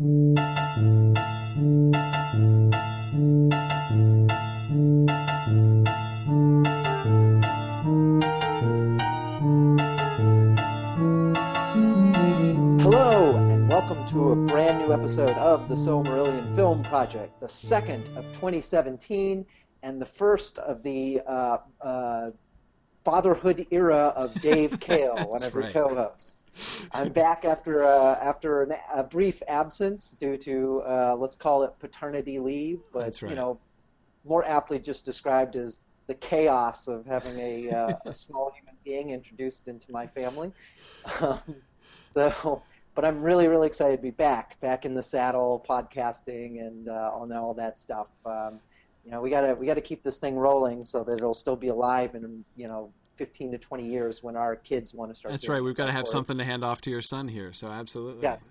Hello, and welcome to a brand new episode of the Silmarillion Film Project, the second of 2017, and the first of the uh, uh, fatherhood era of Dave Kale, one of your right. co-hosts. I'm back after uh, after an, a brief absence due to uh, let's call it paternity leave, but right. you know, more aptly just described as the chaos of having a, uh, a small human being introduced into my family. Um, so, but I'm really, really excited to be back, back in the saddle, podcasting, and uh, on all that stuff. Um, you know, we gotta we gotta keep this thing rolling so that it'll still be alive in you know 15 to 20 years when our kids want to start. That's right. We've got to have something to hand off to your son here. So absolutely. Yes,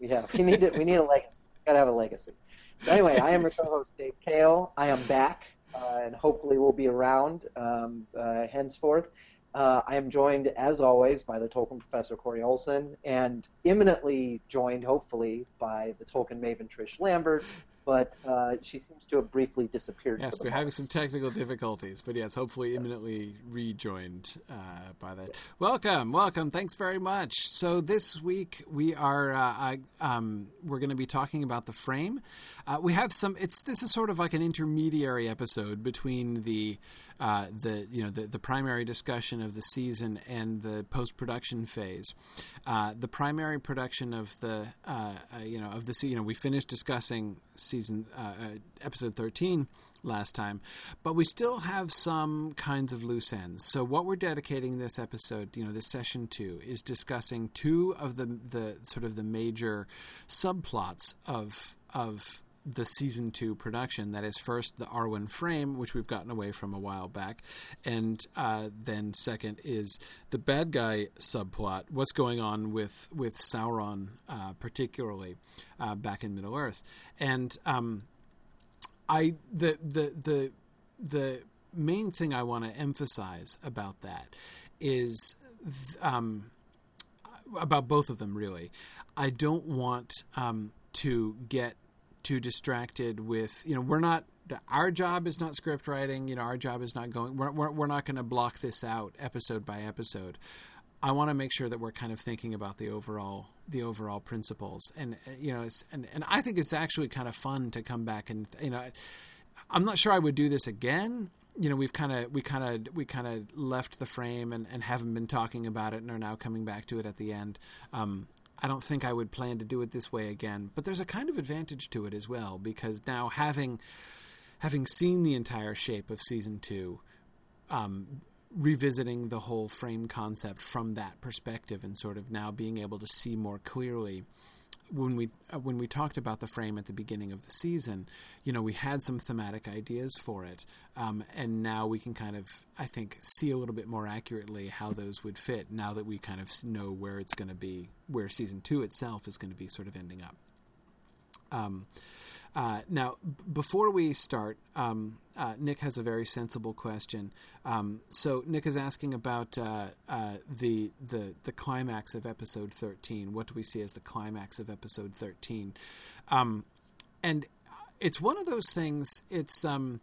we have. We need it. We need a legacy. Got to have a legacy. So anyway, I am your co-host Dave Kale. I am back, uh, and hopefully we'll be around um, uh, henceforth. Uh, I am joined, as always, by the Tolkien professor Corey Olsen, and imminently joined, hopefully, by the Tolkien maven Trish Lambert. But uh, she seems to have briefly disappeared. Yes, we're having some technical difficulties, but yes, hopefully imminently rejoined uh, by that. Welcome, welcome. Thanks very much. So this week we are uh, um, we're going to be talking about the frame. Uh, we have some. It's this is sort of like an intermediary episode between the uh, the you know the, the primary discussion of the season and the post production phase. Uh, the primary production of the uh, uh, you know of the you know we finished discussing season uh, episode thirteen last time, but we still have some kinds of loose ends. So what we're dedicating this episode, you know, this session to, is discussing two of the the sort of the major subplots of of the season two production. That is first the Arwen frame, which we've gotten away from a while back, and uh, then second is the bad guy subplot. What's going on with with Sauron, uh, particularly uh, back in Middle Earth, and um, I the the the the main thing I want to emphasize about that is th- um, about both of them really. I don't want um, to get too distracted with you know we're not our job is not script writing you know our job is not going we're, we're, we're not going to block this out episode by episode I want to make sure that we're kind of thinking about the overall the overall principles, and uh, you know, it's, and and I think it's actually kind of fun to come back and you know, I'm not sure I would do this again. You know, we've kind of we kind of we kind of left the frame and, and haven't been talking about it, and are now coming back to it at the end. Um, I don't think I would plan to do it this way again, but there's a kind of advantage to it as well because now having having seen the entire shape of season two. Um, revisiting the whole frame concept from that perspective and sort of now being able to see more clearly when we uh, when we talked about the frame at the beginning of the season, you know, we had some thematic ideas for it, um, and now we can kind of, I think, see a little bit more accurately how those would fit. Now that we kind of know where it's going to be, where season two itself is going to be sort of ending up. Um, uh, now, b- before we start, um, uh, Nick has a very sensible question. Um, so Nick is asking about uh, uh, the the the climax of episode thirteen. What do we see as the climax of episode thirteen? Um, and it's one of those things. It's um,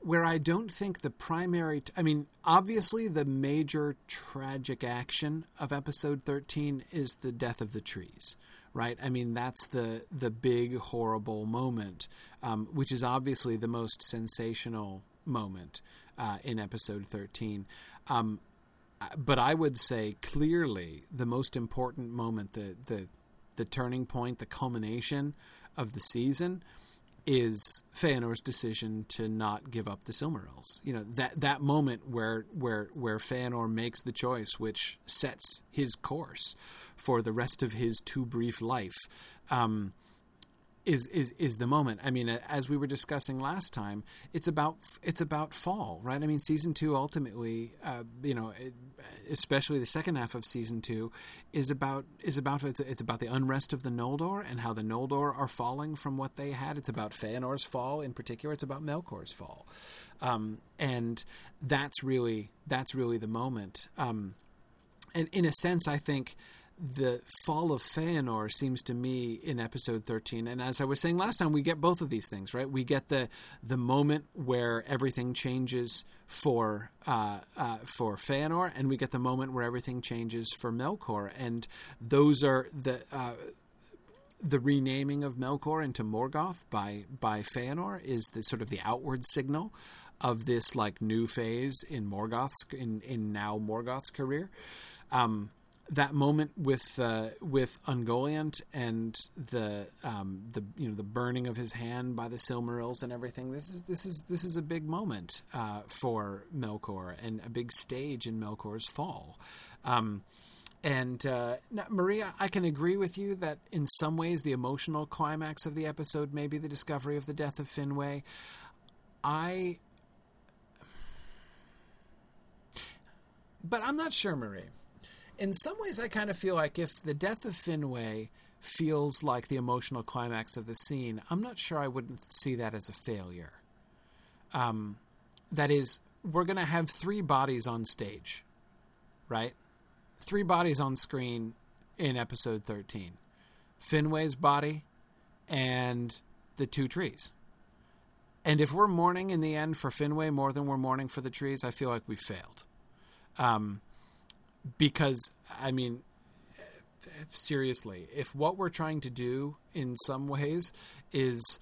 where I don't think the primary. T- I mean, obviously, the major tragic action of episode thirteen is the death of the trees right? I mean, that's the the big horrible moment, um, which is obviously the most sensational moment uh, in episode thirteen. Um, but I would say clearly the most important moment, the the the turning point, the culmination of the season is Feanor's decision to not give up the Silmarils. You know that that moment where where where Feanor makes the choice, which sets his course for the rest of his too brief life, um, is is is the moment. I mean, as we were discussing last time, it's about it's about fall, right? I mean, season two ultimately, uh, you know, it, especially the second half of season two, is about is about it's, it's about the unrest of the Noldor and how the Noldor are falling from what they had. It's about Feanor's fall in particular. It's about Melkor's fall, um, and that's really that's really the moment. Um, and in a sense, I think the fall of Feanor seems to me in episode 13 and as I was saying last time we get both of these things right? We get the the moment where everything changes for uh, uh, for Feanor and we get the moment where everything changes for Melkor. And those are the uh, the renaming of Melkor into Morgoth by by Feanor is the sort of the outward signal of this like new phase in Morgoth's in in now Morgoth's career. Um, that moment with uh, with Ungoliant and the um, the you know the burning of his hand by the Silmarils and everything. This is this is this is a big moment uh, for Melkor and a big stage in Melkor's fall. Um, and uh, Maria, I can agree with you that in some ways the emotional climax of the episode may be the discovery of the death of Finwë. I, but I'm not sure, Marie in some ways, I kind of feel like if the death of Finwë feels like the emotional climax of the scene, I'm not sure I wouldn't see that as a failure. Um, that is, we're going to have three bodies on stage, right? Three bodies on screen in episode 13 Finwë's body and the two trees. And if we're mourning in the end for Finwë more than we're mourning for the trees, I feel like we failed. Um, because I mean, seriously, if what we're trying to do in some ways is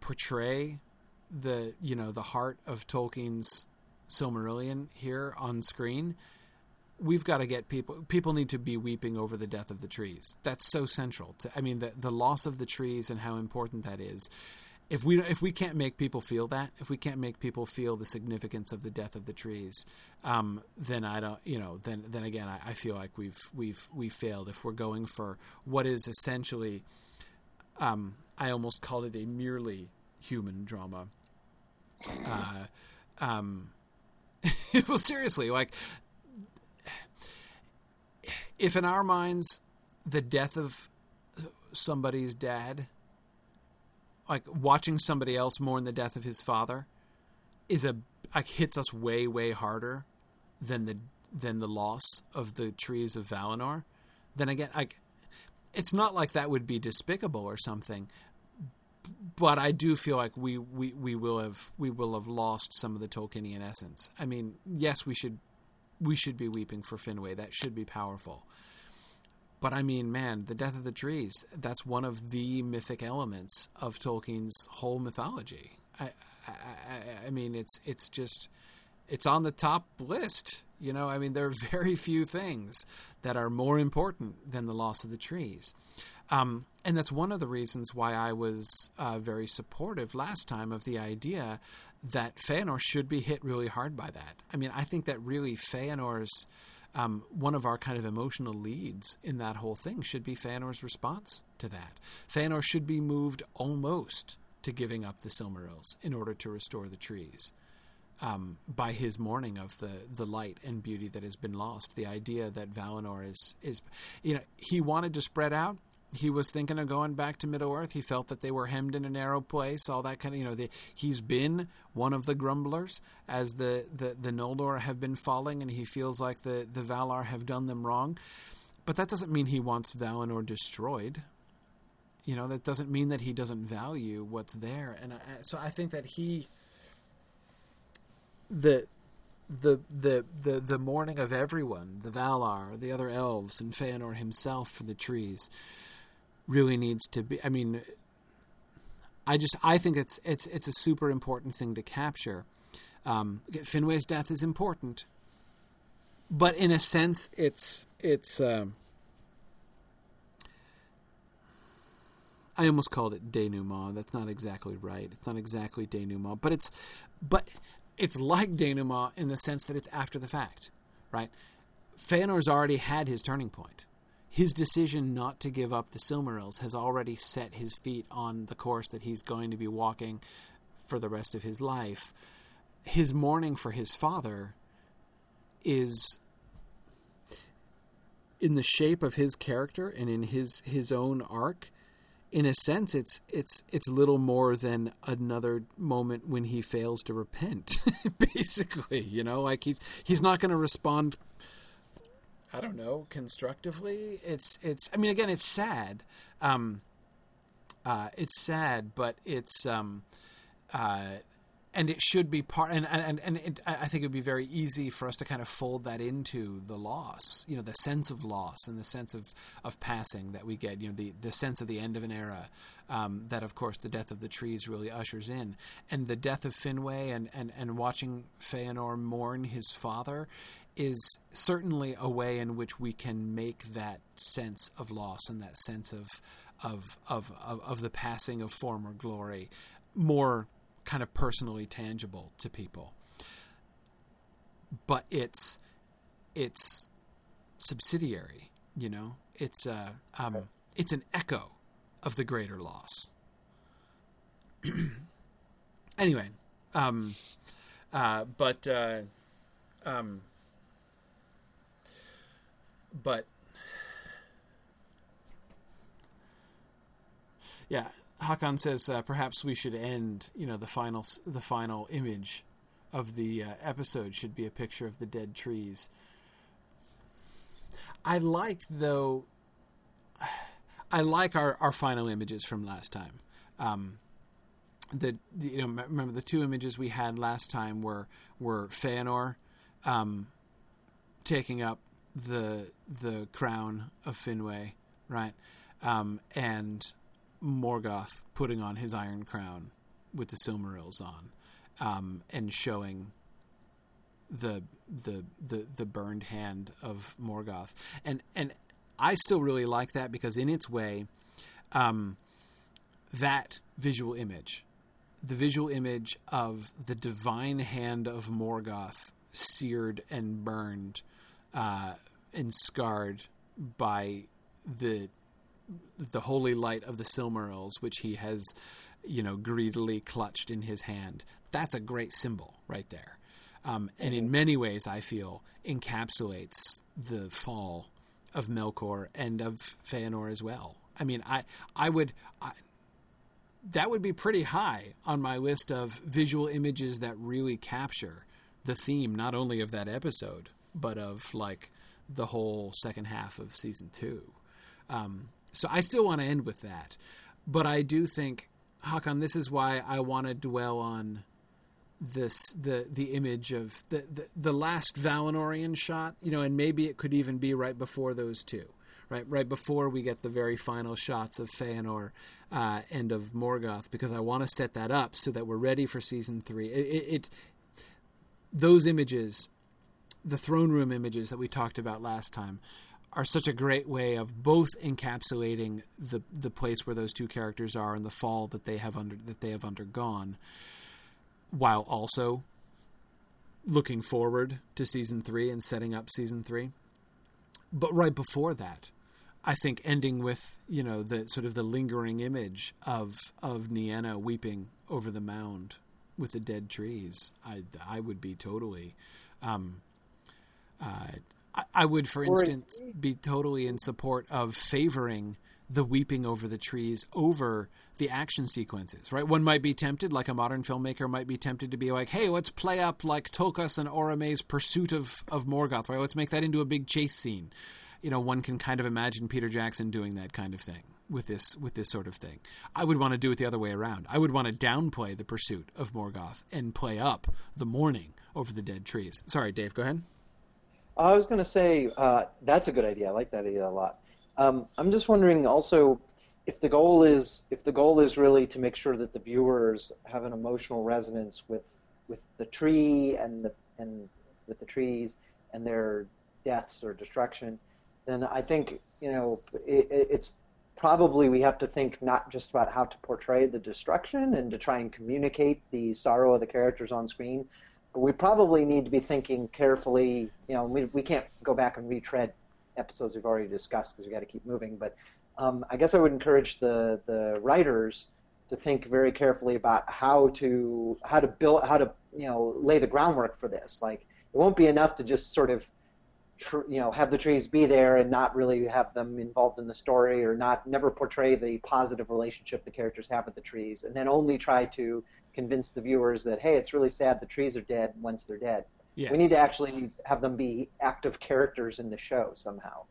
portray the you know the heart of Tolkien's Silmarillion here on screen, we've got to get people people need to be weeping over the death of the trees. That's so central to I mean the the loss of the trees and how important that is if we if we can't make people feel that, if we can't make people feel the significance of the death of the trees, um, then I don't, you know, then then again, I, I, feel like we've we've we failed. If we're going for what is essentially, um, I almost call it a merely human drama. Uh, um, well, seriously, like if in our minds the death of somebody's dad like watching somebody else mourn the death of his father is a like hits us way way harder than the than the loss of the trees of Valinor. Then again, like it's not like that would be despicable or something, but I do feel like we, we, we will have we will have lost some of the Tolkienian essence. I mean, yes, we should we should be weeping for Finwë. That should be powerful. But I mean, man, the death of the trees, that's one of the mythic elements of Tolkien's whole mythology. I, I, I, mean, it's it's just it's on the top list. You know, I mean, there are very few things that are more important than the loss of the trees. Um, and that's one of the reasons why I was uh, very supportive last time of the idea that Feanor should be hit really hard by that. I mean, I think that really Feanor's um, one of our kind of emotional leads in that whole thing should be Feanor's response to that. Feanor should be moved almost to giving up the Silmarils in order to restore the trees. Um, by his mourning of the, the light and beauty that has been lost, the idea that Valinor is is, you know, he wanted to spread out he was thinking of going back to Middle Earth. He felt that they were hemmed in a narrow place, all that kind of, you know, the, he's been one of the grumblers as the, the, the Noldor have been falling and he feels like the, the Valar have done them wrong. But that doesn't mean he wants Valinor destroyed. You know, that doesn't mean that he doesn't value what's there. And I, so I think that he, the, the the the the mourning of everyone, the Valar, the other elves, and Feanor himself for the trees, really needs to be. I mean, I just I think it's it's it's a super important thing to capture. Um, Finwë's death is important, but in a sense, it's it's. Um, I almost called it denouement. That's not exactly right. It's not exactly denouement, but it's but it's like denouement in the sense that it's after the fact, right? Feanor's already had his turning point his decision not to give up the Silmarils has already set his feet on the course that he's going to be walking for the rest of his life. His mourning for his father is in the shape of his character and in his his own arc in a sense it's it's it's little more than another moment when he fails to repent basically you know like he's he's not going to respond I don't know, constructively. It's it's. I mean, again, it's sad. Um, uh, it's sad, but it's um, uh, and it should be part. And and and it, I think it would be very easy for us to kind of fold that into the loss. You know, the sense of loss and the sense of of passing that we get. You know, the the sense of the end of an era. Um, that of course the death of the trees really ushers in, and the death of Finwë and and and watching Feanor mourn his father is certainly a way in which we can make that sense of loss and that sense of of of of, of the passing of former glory more kind of personally tangible to people. But it's it's subsidiary, you know. It's a um, it's an echo of the greater loss. anyway, um, uh, but uh, um, but yeah, Hakan says uh, perhaps we should end. You know, the final the final image of the uh, episode should be a picture of the dead trees. I like though. I like our, our final images from last time. Um, the you know remember the two images we had last time were were Feanor um, taking up the the crown of Finwë, right? Um, and Morgoth putting on his iron crown with the Silmarils on, um, and showing the the the the burned hand of Morgoth. And and I still really like that because in its way, um, that visual image, the visual image of the divine hand of Morgoth seared and burned uh, and scarred by the the holy light of the Silmarils, which he has, you know, greedily clutched in his hand. That's a great symbol right there, um, and in many ways, I feel encapsulates the fall of Melkor and of Feanor as well. I mean, I I would. I, that would be pretty high on my list of visual images that really capture the theme not only of that episode but of like the whole second half of season two. Um, so I still want to end with that, but I do think Hakan. This is why I want to dwell on this the the image of the, the the last Valinorian shot. You know, and maybe it could even be right before those two. Right, right before we get the very final shots of Feanor uh, and of Morgoth, because I want to set that up so that we're ready for season three. It, it, it those images the throne room images that we talked about last time are such a great way of both encapsulating the the place where those two characters are and the fall that they have under that they have undergone while also looking forward to season 3 and setting up season 3 but right before that I think ending with you know the sort of the lingering image of of Nienna weeping over the mound with the dead trees I I would be totally um, uh, I, I, would, for instance, be totally in support of favoring the weeping over the trees over the action sequences, right? One might be tempted, like a modern filmmaker might be tempted to be like, hey, let's play up like Tulkas and Orome's pursuit of, of Morgoth, right? Let's make that into a big chase scene. You know, one can kind of imagine Peter Jackson doing that kind of thing with this with this sort of thing. I would want to do it the other way around. I would want to downplay the pursuit of Morgoth and play up the mourning over the dead trees. Sorry, Dave, go ahead. I was going to say uh, that's a good idea. I like that idea a lot. Um, I'm just wondering also if the goal is if the goal is really to make sure that the viewers have an emotional resonance with with the tree and the and with the trees and their deaths or destruction, then I think you know it, it's probably we have to think not just about how to portray the destruction and to try and communicate the sorrow of the characters on screen, we probably need to be thinking carefully. You know, we, we can't go back and retread episodes we've already discussed because we got to keep moving. But um, I guess I would encourage the the writers to think very carefully about how to how to build how to you know lay the groundwork for this. Like it won't be enough to just sort of tr- you know have the trees be there and not really have them involved in the story or not never portray the positive relationship the characters have with the trees and then only try to convince the viewers that hey, it's really sad the trees are dead once they're dead. Yes. We need to actually have them be active characters in the show somehow.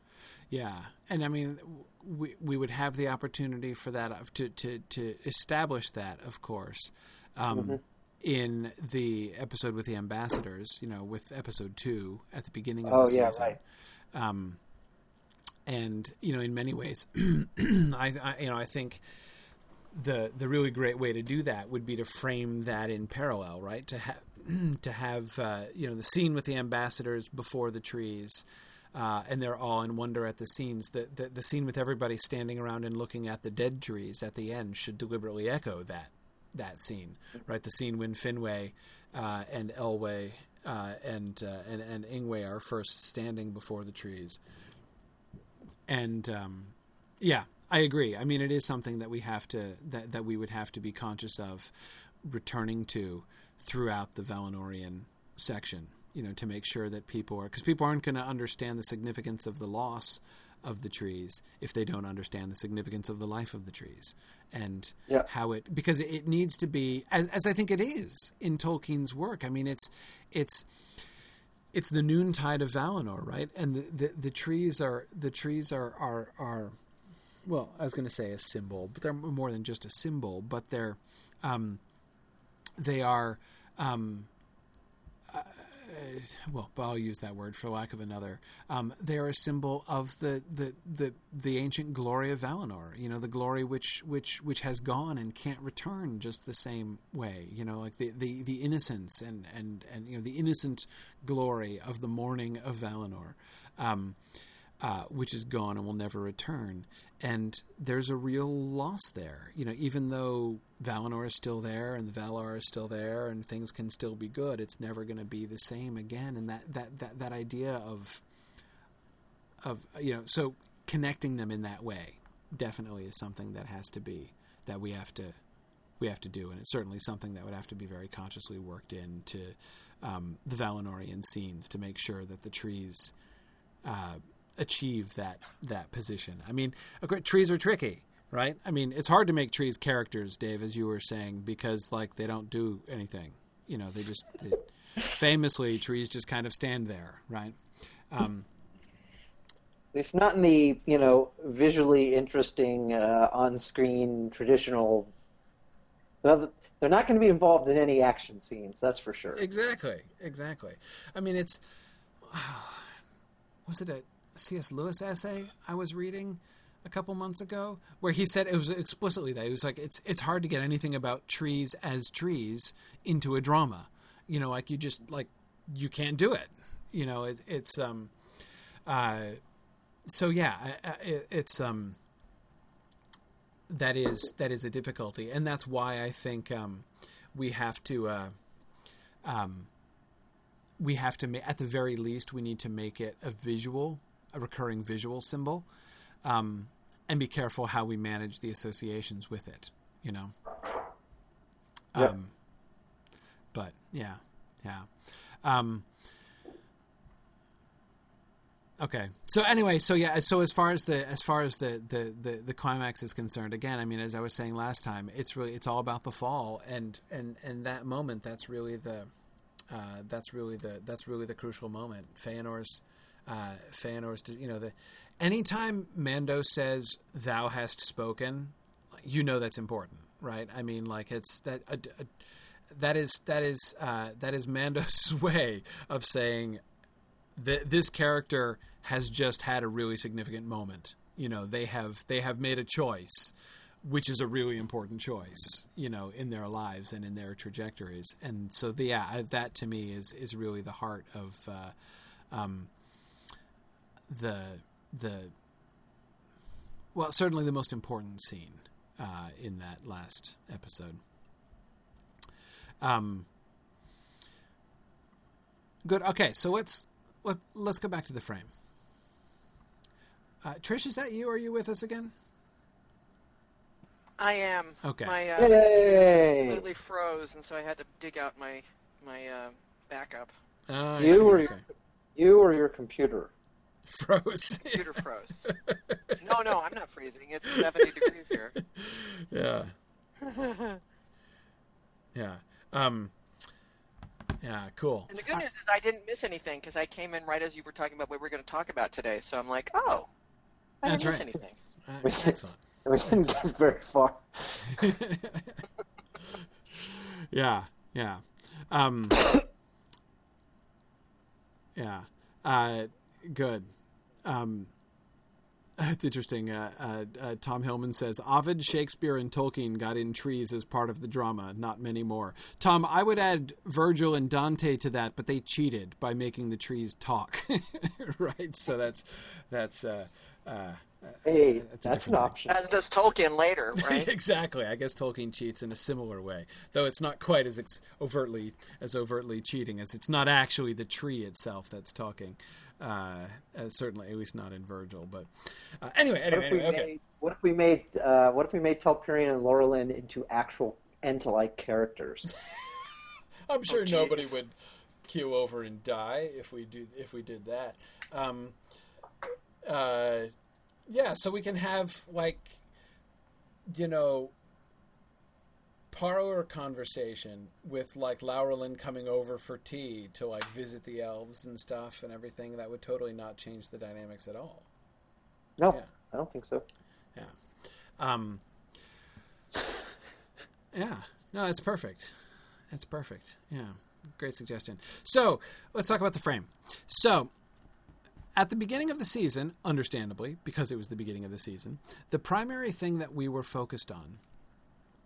Yeah, and I mean, we we would have the opportunity for that of- to to to establish that, of course, um, Mhm. in the episode with the ambassadors. You know, with episode two at the beginning of Oh, the yeah, right. Um, and you know, in many ways, I, I you know I think the the really great way to do that would be to frame that in parallel, right? To have to have uh, you know the scene with the ambassadors before the trees, uh, and they're all in wonder at the scenes. The, the the scene with everybody standing around and looking at the dead trees at the end should deliberately echo that that scene, right? The scene when Finwë uh, and Elwë uh, and, uh, and and Ingwë are first standing before the trees, and um, yeah, I agree. I mean, it is something that we have to that that we would have to be conscious of returning to throughout the Valinorian section. You know, to make sure that people are because people aren't going to understand the significance of the loss of the trees if they don't understand the significance of the life of the trees and Yeah. how it because it needs to be as, as I think it is in Tolkien's work. I mean, it's it's it's the noontide of Valinor, right? And the, the, the trees are the trees are are are well, I was going to say a symbol, but they're more than just a symbol. But they're um, they are um, uh, well, but I'll use that word for lack of another. Um, they are a symbol of the, the, the, the ancient glory of Valinor. You know, the glory which which which has gone and can't return just the same way. You know, like the, the, the innocence and, and, and you know the innocent glory of the morning of Valinor. Um, uh, which is gone and will never return. And there's a real loss there. You know, even though Valinor is still there and the Valar is still there and things can still be good, it's never going to be the same again. And that, that, that, that idea of, of, you know, so connecting them in that way definitely is something that has to be, that we have to, we have to do. And it's certainly something that would have to be very consciously worked into um, the Valinorian scenes to make sure that the trees, uh, achieve that that position. I mean, trees are tricky, right? I mean, it's hard to make trees characters, Dave, as you were saying, because like they don't do anything. You know, they just they, famously trees just kind of stand there, right? Um, It's not in the you know visually interesting uh, on-screen traditional. Well, they're not going to be involved in any action scenes. That's for sure. exactly, exactly. I mean, it's was it a C.S. Lewis essay I was reading a couple months ago where he said it was explicitly that he was like it's it's hard to get anything about trees as trees into a drama. You know, like you just like you can't do it. You know, it, it's um, uh, so yeah, it, it's um, that is that is a difficulty, and that's why I think um, we have to uh, um, we have to make at the very least we need to make it a visual, a recurring visual symbol, um, and be careful how we manage the associations with it. You know. Yep. Um, but yeah, yeah. Um, okay. So anyway, so yeah. So as far as the as far as the, the the the climax is concerned, again, I mean, as I was saying last time, it's really it's all about the fall, and and and that moment. That's really the uh, that's really the that's really the crucial moment. Feanor's uh, Feanor's you know the anytime Mandos says "Thou hast spoken," you know that's important, right? I mean, like it's that. A, a, that is that is uh, that is Mandos' way of saying that this character has just had a really significant moment. You know, they have they have made a choice, which is a really important choice. You know, in their lives and in their trajectories. And so, the, yeah, that to me is is really the heart of uh, um, the the well, certainly the most important scene uh, in that last episode. Um, good. Okay, so let's let's let's go back to the frame. Uh, Trish, is that you? Are you with us again? I am. Okay. My uh, Yay! completely froze, and so I had to dig out my my uh, backup. Uh, You see, or okay. You or your computer? froze? Computer froze. no, no, I'm not freezing. It's 70 degrees here. yeah, yeah. Um, Yeah, cool. And the good news is I didn't miss anything because I came in right as you were talking about what we are going to talk about today. So I'm like, oh, I didn't miss right. anything. Uh, excellent. We didn't get very far. yeah, yeah, um, yeah. Uh, good. Um, it's interesting. Uh, uh, uh, Tom Hillman says Ovid, Shakespeare, and Tolkien got in trees as part of the drama. Not many more. Tom, I would add Virgil and Dante to that, but they cheated by making the trees talk. right. So that's that's. Uh, uh, Hey, That's that's, an different thing. option. As does Tolkien later, right? exactly. I guess Tolkien cheats in a similar way, though it's not quite as ex- overtly as overtly cheating as it's not actually the tree itself that's talking. Uh, uh, certainly, at least not in Virgil. But uh, anyway, What anyway, if we anyway, okay. made what if we made uh, what if we made Telperion and Laurelin into actual Ent-like characters? I'm sure Oh, nobody would keel over and die if we do if we did that. Um, uh, yeah, so we can have like, you know, parlor conversation with like Laurelin coming over for tea to like visit the elves and stuff and everything. That would totally not change the dynamics at all. No, Yeah. I don't think so. Yeah. Um, yeah. No, it's perfect. It's perfect. Yeah. Great suggestion. So let's talk about the frame. So at the beginning of the season, understandably, because it was the beginning of the season, the primary thing that we were focused on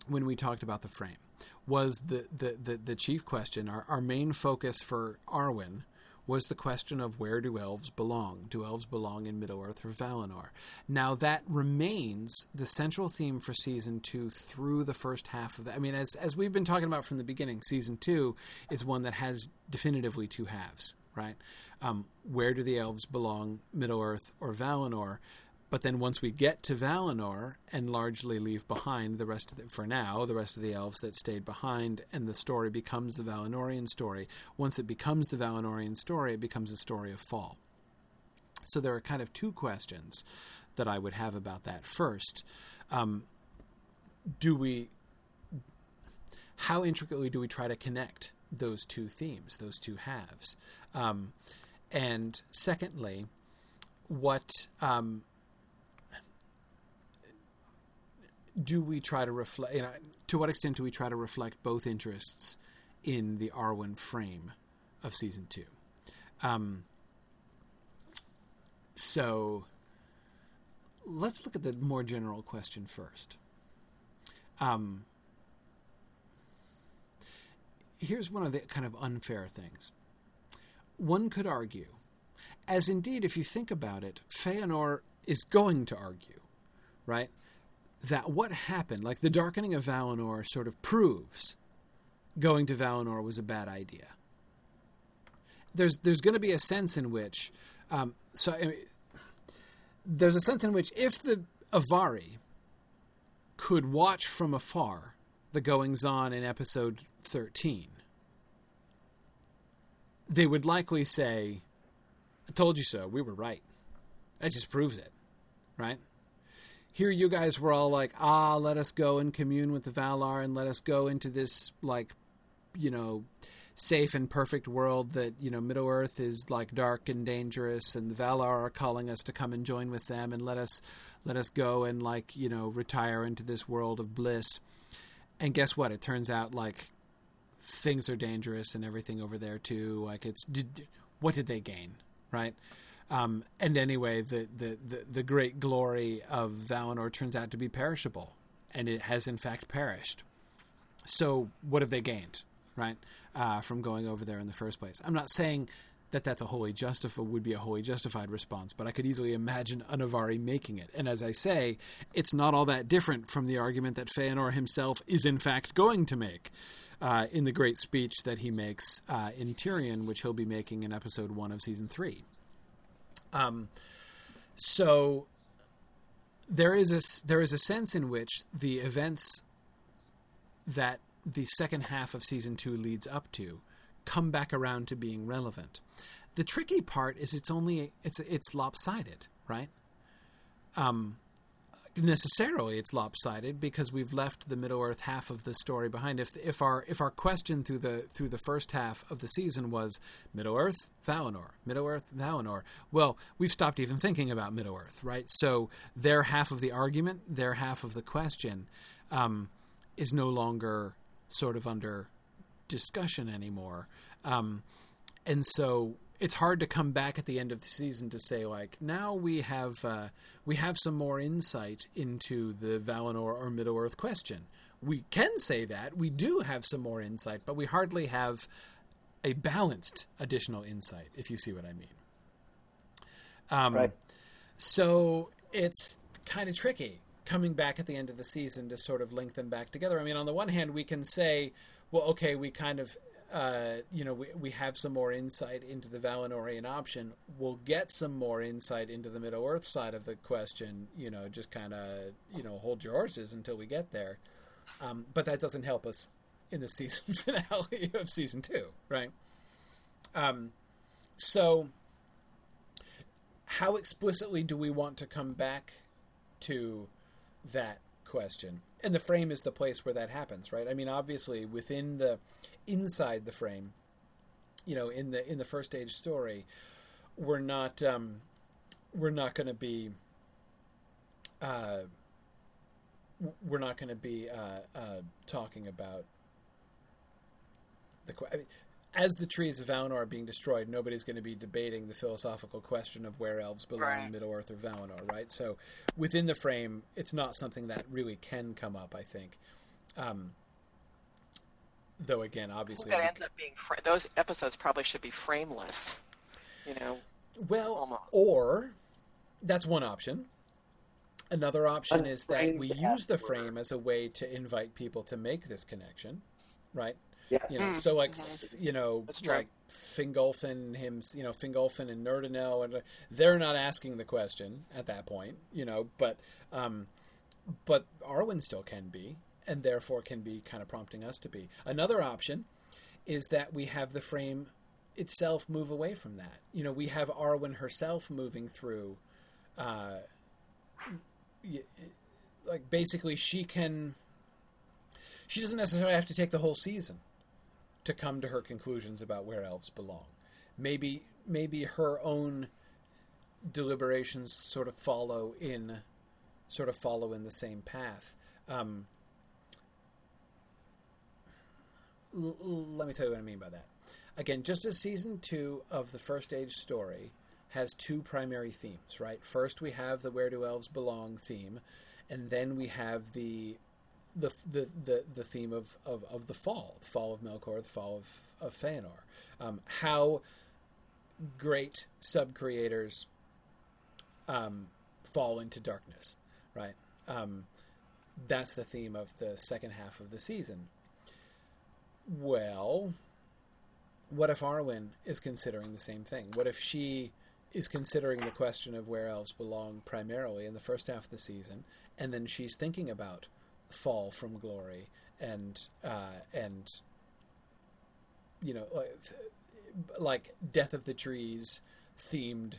when we talked about the frame was the, the, the, the chief question, our, our main focus for Arwen was the question of where do elves belong? Do elves belong in Middle Earth or Valinor? Now that remains the central theme for season two through the first half of that. I mean, as as we've been talking about from the beginning, season two is one that has definitively two halves, right? Um, where do the elves belong, Middle Earth or Valinor? But then once we get to Valinor and largely leave behind the rest of the, for now, the rest of the elves that stayed behind, and the story becomes the Valinorian story. Once it becomes the Valinorian story, it becomes a story of fall. So there are kind of two questions that I would have about that. First, um, do we, how intricately do we try to connect those two themes, those two halves? Um, and secondly, what um, do we try to reflect? You know, to what extent do we try to reflect both interests in the Arwen frame of season two? Um, so let's look at the more general question first. Um, here's one of the kind of unfair things. One could argue, as indeed, if you think about it, Feanor is going to argue, right? That what happened, like the darkening of Valinor, sort of proves going to Valinor was a bad idea. There's there's going to be a sense in which, um, so I mean, there's a sense in which if the Avari could watch from afar the goings on in episode 13, they would likely say, I told you so, we were right. That just proves it, right? Here you guys were all like, ah, let us go and commune with the Valar and let us go into this, like, you know, safe and perfect world that, you know, Middle Earth is like dark and dangerous and the Valar are calling us to come and join with them and let us let us go and like, you know, retire into this world of bliss. And guess what? It turns out like things are dangerous and everything over there too. Like it's did, what did they gain, right? Um, and anyway, the, the, the, the great glory of Valinor turns out to be perishable, and it has in fact perished. So what have they gained, right, uh, from going over there in the first place? I'm not saying that that's a wholly justified would be a wholly justified response, but I could easily imagine an Avari making it. And as I say, it's not all that different from the argument that Feanor himself is in fact going to make uh, in the great speech that he makes uh, in Tirion, which he'll be making in episode one of season three. Um, so there is a there is a sense in which the events that the second half of season two leads up to come back around to being relevant. The tricky part is it's only it's it's lopsided, right? Um, necessarily it's lopsided because we've left the Middle Earth half of the story behind. If if our if our question through the through the first half of the season was Middle Earth, Valinor, Middle Earth, Valinor, well, we've stopped even thinking about Middle Earth, right? So their half of the argument, their half of the question, um, is no longer sort of under discussion anymore, um, and so it's hard to come back at the end of the season to say like now we have uh, we have some more insight into the Valinor or Middle Earth question. We can say that we do have some more insight, but we hardly have a balanced additional insight, if you see what I mean. Um, Right. So it's kind of tricky coming back at the end of the season to sort of link them back together. I mean, on the one hand, we can say, well, okay, we kind of, uh, you know, we, we have some more insight into the Valinorian option. We'll get some more insight into the Middle Earth side of the question, you know, just kind of, you know, hold your horses until we get there. Um, but that doesn't help us in the season finale of season two, right? Um, so, how explicitly do we want to come back to that question? And the frame is the place where that happens, right? I mean, obviously, within the inside the frame, you know, in the in the first age story, we're not um, we're not going to be uh, we're not going to be uh, uh, talking about the I mean, as the trees of Valinor are being destroyed, nobody's going to be debating the philosophical question of where elves belong, Right. Middle Earth or Valinor, right? So, within the frame, it's not something that really can come up. I think, um, though. Again, obviously, that ends up being fra- those episodes probably should be frameless. You know, well, almost. or that's one option. Another option is that we use the it were. frame as a way to invite people to make this connection, right? Yes. You know, Mm, so like mhm. f- you know, That's true. like Fingolfin, him, you know, Fingolfin and Nerdanel, and uh, they're not asking the question at that point, you know, but um, but Arwen still can be, and therefore can be kind of prompting us to be. Another option is that we have the frame itself move away from that. You know, we have Arwen herself moving through. Uh, like basically, she can. She doesn't necessarily have to take the whole season to come to her conclusions about where elves belong. Maybe maybe her own deliberations sort of follow in sort of follow in the same path. Um, l- let me tell you what I mean by that. Again, just as season two of the first age story has two primary themes, right? First, we have the "Where do elves belong" theme, and then we have the the the the, the theme of, of, of the fall, the fall of Melkor, the fall of of Feanor. Um, how great sub creators um, fall into darkness, right? Um, that's the theme of the second half of the season. Well, what if Arwen is considering the same thing? What if she is considering the question of where elves belong primarily in the first half of the season, and then she's thinking about fall from glory and uh, and you know like, death of the trees themed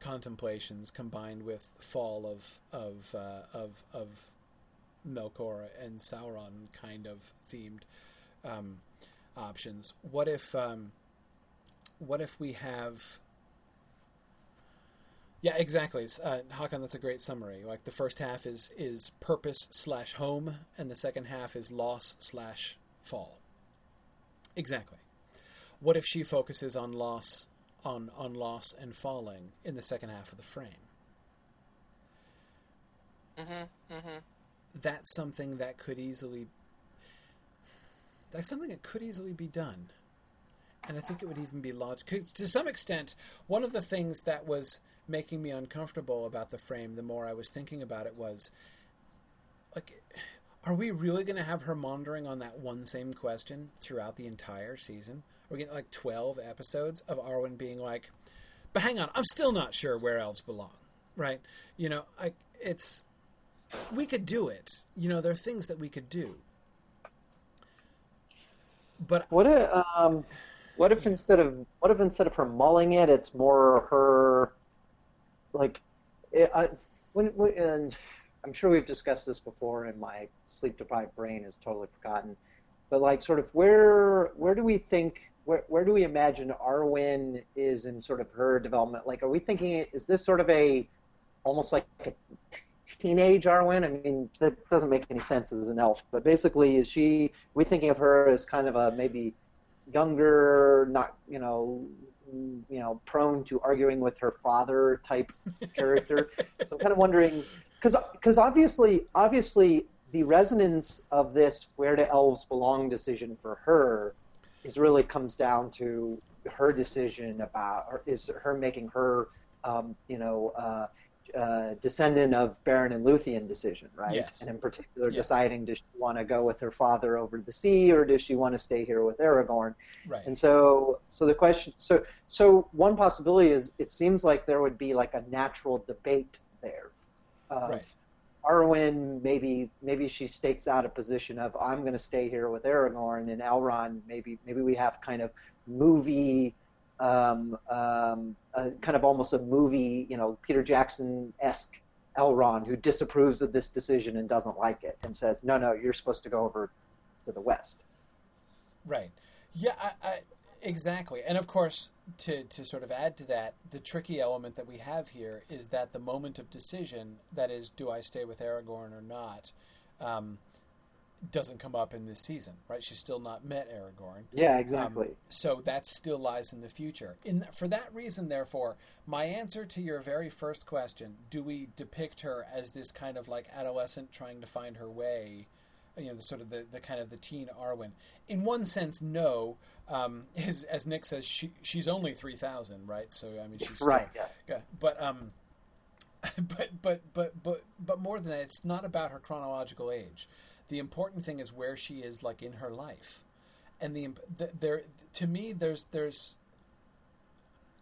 contemplations combined with fall of of uh, of of Melkor and Sauron kind of themed um, options. What if um, what if we have yeah, exactly. Uh, Hakan, that's a great summary. Like the first half is is purpose slash home, and the second half is loss slash fall. Exactly. What if she focuses on loss, on on loss and falling in the second half of the frame? Mm-hmm. Mm-hmm. That's something that could easily. That's something that could easily be done, and I think it would even be logical. To some extent, one of the things that was making me uncomfortable about the frame, the more I was thinking about it, was like, are we really going to have her pondering on that one same question throughout the entire season? We're getting like twelve episodes of Arwen being like, "But hang on, I'm still not sure where elves belong." Right? You know, I, it's we could do it. You know, there are things that we could do. But What if, um, what if instead of what if instead of her mulling it, it's more her, like, it, I, when, when and I'm sure we've discussed this before, and my sleep deprived brain is totally forgotten. But like, sort of, where where do we think? Where, where do we imagine Arwen is in sort of her development? Like, are we thinking is this sort of a almost like a teenage Arwen? I mean, that doesn't make any sense as an elf, but basically, is she? We thinking of her as kind of a maybe younger, not you know, you know, prone to arguing with her father type character. so I'm kind of wondering, because because obviously obviously the resonance of this "where do elves belong" decision for her is really comes down to her decision about or is her making her um, you know uh, uh, descendant of Beren and Luthien decision, right? Yes. And in particular, Yes. deciding does she want to go with her father over the sea or does she want to stay here with Aragorn? Right. And so, so the question, so so one possibility is it seems like there would be like a natural debate there. Of Right. Arwen, maybe maybe she stakes out a position of I'm going to stay here with Aragorn, and Elrond maybe maybe we have kind of movie, um, um, uh, kind of almost a movie, you know, Peter Jackson esque Elrond who disapproves of this decision and doesn't like it and says, no, no, you're supposed to go over to the west. Right. Yeah, I, I, exactly. And of course, to, to sort of add to that, the tricky element that we have here is that the moment of decision, that is, do I stay with Aragorn or not, um, doesn't come up in this season, right? She's still not met Aragorn. Yeah, Um, exactly. so that still lies in the future. In for that reason, therefore, my answer to your very first question: Do we depict her as this kind of like adolescent trying to find her way? You know, the sort of the, the kind of the teen Arwen. In one sense, no. Um, as, as Nick says, she she's only three thousand, right? So I mean, she's still, right. Yeah. yeah, but um, but but but but but more than that, it's not about her chronological age. The important thing is where she is, like in her life, and the, the there to me there's there's.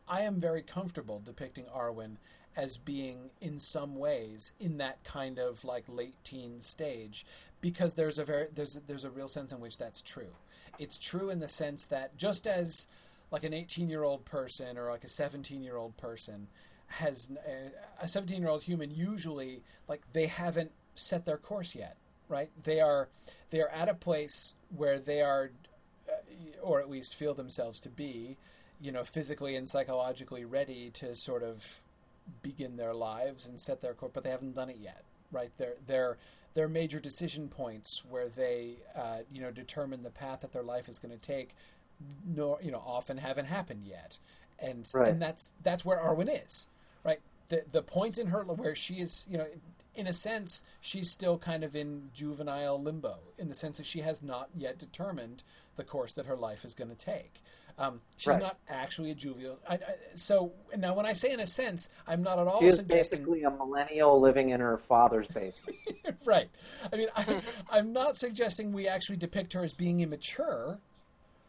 I am very comfortable depicting Arwen as being in some ways in that kind of like late teen stage because there's a very there's there's a real sense in which that's true. It's true in the sense that just as like an 18 year old person or like a 17 year old person has uh, a 17 year old human usually like they haven't set their course yet right? They are they are at a place where they are uh, or at least feel themselves to be you know physically and psychologically ready to sort of begin their lives and set their course but they haven't done it yet right? They're they're they're major decision points where they uh, you know determine the path that their life is going to take nor you know often haven't happened yet. And Right. and that's that's where Arwen is right? The the point in her where she is you know in a sense she's still kind of in juvenile limbo in the sense that she has not yet determined the course that her life is going to take um, she's Right. not actually a juvenile I, I, so now when I say in a sense I'm not at all She is suggesting basically a millennial living in her father's basement. right. I mean, I, I'm not suggesting we actually depict her as being immature.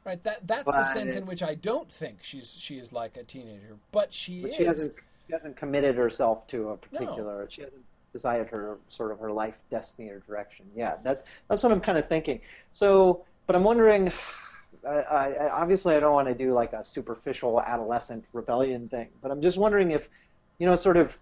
Right. That that's the But- sense in which I don't think she's she is like a teenager, but she But is. she hasn't she hasn't committed herself to a particular. She hasn't decided her sort of her life destiny or direction. Yeah, that's that's what I'm kind of thinking. So, but I'm wondering. I, I, obviously, I don't want to do like a superficial adolescent rebellion thing, but I'm just wondering if, you know, sort of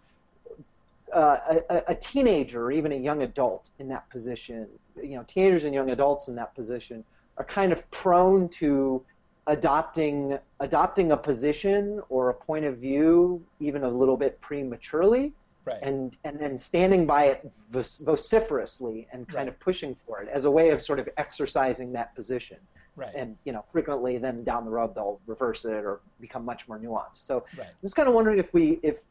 uh, a- a teenager or even a young adult in that position, you know, teenagers and young adults in that position are kind of prone to adopting adopting a position or a point of view even a little bit prematurely right. and and then standing by it vociferously and kind Right. of pushing for it as a way of sort of exercising that position right. and you know frequently then down the road they'll reverse it or become much more nuanced so right. I'm just kind of wondering if we if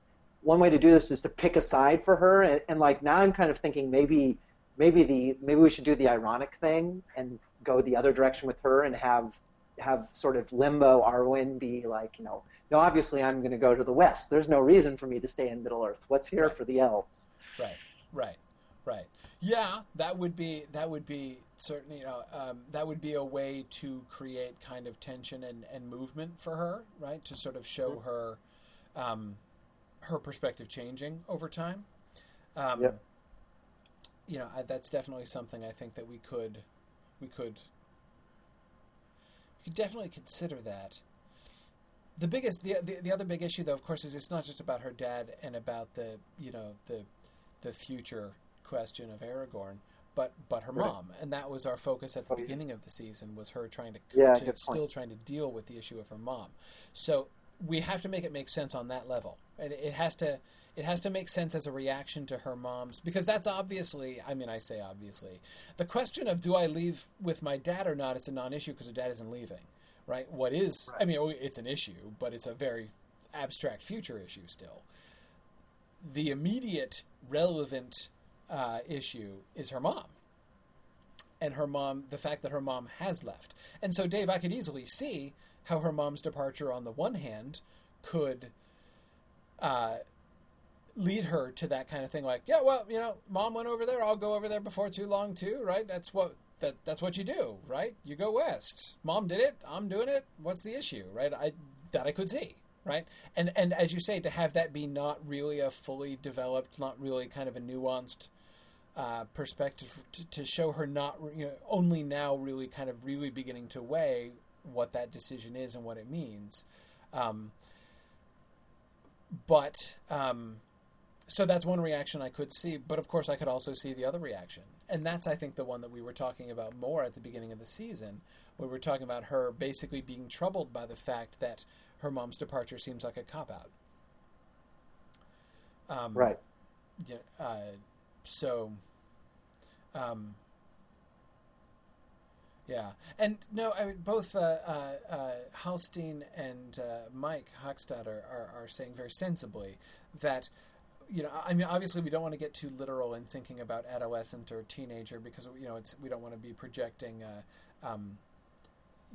one way to do this is to pick a side for her and, and like now I'm kind of thinking maybe maybe the maybe we should do the ironic thing and go the other direction with her and have have sort of limbo Arwen be like you know no obviously I'm going to go to the west there's no reason for me to stay in Middle Earth what's here Right. for the elves Right, right, right. Yeah, that would be that would be certainly you know um, that would be a way to create kind of tension and, and movement for her, right? To sort of show her um, her perspective changing over time. Um, Yep. You know, I, that's definitely something I think that we could we could could definitely consider that. The biggest, the, the the other big issue, though, of course, is it's not just about her dad and about the you know the the future question of Aragorn, but but her Right. mom, and that was our focus at the Oh, yeah. beginning of the season was her trying to, Yeah, to still trying to deal with the issue of her mom. So we have to make it make sense on that level, and it has to it has to make sense as a reaction to her mom's because that's obviously I mean I say obviously the question of do I leave with my dad or not is a non-issue because her dad isn't leaving, right? What is I mean oh, it's an issue, but it's a very abstract future issue still. The immediate relevant uh, issue is her mom and her mom the fact that her mom has left and so dave i could easily see how her mom's departure on the one hand could uh, lead her to that kind of thing like yeah well you know mom went over there i'll go over there before too long too right? That's what that that's what you do right? You go west. Mom did it i'm doing it what's the issue right? I that i could see right? And and as you say to have that be not really a fully developed not really kind of a nuanced uh, perspective to, to show her not you know, only now really kind of really beginning to weigh what that decision is and what it means. Um, but um, so that's one reaction I could see. But of course, I could also see the other reaction, and that's I think the one that we were talking about more at the beginning of the season, where we we're talking about her basically being troubled by the fact that her mom's departure seems like a cop out. Um, Right. yeah, uh, so, um, yeah, and no, I mean both uh, uh, uh, Halstein and uh, Mike Hochstadt are, are, are saying very sensibly that you know, I mean, obviously, we don't want to get too literal in thinking about adolescent or teenager because you know it's we don't want to be projecting, uh, um,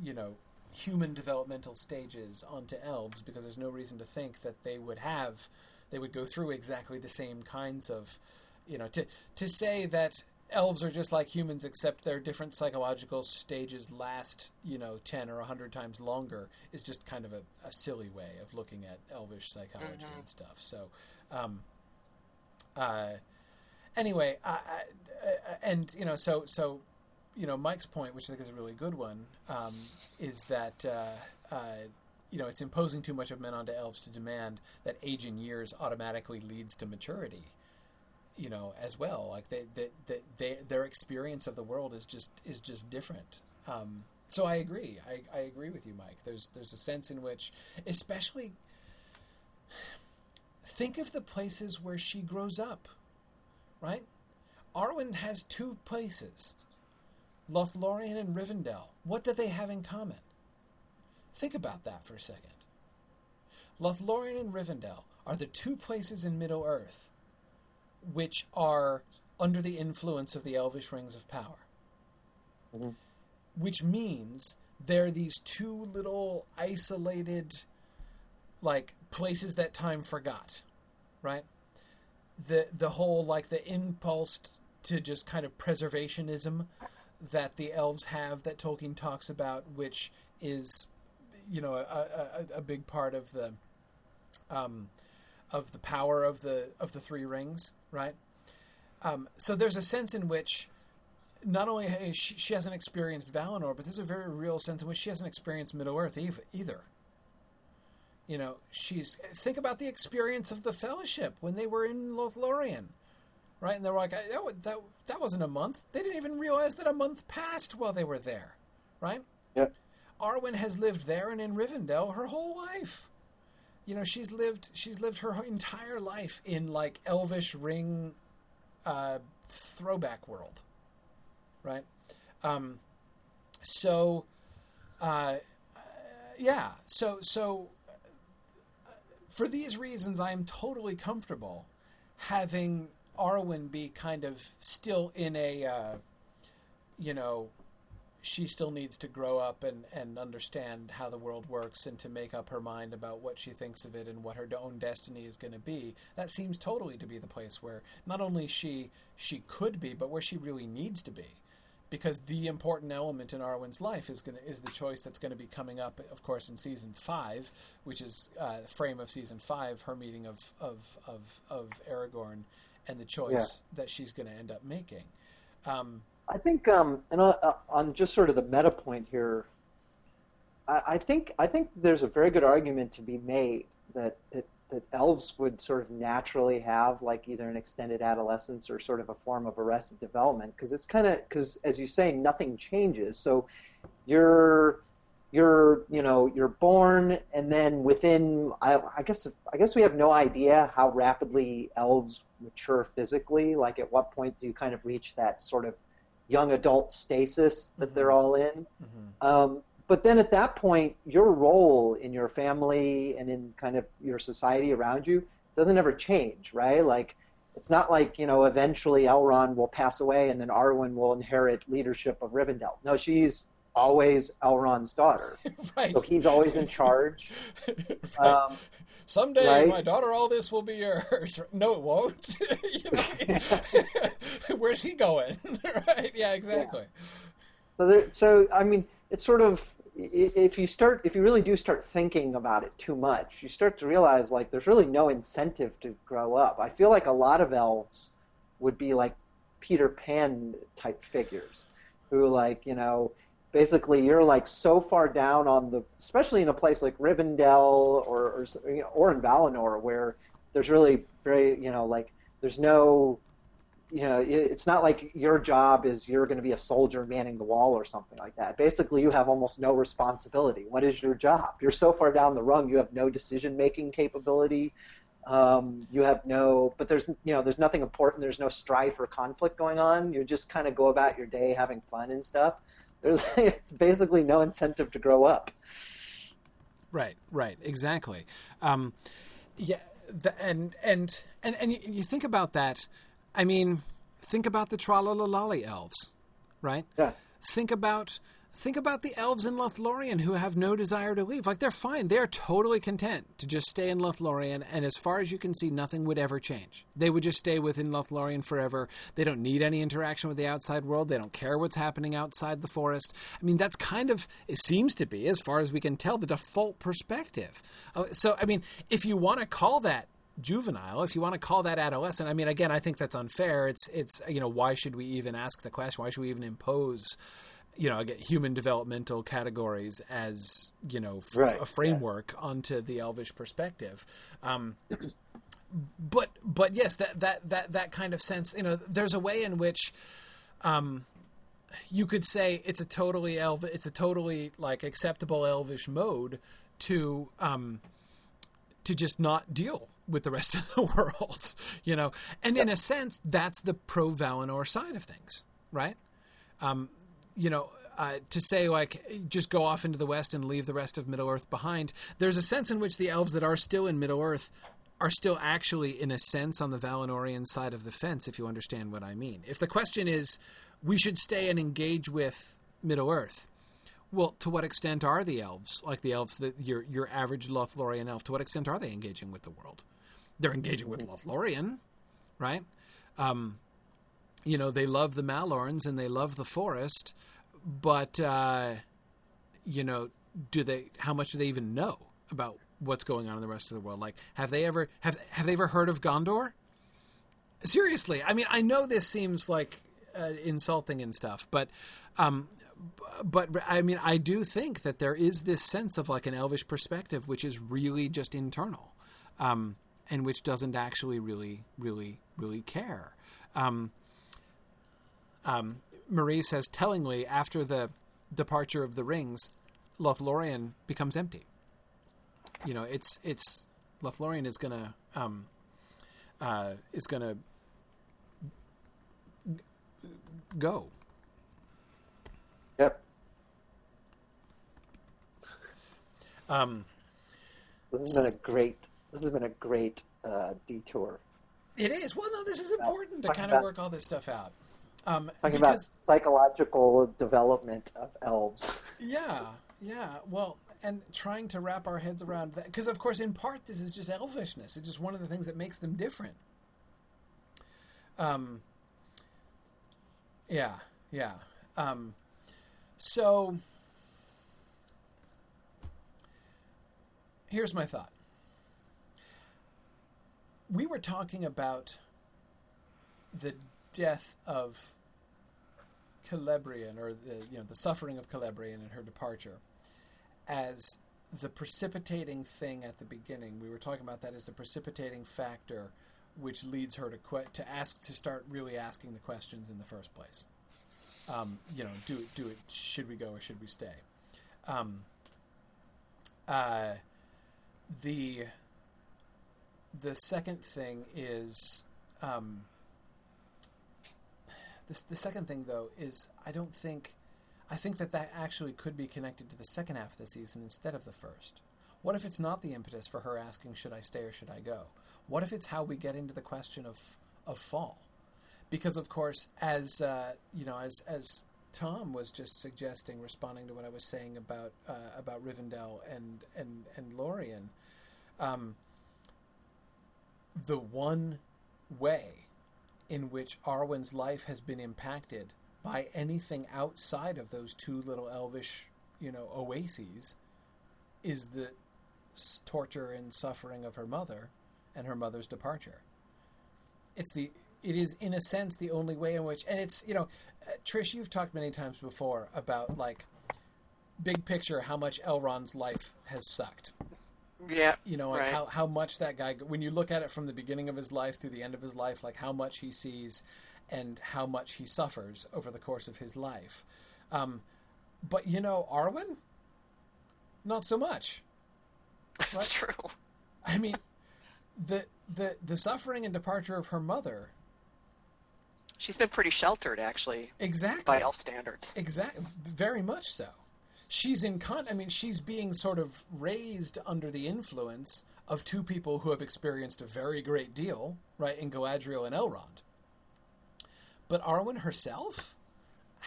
you know, human developmental stages onto elves because there's no reason to think that they would have, they would go through exactly the same kinds of, you know, to to say that elves are just like humans except their different psychological stages last you know 10 or 100 times longer is just kind of a, a silly way of looking at elvish psychology Mhm. and stuff so um, uh, anyway, I- and you know, so so you know, Mike's point, which I think is a really good one, um, is that uh, uh, you know it's imposing too much of men onto elves to demand that age in years automatically leads to maturity. You know, as well, like they, they, they, they their experience of the world is just is just different. Um, so I agree. I, I agree with you, Mike. There's there's a sense in which, especially think of the places where she grows up, right? Arwen has two places, Lothlorien and Rivendell. What do they have in common? Think about that for a second. Lothlorien and Rivendell are the two places in Middle Earth which are under the influence of the Elvish Rings of Power. Mhm. Which means they're these two little isolated like places that time forgot, right? The the whole like the impulse to just kind of preservationism that the elves have that Tolkien talks about, which is you know a, a, a big part of the um, of the power of the of the three rings, right? Um, so there's a sense in which not only she, she hasn't experienced Valinor, but there's a very real sense in which she hasn't experienced Middle Earth either. You know, she's think about the experience of the Fellowship when they were in Lothlorien, right? And they were like, that, that that wasn't a month. They didn't even realize that a month passed while they were there, right? Yeah. Arwen has lived there and in Rivendell her whole life. You know, she's lived she's lived her entire life in like Elvish ring uh, throwback world, right? Um, so, uh, yeah, so so for these reasons, I am totally comfortable having Arwen be kind of still in a, uh, you know, she still needs to grow up and, and understand how the world works and to make up her mind about what she thinks of it and what her own destiny is going to be. That seems totally to be the place where not only she she could be, but where she really needs to be. Because the important element in Arwen's life is going to, is the choice that's going to be coming up, of course, in season five, which is uh, frame of season five, her meeting of of of, of Aragorn, and the choice that she's going to end up making. Um, I think, um, and uh, uh, on just sort of the meta point here, I, I think I think there's a very good argument to be made that that that elves would sort of naturally have like either an extended adolescence or sort of a form of arrested development because it's kind of because as you say nothing changes. So you're you're you know you're born and then within I, I guess I guess we have no idea how rapidly elves mature physically. Like at what point do you kind of reach that sort of young adult stasis that they're all in? Mm-hmm. um, but then at that point, your role in your family and in kind of your society around you doesn't ever change, right? Like, it's not like, you know, eventually Elrond will pass away and then Arwen will inherit leadership of Rivendell. No, she's always Elrond's daughter. right. So he's always in charge. Right. Um, Someday, right? my daughter, all this will be yours. No, it won't. You know? Where's he going? right? Yeah, exactly. So, there, so I mean, it's sort of if you start, if you really do start thinking about it too much, you start to realize like there's really no incentive to grow up. I feel like a lot of elves would be like Peter Pan type figures, who like you know, basically you're like so far down on the, especially in a place like Rivendell or or, you know, or in Valinor where there's really very you know like there's no you know, it's not like your job is you're going to be a soldier manning the wall or something like that. Basically, you have almost no responsibility. What is your job? You're so far down the rung, you have no decision making capability. Um, you have no, but there's you know, there's nothing important. There's no strife or conflict going on. You just kind of go about your day having fun and stuff. There's it's basically no incentive to grow up. Right, right, exactly. Um, yeah, the, and and and and you, you think about that. I mean, think about the Tralalalali elves, right? Yeah. Think about think about the elves in Lothlorien who have no desire to leave. Like they're fine. They're totally content to just stay in Lothlorien, and as far as you can see, nothing would ever change. They would just stay within Lothlorien forever. They don't need any interaction with the outside world. They don't care what's happening outside the forest. I mean, that's kind of it seems to be, as far as we can tell, the default perspective. Uh, So, I mean, if you want to call that juvenile if you want to call that adolescent i mean again i think that's unfair. It's it's you know why should we even ask the question? Why should we even impose you know again, human developmental categories as you know f- Right, a framework onto the elvish perspective? Um, but but yes that that that that kind of sense you know there's a way in which um, you could say it's a totally elvish, it's a totally like acceptable elvish mode to um, to just not deal with the rest of the world, you know. And in a sense, that's the pro Valinor side of things, right? Um, you know, uh, to say like just go off into the west and leave the rest of Middle Earth behind. There's a sense in which the elves that are still in Middle Earth are still actually, in a sense, on the Valinorian side of the fence. If you understand what I mean. If the question is, we should stay and engage with Middle Earth. Well, to what extent are the elves, like the elves that your your average Lothlorien elf, to what extent are they engaging with the world? They're engaging with Lothlorien, right? Um, you know, they love the mallorns and they love the forest, but uh, you know, do they? How much do they even know about what's going on in the rest of the world? Like, have they ever have have they ever heard of Gondor? Seriously, I mean, I know this seems like uh, insulting and stuff, but um, but I mean, I do think that there is this sense of like an elvish perspective, which is really just internal, um, and which doesn't actually really, really, really care. Um, um, Marie says tellingly, after the departure of the rings, Lothlorien becomes empty. You know, it's it's Lothlorien is gonna um, uh, is gonna go. Yep. Um, This has been a great. This has been a great uh, detour. It is. Well, no, this is important to kind of about- work all this stuff out. Um, Talking about psychological development of elves. yeah, yeah. Well, and trying to wrap our heads around that, because of course, in part, this is just elvishness. It's just one of the things that makes them different. Um. Yeah, yeah. Um, so here's my thought. We were talking about the death of Celebrian, or the you know the suffering of Celebrian and her departure, as the precipitating thing at the beginning. We were talking about that as the precipitating factor, which leads her to que- to ask to start really asking the questions in the first place. Um, you know, do it, do it. Should we go or should we stay? Um, uh, the the second thing is um, the, the second thing though is I don't think I think that that actually could be connected to the second half of the season instead of the first. What if it's not the impetus for her asking should I stay or should I go? What if it's how we get into the question of of fall? Because of course, as uh, you know, as as Tom was just suggesting, responding to what I was saying about uh, about Rivendell and and and Lorien, um, the one way in which Arwen's life has been impacted by anything outside of those two little elvish, you know, oases is the torture and suffering of her mother and her mother's departure. It's the it is in a sense the only way in which and it's you know uh, Trish you've talked many times before about like big picture how much Elrond's life has sucked Yeah. you know, right. how, how much that guy, when you look at it from the beginning of his life through the end of his life, like how much he sees and how much he suffers over the course of his life. Um, but, you know, Arwen, not so much. That's true. I mean, the, the, the suffering and departure of her mother, She's been pretty sheltered, actually, exactly. by elf standards. Exactly, very much so. She's in con. I mean, she's being sort of raised under the influence of two people who have experienced a very great deal, right, in Galadriel and Elrond. But Arwen herself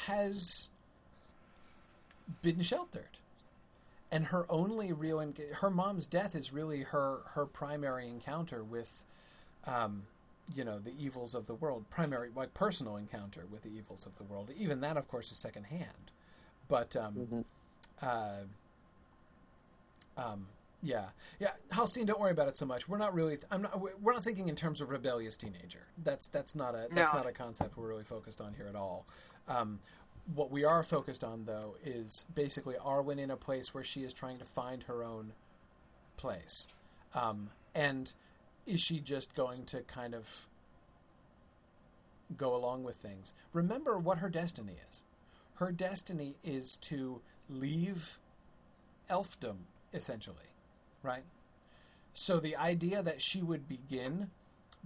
has been sheltered, and her only real enga- her mom's death is really her her primary encounter with, um, you know, the evils of the world. Primary, like personal encounter with the evils of the world. Even that, of course, is secondhand. But um, Mhm. uh, um, yeah, yeah, Halstein, don't worry about it so much. We're not really. I'm not. We're not thinking in terms of rebellious teenager. That's that's not a that's No. not a concept we're really focused on here at all. Um, what we are focused on, though, is basically Arwen in a place where she is trying to find her own place, um, and is she just going to kind of go along with things? Remember what her destiny is. Her destiny is to leave elfdom, essentially, right? So the idea that she would begin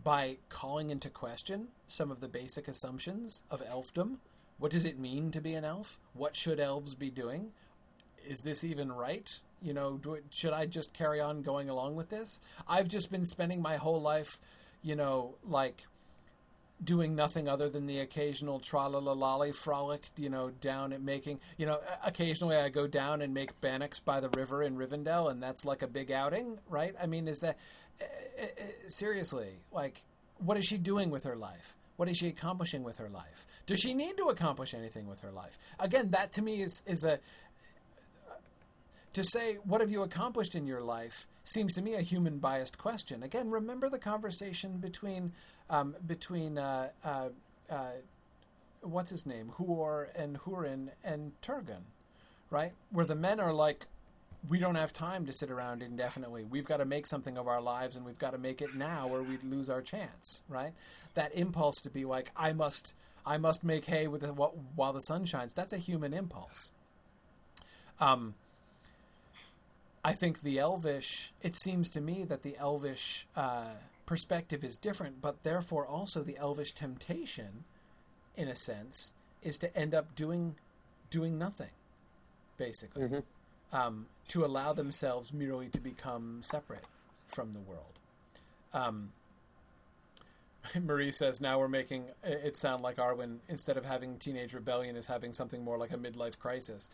by calling into question some of the basic assumptions of elfdom. What does it mean to be an elf? What should elves be doing? Is this even right? You know, do should I just carry on going along with this? I've just been spending my whole life, you know, like doing nothing other than the occasional tra-la-la-lolly frolic, you know, down and making, you know, occasionally I go down and make bannocks by the river in Rivendell, and that's like a big outing, right? I mean, is that uh, uh, seriously like what is she doing with her life? What is she accomplishing with her life? Does she need to accomplish anything with her life? Again, that to me is is a to say what have you accomplished in your life seems to me a human biased question. Again, remember the conversation between um, between uh, uh, uh, what's his name, Huor and Hurin and Turgon, right? Where the men are like, we don't have time to sit around indefinitely. We've got to make something of our lives, and we've got to make it now, or we'd lose our chance, right? That impulse to be like, I must, I must make hay with the, while the sun shines. That's a human impulse. Um, I think the elvish. It seems to me that the elvish uh, perspective is different, but therefore also the elvish temptation, in a sense, is to end up doing doing nothing, basically, Mhm. um, to allow themselves merely to become separate from the world. Um, Marie says now we're making it sound like Arwen instead of having teenage rebellion is having something more like a midlife crisis.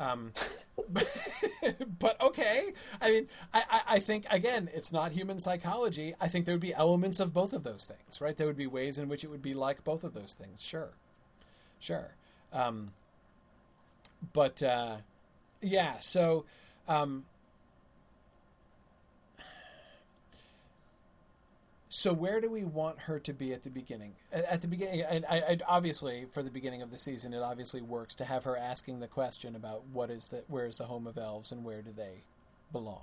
Um, but okay, I mean, I, I, think again, it's not human psychology. I think there would be elements of both of those things, right? There would be ways in which it would be like both of those things. Sure, sure. Um, but uh, yeah, so. Um, So where do we want her to be at the beginning? At the beginning, and I, I, obviously for the beginning of the season, it obviously works to have her asking the question about what is the where is the home of elves and where do they belong.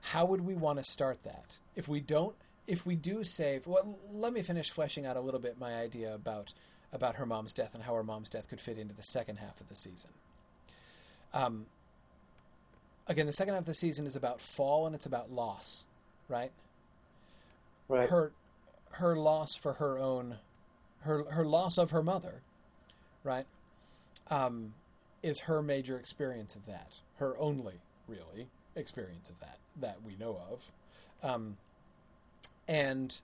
How would we want to start that? If we don't, if we do save, well, let me finish fleshing out a little bit my idea about about her mom's death and how her mom's death could fit into the second half of the season. Um, again, the second half of the season is about fall and it's about loss, right? Right. Her her loss for her own her her loss of her mother, right? Um, is her major experience of that. Her only really experience of that that we know of. Um, and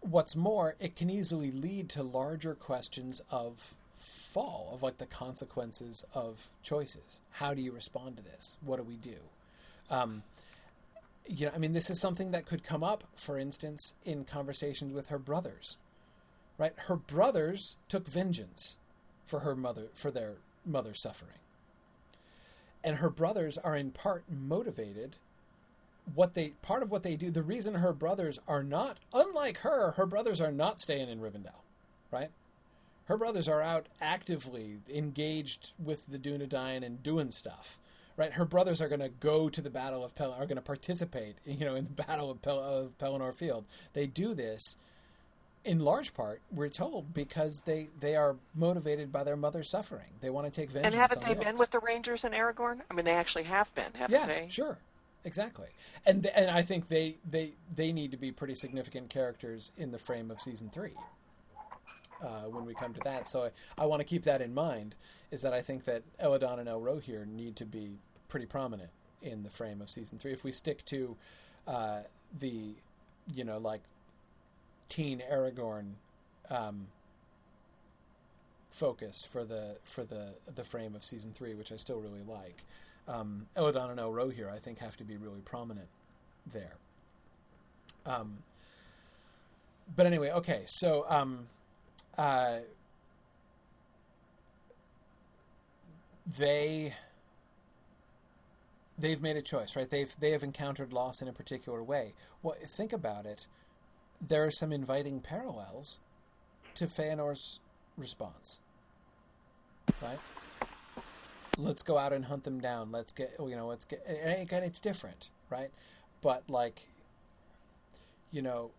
what's more, it can easily lead to larger questions of fall, of like the consequences of choices. How do you respond to this? What do we do? Um, you know, I mean, this is something that could come up, for instance, in conversations with her brothers. Right, her brothers took vengeance for her mother for their mother's suffering, and her brothers are in part motivated. What they part of what they do the reason her brothers are not unlike her her brothers are not staying in rivendell right? Her brothers are out actively engaged with the dunedain and doing stuff right her brothers are going to go to the battle of Pel- are going to participate you know in the battle of, Pel- of pelennor field they do this in large part we're told because they they are motivated by their mother's suffering they want to take vengeance And haven't they the been with the Rangers in Aragorn? I mean, they actually have been, haven't yeah, they? sure, exactly. And and I think they they they need to be pretty significant characters in the frame of season three. Uh, when we come to that, so I, I want to keep that in mind. Is that I think that Elladan and Elrohir need to be pretty prominent in the frame of season three. If we stick to uh, the, you know, like teen Aragorn um, focus for the for the the frame of season three, which I still really like. Um, Elladan and Elrohir, I think, have to be really prominent there. Um, but anyway, okay, so um, uh, they they've made a choice, right? They've they have encountered loss in a particular way. Well, think about it. There are some inviting parallels to Feanor's response, right? Let's go out and hunt them down. Let's get you know. Let's get and again. It's different, right? But like, you know,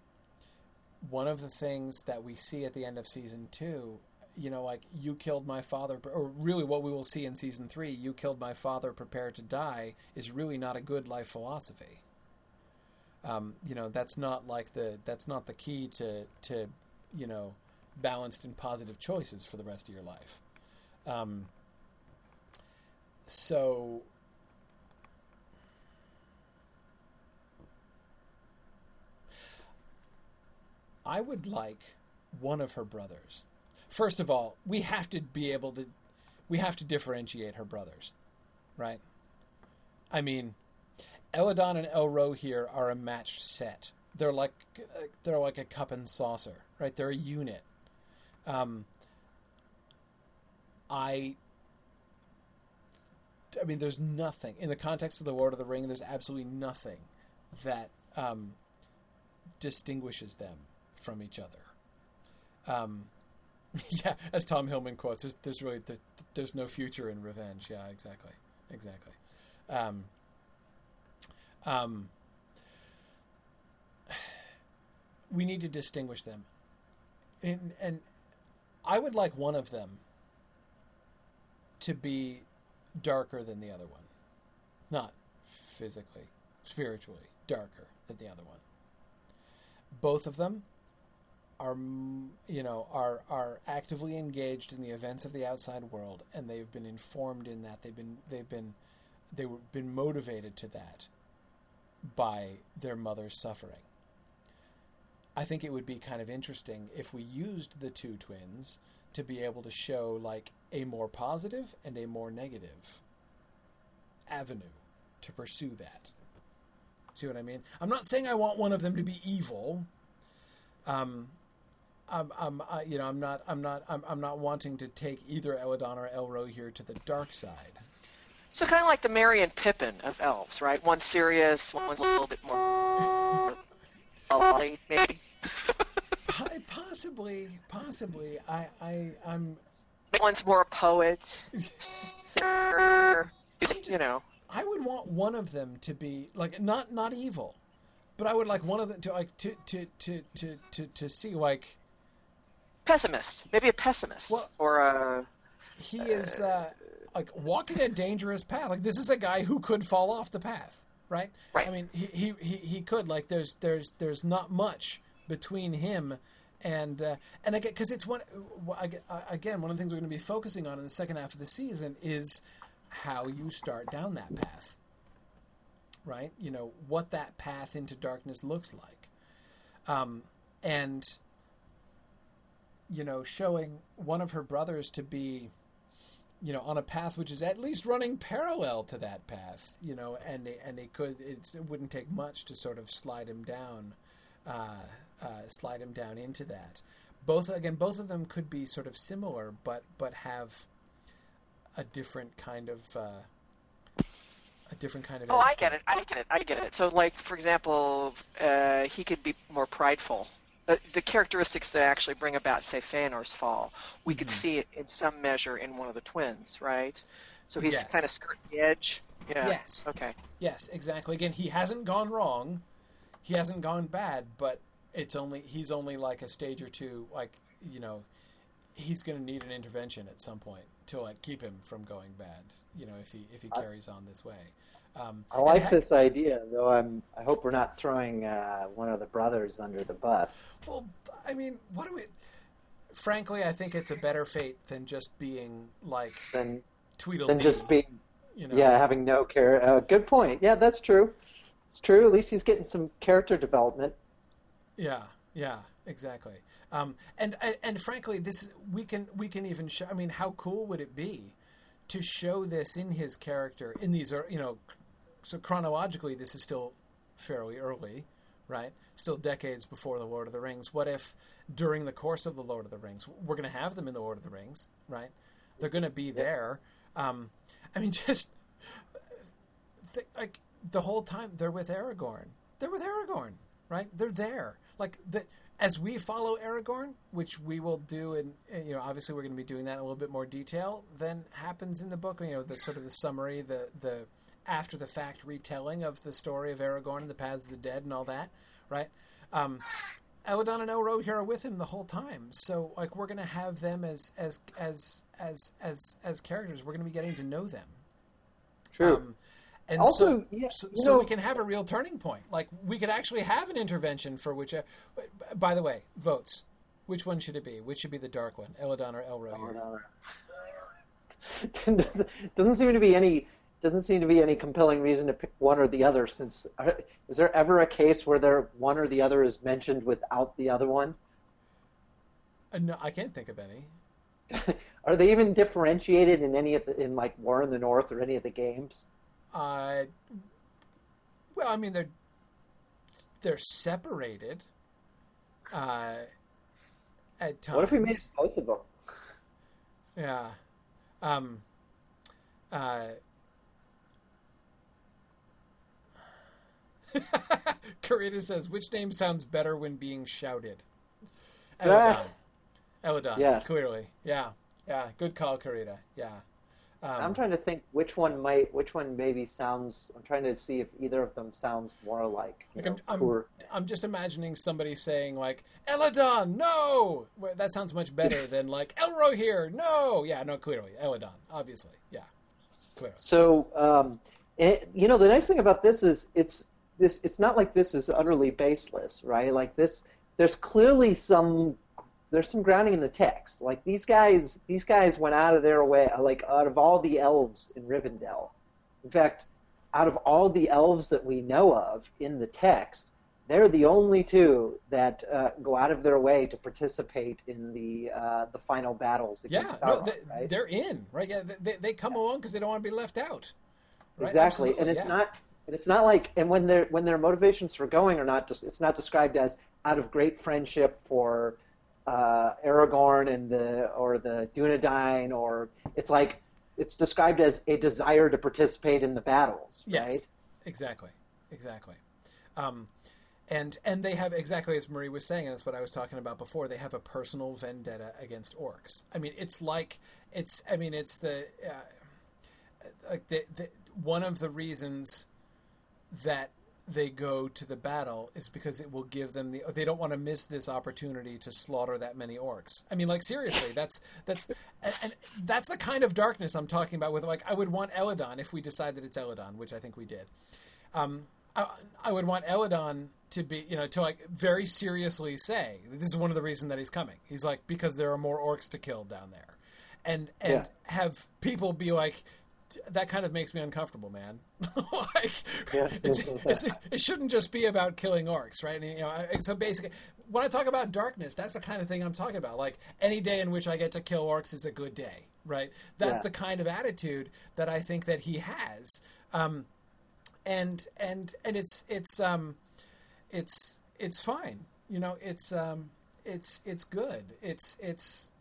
one of the things that we see at the end of season two, you know, like you killed my father, or really what we will see in season three, you killed my father, prepare to die, is really not a good life philosophy. Um, you know, that's not like the that's not the key to to you know balanced and positive choices for the rest of your life. Um, so I would like one of her brothers. First of all, we have to be able to we have to differentiate her brothers, right? I mean, Elladan and Elrohir are a matched set. They're like they're like a cup and saucer, right? They're a unit. Um, I I mean, there's nothing in the context of the Lord of the Ring. There's absolutely nothing that um, distinguishes them from each other. Um, yeah, as Tom Hillman quotes, there's, there's really the, there's no future in revenge. Yeah, exactly, exactly. Um, um, we need to distinguish them, and, and I would like one of them to be darker than the other one. Not physically, spiritually, darker than the other one. Both of them are, you know, are are actively engaged in the events of the outside world, and they've been informed in that. They've been they've been they were been motivated to that by their mother's suffering. I think it would be kind of interesting if we used the two twins to be able to show like a more positive and a more negative avenue to pursue that. See what I mean? I'm not saying I want one of them to be evil. Um, I'm, I'm, I, you know, I'm not, I'm not, I'm, I'm not wanting to take either Elladan or Elrohir to the dark side. So kind of like the Merry and Pippin of elves, right? One's serious, one's a little bit more light, maybe. possibly, possibly. I, I, I'm. One's more a poet. or, you know. I would want one of them to be like not not evil, but I would like one of them to like to to to to to, to see like pessimist, maybe a pessimist Well- or a he is uh, like walking a dangerous path. Like this is a guy who could fall off the path, right? Right. I mean, he he, he, he could like there's there's there's not much between him and uh, and again because it's one again one of the things we're going to be focusing on in the second half of the season is how you start down that path, right? You know what that path into darkness looks like, um, and you know showing one of her brothers to be you know, on a path which is at least running parallel to that path, you know, and and it could it's, it wouldn't take much to sort of slide him down, uh, uh, slide him down into that. Both again, both of them could be sort of similar, but but have a different kind of uh, a different kind of. Oh, I get it. I get it. I get it. So, like for example, uh, he could be more prideful. Uh, the characteristics that actually bring about, say, Feanor's fall, we could Mhm. see it in some measure in one of the twins, right? So he's Yes. kind of skirting the edge. Yeah. Yes. Okay. Yes, exactly. Again, he hasn't gone wrong. He hasn't gone bad, but it's only he's only like a stage or two like, you know, he's going to need an intervention at some point to like keep him from going bad, you know, if he if he carries on this way. Um, I like this idea, though. I'm. I hope we're not throwing uh, one of the brothers under the bus. Well, I mean, what do we Frankly, I think it's a better fate than just being like Than Tweedledee. than just being you know. yeah having no care. Uh, good point. Yeah, that's true. It's true. At least he's getting some character development. Yeah, yeah, exactly. Um, and, and and frankly, this we can we can even show. I mean, how cool would it be to show this in his character in these you know, so chronologically this is still fairly early, right? Still decades before the Lord of the Rings. What if during the course of the Lord of the Rings, we're going to have them in the Lord of the Rings, right? They're going to be there. Um, I mean, just th- like the whole time they're with Aragorn. They're with Aragorn, right? They're there. Like the as we follow Aragorn, which we will do, and you know, obviously we're going to be doing that in a little bit more detail than happens in the book. You know, the sort of the summary, the the after the fact retelling of the story of Aragorn and the Paths of the Dead and all that, right? Um, Elladan and Elrohir are with him the whole time, so like we're going to have them as as as as as as characters. We're going to be getting to know them. True. Um, and Also, so, yeah, so, you so we can have a real turning point. Like we could actually have an intervention for which. uh, By the way, votes. Which one should it be? Which should be the dark one, Elladan or Elro? here? doesn't, doesn't seem to be any doesn't seem to be any compelling reason to pick one or the other. Since are, is there ever a case where there one or the other is mentioned without the other one? Uh, no, I can't think of any. Are they even differentiated in any of the, in like War in the North or any of the games? Uh, well, I mean they're they're separated. Uh, at times. What if we made both of them? Yeah. Um, uh, Karita says, which name sounds better when being shouted? Elladan. Ah. Elladan. Yes. Clearly. Yeah. Yeah. Good call, Karita. Yeah. Um, I'm trying to think which one might which one maybe sounds. I'm trying to see if either of them sounds more like. You Like, know, I'm, I'm, I'm just imagining somebody saying like Elladan, no. Well, That sounds much better than like Elrohir, no. Yeah, no, clearly Elladan, obviously, yeah, clearly. So, um, it, you know, the nice thing about this is it's this. It's not like this is utterly baseless, right? Like this, there's clearly some there's some grounding in the text. Like these guys, these guys went out of their way. Like out of all the elves in Rivendell, in fact, out of all the elves that we know of in the text, they're the only two that uh, go out of their way to participate in the uh, the final battles Yeah, against no, Sauron. they, right? they're in, right? Yeah, they, they come along because they don't want to be left out. Right? Exactly, and it's yeah. not and it's not like and when their when their motivations for going are not just it's not described as out of great friendship for uh, Aragorn and the or the Dunedain or it's like it's described as a desire to participate in the battles, Yes, right? exactly, exactly. Um, and and they have exactly as Marie was saying, and that's what I was talking about before. They have a personal vendetta against orcs. I mean, it's like it's. I mean, it's the. Uh, like the, the, one of the reasons that they go to the battle is because it will give them the they don't want to miss this opportunity to slaughter that many orcs. I mean like seriously that's that's and, and that's the kind of darkness i'm talking about with like i would want elladan if we decide that it's elladan which i think we did. Um, I, I would want elladan to be you know to like very seriously say this is one of the reasons that he's coming. He's like because there are more orcs to kill down there. And and yeah. have people be like that kind of makes me uncomfortable, man. like, it's, it shouldn't just be about killing orcs, right? And, you know, so basically, when I talk about darkness, that's the kind of thing I'm talking about. Like any day in which I get to kill orcs is a good day, right? That's yeah. the kind of attitude that I think that he has, um, and and and it's it's um, it's it's fine. You know, it's um, it's it's good. It's it's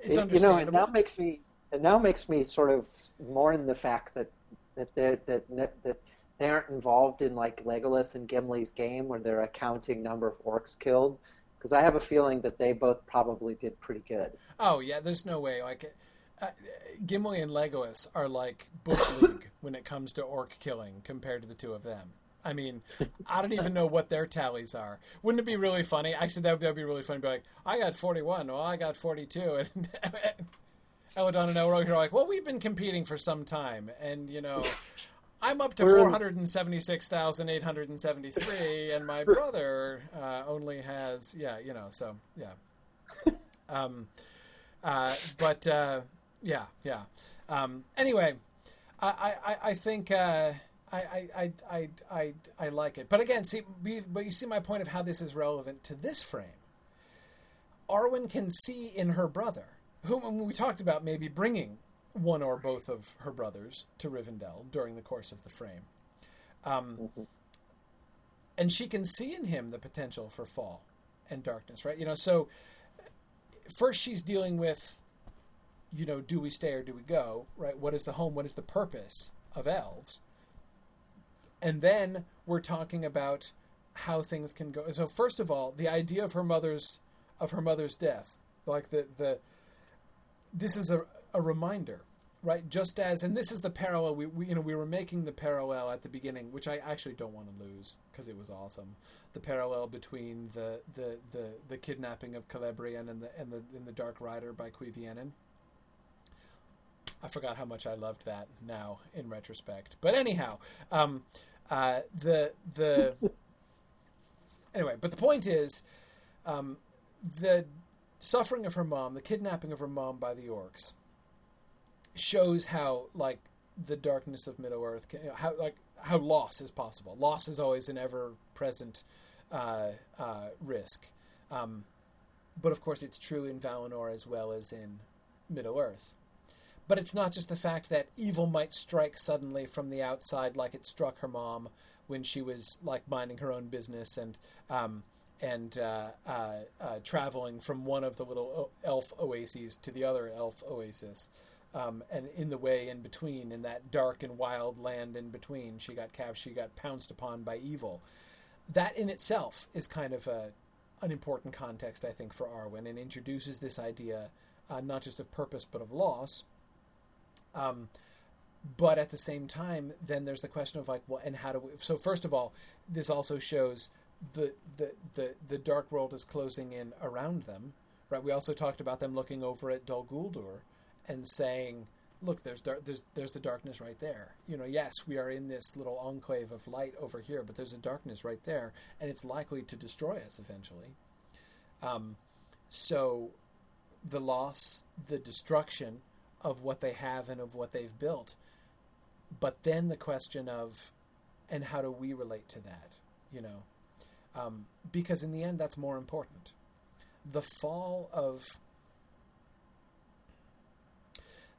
it's it, You know, and that makes me it now makes me sort of mourn the fact that that that that, that they aren't involved in like Legolas and Gimli's game where they're accounting number of orcs killed because I have a feeling that they both probably did pretty good. Oh yeah, there's no way like. Uh, Gimli and Legolas are like bush league when it comes to orc killing compared to the two of them. I mean, I don't even know what their tallies are. Wouldn't it be really funny? Actually, that would be really funny. Be like, I got forty-one. Well, I got forty-two, and Elladan and Elrohir are like, well, we've been competing for some time, and you know, I'm up to four hundred and seventy-six thousand eight hundred and seventy-three, and my brother uh, only has, yeah, you know, so yeah. Um, uh, but uh, yeah, yeah. Um, anyway, I, I, I think. Uh, I, I, I, I, I like it. But again, see, but you see my point of how this is relevant to this frame. Arwen can see in her brother whom we talked about maybe bringing one or both of her brothers to Rivendell during the course of the frame. Um, mm-hmm. And she can see in him the potential for fall and darkness, right? You know, so first she's dealing with, you know, do we stay or do we go, right? What is the home? What is the purpose of elves? And then we're talking about how things can go. So first of all, the idea of her mother's of her mother's death, like the the this is a, a reminder, right? Just as, and this is the parallel we, we, you know we were making the parallel at the beginning, which I actually don't want to lose because it was awesome. The parallel between the the the, the kidnapping of Celebrian and the and the in the Dark Rider by Cuiviénen. I forgot how much I loved that now in retrospect. But anyhow, um, uh, the the anyway, but the point is, um, the suffering of her mom, the kidnapping of her mom by the orcs, shows how like the darkness of Middle Earth, can, you know, how like how loss is possible. Loss is always an ever-present uh, uh, risk, um, but of course it's true in Valinor as well as in Middle Earth. But it's not just the fact that evil might strike suddenly from the outside, like it struck her mom when she was like minding her own business and um, and uh, uh, uh, traveling from one of the little elf oases to the other elf oasis. Um, and in the way in between, in that dark and wild land in between, she got captured, she got pounced upon by evil. That in itself is kind of a, an important context, I think, for Arwen, and introduces this idea uh, not just of purpose but of loss. Um, but at the same time, then there's the question of like, well, and how do we? So first of all, this also shows the, the, the, the dark world is closing in around them. Right. We also talked about them looking over at Dol Guldur and saying, "Look, there's dar- there's there's the darkness right there. You know, yes, we are in this little enclave of light over here, but there's a darkness right there, and it's likely to destroy us eventually." Um, so, the loss, the destruction of what they have and of what they've built, but then the question of, and how do we relate to that? You know, um, because in the end, that's more important. The fall of.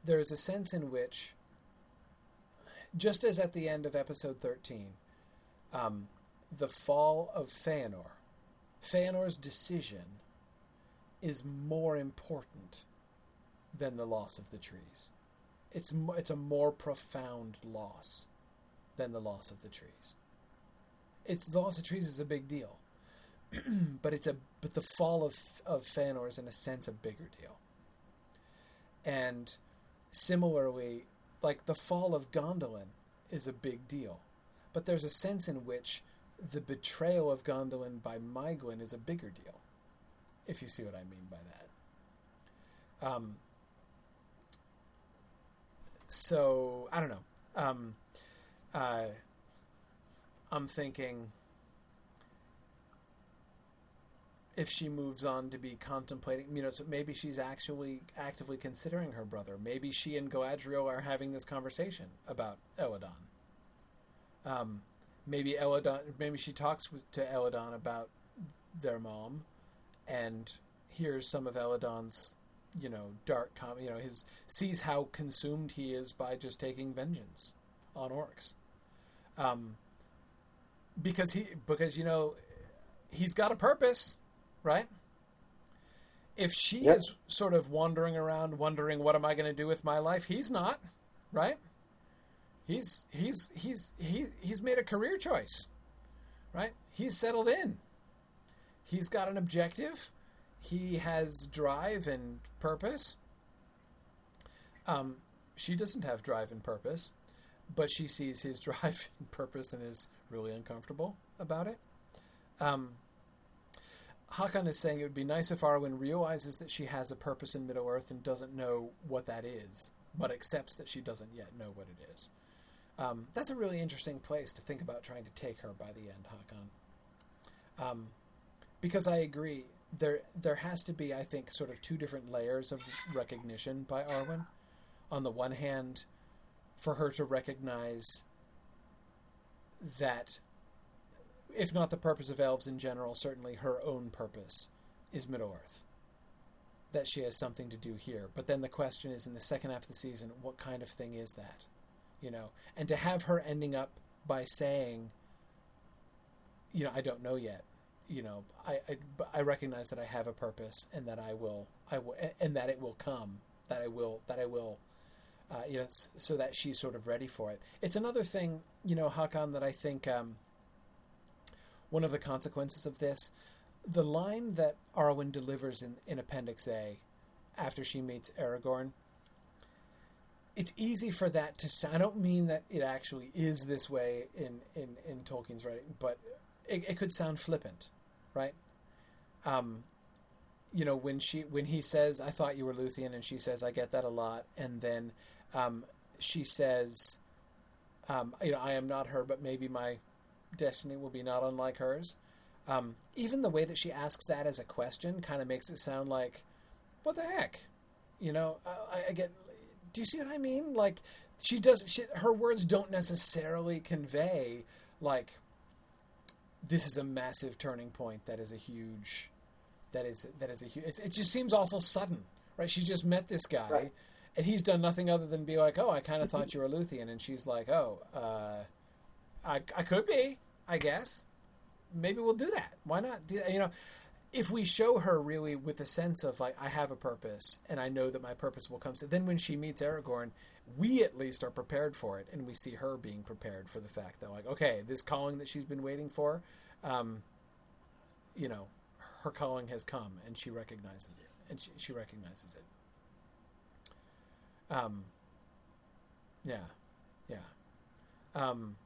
There's a sense in which, just as at the end of episode 13, um, the fall of Feanor, Feanor's decision is more important than the loss of the trees. It's, it's a more profound loss than the loss of the trees it's the loss of trees is a big deal, but it's a but the fall of of Feanor is in a sense a bigger deal. And similarly, like the fall of Gondolin is a big deal, but there's a sense in which the betrayal of Gondolin by Maeglin is a bigger deal, if you see what I mean by that. Um, so I don't know. Um, uh, I'm thinking if she moves on to be contemplating, you know, so maybe she's actually actively considering her brother. Maybe she and Galadriel are having this conversation about Elladan. Um, maybe Elladan, maybe she talks with, to Elladan about their mom, and hears some of Elladan's, you know, dark, com- you know, his sees how consumed he is by just taking vengeance on orcs. Um, because he, because you know, he's got a purpose right? If she yep. is sort of wandering around wondering what am I going to do with my life, he's not, right? He's he's he's he he's made a career choice. Right? He's settled in. He's got an objective. He has drive and purpose. Um, she doesn't have drive and purpose, but she sees his drive and purpose and is really uncomfortable about it. Um, Hakan is saying it would be nice if Arwen realizes that she has a purpose in Middle Earth and doesn't know what that is, but accepts that she doesn't yet know what it is. Um, that's a really interesting place to think about trying to take her by the end, Hakan. Um, because I agree, there there has to be, I think, sort of two different layers of recognition by Arwen. On the one hand, for her to recognize that if not the purpose of elves in general, certainly her own purpose is Middle Earth. That she has something to do here. But then the question is in the second half of the season, what kind of thing is that? You know, and to have her ending up by saying, you know, I don't know yet. You know, I, I, I recognize that I have a purpose and that I will, I will, and that it will come. That I will, that I will, uh, you know, so that she's sort of ready for it. It's another thing, you know, Hakan, that I think um, one of the consequences of this. The line that Arwen delivers in, in Appendix A after she meets Aragorn, it's easy for that to sound. I don't mean that it actually is this way in, in, in Tolkien's writing, but it, it could sound flippant, right? Um, you know, when she when he says, "I thought you were Luthien," and she says, "I get that a lot," and then um, she says, um, "You know, I am not her, but maybe my destiny will be not unlike hers. Um, even the way that she asks that as a question kind of makes it sound like, what the heck? You know, I, I get. Do you see what I mean? Like, she does. She, her words don't necessarily convey like this is a massive turning point. That is a huge. That is that is a huge. It just seems awful sudden, right? She just met this guy. Right. And he's done nothing other than be like, "Oh, I kind of thought you were Luthien," and she's like, "Oh, uh, I, I could be, I guess. Maybe we'll do that. Why not? Do? You know, if we show her really with a sense of like I have a purpose and I know that my purpose will come. So then when she meets Aragorn, we at least are prepared for it, and we see her being prepared for the fact that like okay, this calling that she's been waiting for, um, you know, her calling has come, and she recognizes it, and she, she recognizes it. Um, yeah, yeah. Um,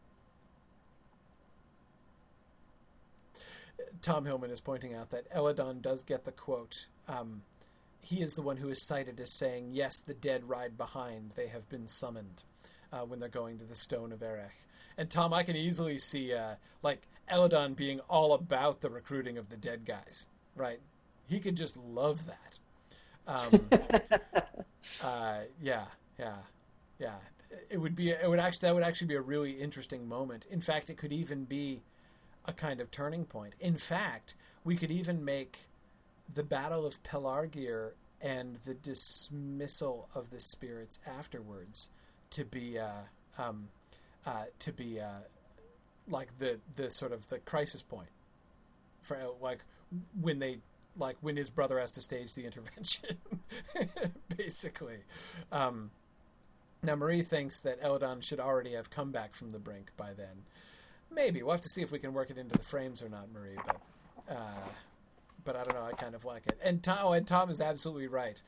Tom Hillman is pointing out that Elladan does get the quote. Um, he is the one who is cited as saying, "Yes, the dead ride behind; they have been summoned." Uh, when they're going to the Stone of Erech. And Tom, I can easily see uh, like Elladan being all about the recruiting of the dead guys, right? He could just love that. Um, uh, yeah, yeah, yeah. It would be. It would actually. That would actually be a really interesting moment. In fact, it could even be a kind of turning point. In fact, we could even make the Battle of Pelargir and the dismissal of the spirits afterwards to be uh, um, uh, to be uh, like the the sort of the crisis point for like when they like when his brother has to stage the intervention, basically. Um, now Marie thinks that Elladan should already have come back from the brink by then, Maybe we'll have to see if we can work it into the frames or not, Marie. But uh, but I don't know. I kind of like it. And Tom, oh, and Tom is absolutely right.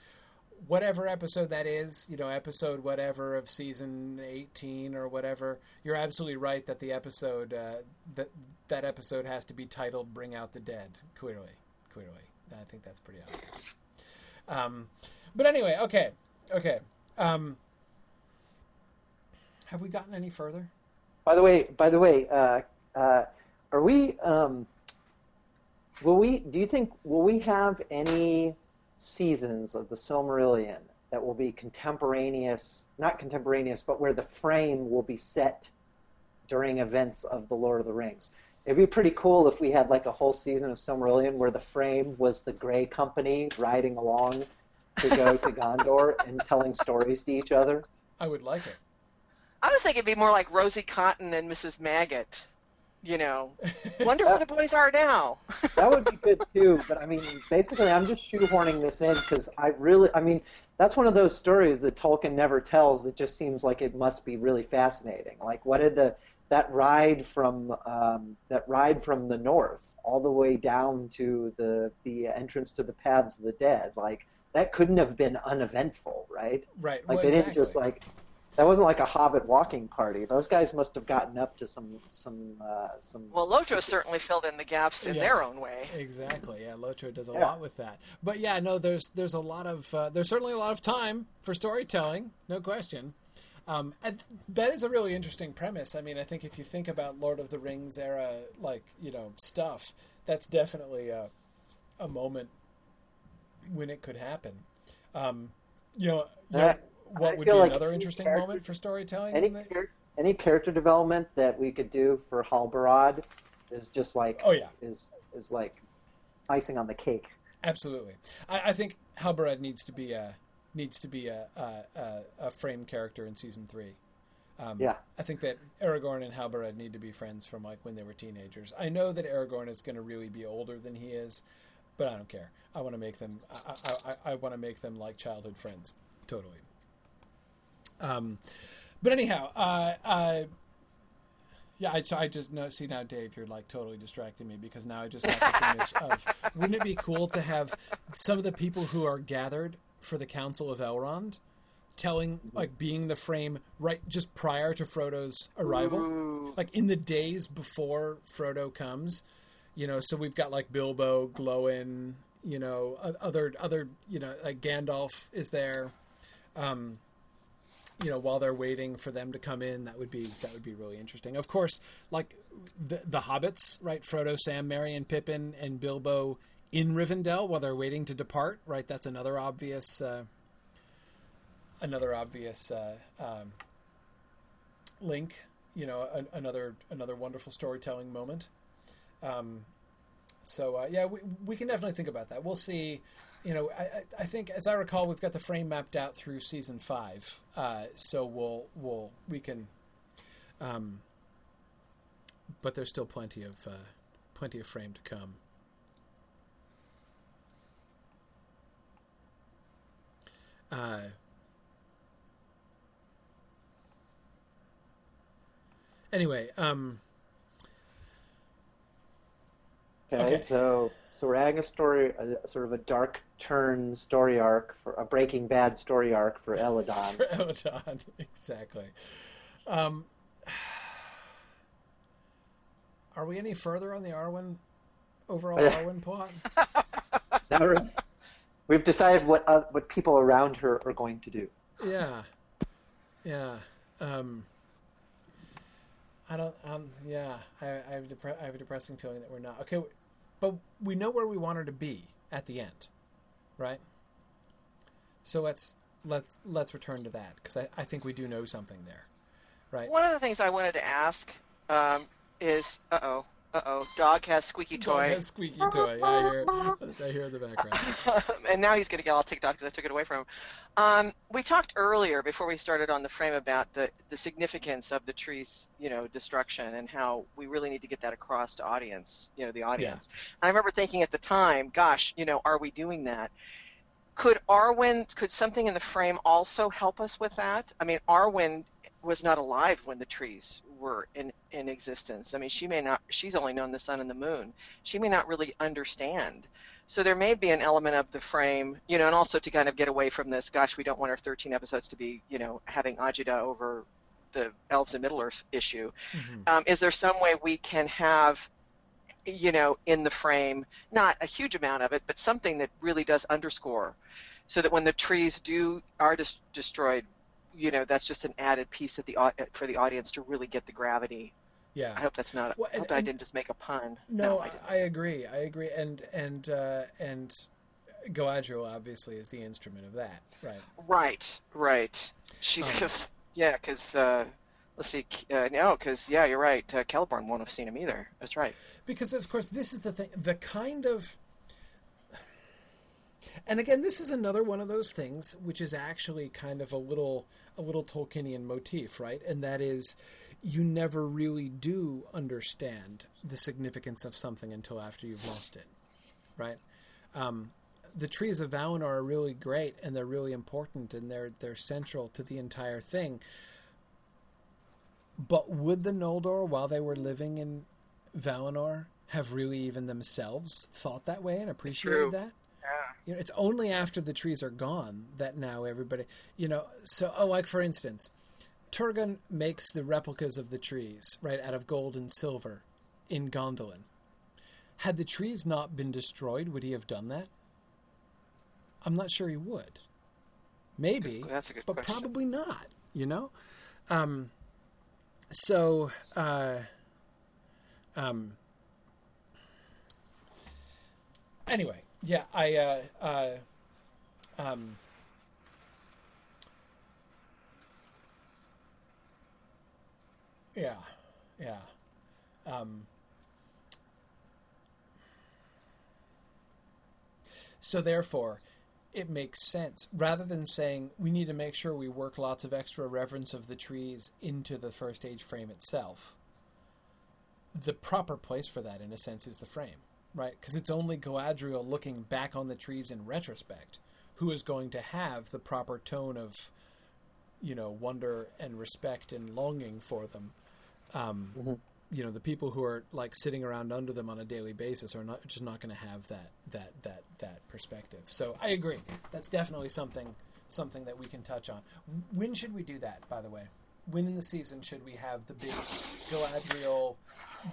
whatever episode that is, you know, episode whatever of season 18 or whatever, you're absolutely right that the episode uh, that that episode has to be titled "Bring Out the Dead." Clearly, clearly, I think that's pretty obvious. Um, but anyway, okay, okay. Um, have we gotten any further? By the way, by the way, uh, uh, are we? Um, will we? Do you think will we have any seasons of the Silmarillion that will be contemporaneous? Not contemporaneous, but where the frame will be set during events of the Lord of the Rings. It'd be pretty cool if we had like a whole season of Silmarillion where the frame was the Grey Company riding along to go to Gondor and telling stories to each other. I would like it. I was thinking it'd be more like Rosie Cotton and Mrs. Maggot. You know, wonder where the boys are now. that would be good too. But I mean, basically, I'm just shoehorning this in because I really, I mean, that's one of those stories that Tolkien never tells that just seems like it must be really fascinating. Like, what did the that ride from um, that ride from the north all the way down to the the entrance to the paths of the dead? Like, that couldn't have been uneventful, right? Right. Like well, they didn't just like that wasn't like a Hobbit walking party. Those guys must have gotten up to some some uh, some. Well, Lotro certainly filled in the gaps in Yeah. their own way. Exactly. Yeah, Lotro does a Yeah. lot with that. But yeah, no, there's there's a lot of uh, there's certainly a lot of time for storytelling, no question. Um, that is a really interesting premise. I mean, I think if you think about Lord of the Rings era, like you know stuff, that's definitely a a moment when it could happen. Um, you know, you know, Uh, what I would be like another interesting moment for storytelling? any char- any character development that we could do for Halbarad is just like oh yeah, is is like icing on the cake. Absolutely, I, I think Halbarad needs to be a needs to be a a, a, a frame character in season three. Um, Yeah. I think that Aragorn and Halbarad need to be friends from like when they were teenagers. I know that Aragorn is going to really be older than he is, but I don't care. I want to make them. I, I, I, I want to make them like childhood friends. Totally. Um, but anyhow, uh, uh, yeah, I, so I just no, see now, Dave, you're like totally distracting me because now I just got this image of wouldn't it be cool to have some of the people who are gathered for the Council of Elrond telling, like, being the frame right just prior to Frodo's arrival, Ooh. like in the days before Frodo comes, you know. So we've got like Bilbo, Glóin, you know, other other, you know, like Gandalf is there. Um, you know, while they're waiting for them to come in, that would be that would be really interesting. Of course, like the, the hobbits, right? Frodo, Sam, Merry, and Pippin, and Bilbo in Rivendell while they're waiting to depart, right? That's another obvious, uh, another obvious uh, um, link. You know, an, another another wonderful storytelling moment. Um, so uh, yeah, we we can definitely think about that. We'll see. You know, I, I- I think as I recall, we've got the frame mapped out through season five. Uh, so we'll we'll we can. Um, but there's still plenty of uh, plenty of frame to come. Uh, anyway, um, Okay, Okay. so so we're adding a story, a, sort of a dark turn story arc for a Breaking Bad story arc for Elladan. for Elladan, exactly. Um, are we any further on the Arwen overall. Arwen plot? Now we're- we've decided what uh, what people around her are going to do. Yeah, yeah. Um, I don't. Um, yeah, I, I have a depre- I have a depressing feeling that we're not okay. But we know where we want her to be at the end, right? So let's let's let's return to that because I, I think we do know something there, right? One of the things I wanted to ask um, is, uh oh, uh oh, dog has squeaky Dog toy, has squeaky toy. I hear, I hear in the background. and now he's going to get all ticked off because I took it away from him. Um, we talked earlier before we started on the frame about the the significance of the tree's, you know, destruction and how we really need to get that across to audience, you know, the audience. And I remember thinking at the time, gosh, you know, are we doing that? Could Arwen, could something in the frame also help us with that? I mean, Arwen was not alive when the trees were in, in existence. I mean, she may not, she's only known the sun and the moon. She may not really understand. So there may be an element of the frame, you know, and also to kind of get away from this, gosh, we don't want our 13 episodes to be, you know, having Ajita over the Elves and Middle Earth issue. Mm-hmm. Um, is there some way we can have, you know, in the frame, not a huge amount of it, but something that really does underscore so that when the trees do are dis- destroyed you know that's just an added piece of the for the audience to really get the gravity. Yeah, I hope that's not. Well, and, I hope and, I didn't just make a pun. No, no I, I, agree. I agree. And and uh, and Galadriel obviously is the instrument of that, right? Right, right. She's um, just yeah, because uh, let's see, uh, no, because yeah, you're right. Uh, Celeborn won't have seen him either. That's right. Because of course, this is the thing. The kind of and again, this is another one of those things which is actually kind of a little a little Tolkienian motif, right? And that is you never really do understand the significance of something until after you've lost it, right? Um, the trees of Valinor are really great and they're really important and they're they're central to the entire thing. But would the Noldor, while they were living in Valinor, have really even themselves thought that way and appreciated that? You know, it's only after the trees are gone that now everybody, you know, so oh, like for instance, Turgon makes the replicas of the trees, right, out of gold and silver in Gondolin. Had the trees not been destroyed, would he have done that? I'm not sure he would. Maybe, That's a good but question. probably not. You know, um, so uh, um, anyway, yeah, I uh, uh, um, yeah, yeah. Um, so therefore, it makes sense rather than saying we need to make sure we work lots of extra reverence of the trees into the first age frame itself. The proper place for that, in a sense, is the frame right? Because it's only Galadriel looking back on the trees in retrospect who is going to have the proper tone of, you know, wonder and respect and longing for them. Um, mm-hmm. You know, the people who are like sitting around under them on a daily basis are not just not going to have that that that that perspective. So I agree. That's definitely something something that we can touch on. When should we do that? By the way, when in the season should we have the big Galadriel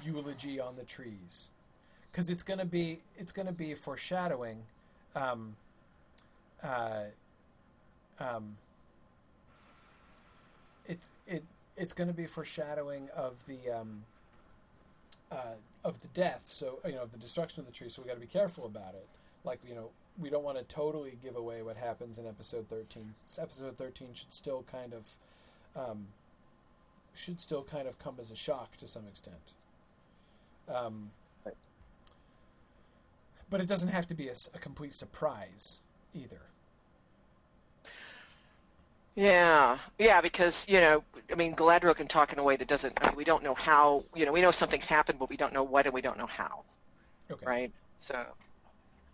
eulogy on the trees? Because it's going to be it's going to be foreshadowing. Um, uh, um, it's it it's going to be foreshadowing of the um, uh, of the death. So you know of the destruction of the tree. So we got to be careful about it. Like you know we don't want to totally give away what happens in episode thirteen. Episode thirteen should still kind of um, should still kind of come as a shock to some extent. Um, but it doesn't have to be a, a complete surprise either. Yeah, yeah, because you know, I mean, Galadriel can talk in a way that doesn't. I mean, we don't know how. You know, we know something's happened, but we don't know what, and we don't know how. Okay. Right. So,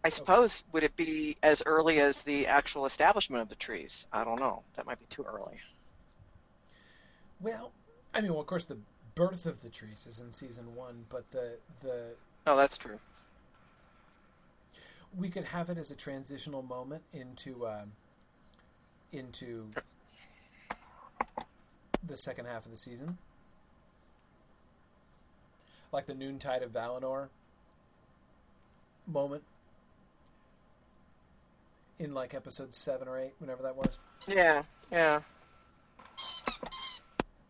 I suppose okay. would it be as early as the actual establishment of the trees? I don't know. That might be too early. Well, I mean, well, of course, the birth of the trees is in season one, but the the. Oh, that's true we could have it as a transitional moment into um, into the second half of the season, like the noontide of Valinor moment in like episode seven or eight, whenever that was. Yeah, yeah.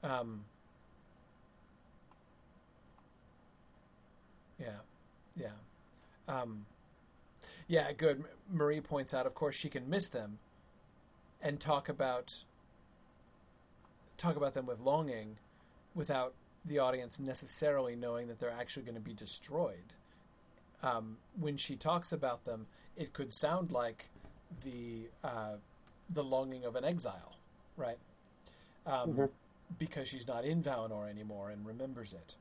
Um. Yeah, yeah. Um, yeah, good. Marie points out, of course, she can miss them and talk about talk about them with longing without the audience necessarily knowing that they're actually going to be destroyed. Um, when she talks about them, it could sound like the uh, the longing of an exile, right? Um, mm-hmm. Because she's not in Valinor anymore and remembers it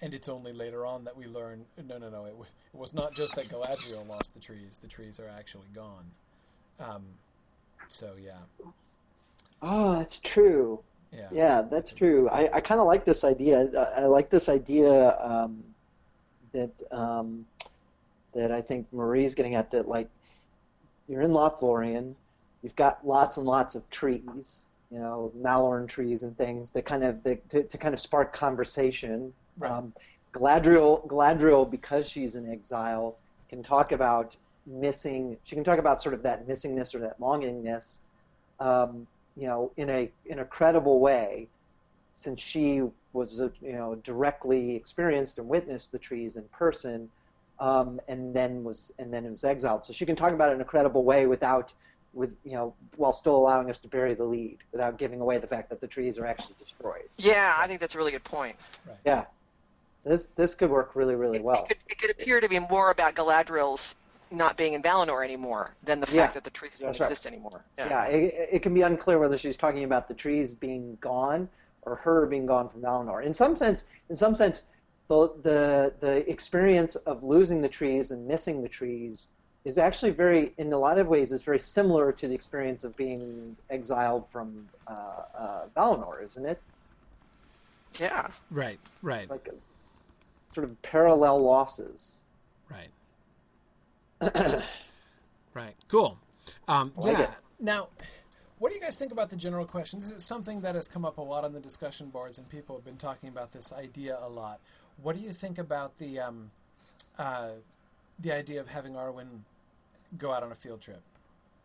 and it's only later on that we learn no no no it was, it was not just that Galadriel lost the trees the trees are actually gone um, so yeah oh that's true yeah Yeah, that's true. I, I kind of like this idea. I, I like this idea um, that um, that I think Marie's getting at. That like you're in Lothlorien, you've got lots and lots of trees, you know, Mallorn trees and things that kind of that, to, to kind of spark conversation. Right. Um, Galadriel, Galadriel, because she's in exile, can talk about missing. She can talk about sort of that missingness or that longingness, um, you know, in a in a credible way, since she was uh, you know directly experienced and witnessed the trees in person, um, and then was and then was exiled. So she can talk about it in a credible way without with you know while still allowing us to bury the lead without giving away the fact that the trees are actually destroyed. Yeah, I think that's a really good point. Yeah, this this could work really really well. It could, it could appear to be more about Galadriel's not being in Valinor anymore than the fact Yeah, that the trees don't that's right. exist anymore. Yeah, it, it can be unclear whether she's talking about the trees being gone or her being gone from Valinor. In some sense, in some sense, the the the experience of losing the trees and missing the trees is actually very, in a lot of ways, is very similar to the experience of being exiled from uh, uh, Valinor, isn't it? Yeah. Right, right, Like sort of parallel losses. right. right. Cool. Um, like yeah. it. Now, what do you guys think about the general question? This is something that has come up a lot on the discussion boards, and people have been talking about this idea a lot. What do you think about the um, uh, the idea of having Arwen go out on a field trip,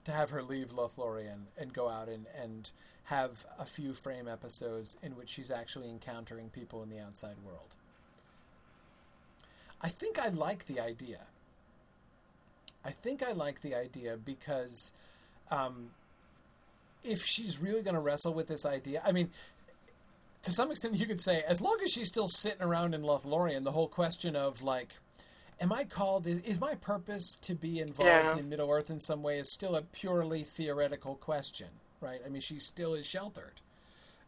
to have her leave Lothlorien and go out and, and have a few frame episodes in which she's actually encountering people in the outside world? I think I like the idea. I think I like the idea because um, if she's really going to wrestle with this idea, I mean, to some extent, you could say, as long as she's still sitting around in Lothlorien, the whole question of like, am I called? Is, is my purpose to be involved Yeah. in Middle Earth in some way? Is still a purely theoretical question, right? I mean, she still is sheltered,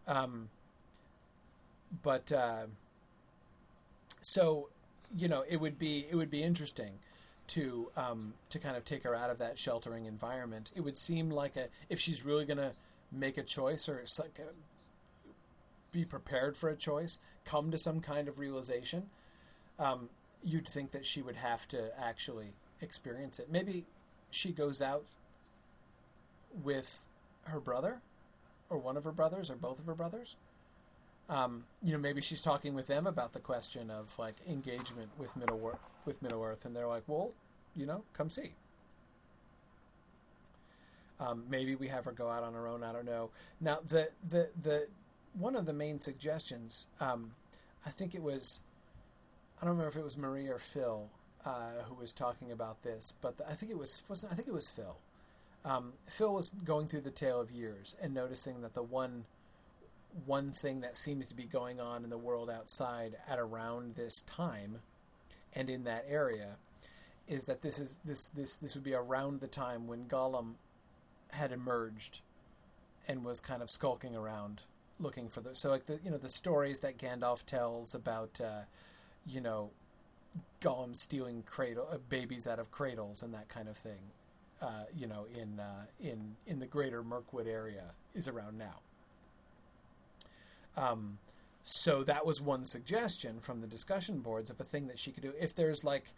um, but uh, so you know, it would be it would be interesting to um, to kind of take her out of that sheltering environment. It would seem like a if she's really going to make a choice or s- be prepared for a choice, come to some kind of realization. Um, you'd think that she would have to actually experience it. Maybe she goes out with her brother, or one of her brothers, or both of her brothers. Um, you know, maybe she's talking with them about the question of like engagement with Middle Earth, with Middle Earth, and they're like, "Well, you know, come see." Um, maybe we have her go out on her own. I don't know. Now, the the the one of the main suggestions, um, I think it was, I don't remember if it was Marie or Phil uh, who was talking about this, but I think it was wasn't I think it was Phil. Um, Phil was going through the tale of years and noticing that the one one thing that seems to be going on in the world outside at around this time and in that area is that this is this this this would be around the time when Gollum had emerged and was kind of skulking around looking for the so like the you know the stories that Gandalf tells about uh, you know Gollum stealing cradle uh, babies out of cradles and that kind of thing uh, you know in uh, in in the greater Mirkwood area is around now um, so that was one suggestion from the discussion boards of a thing that she could do. If there's like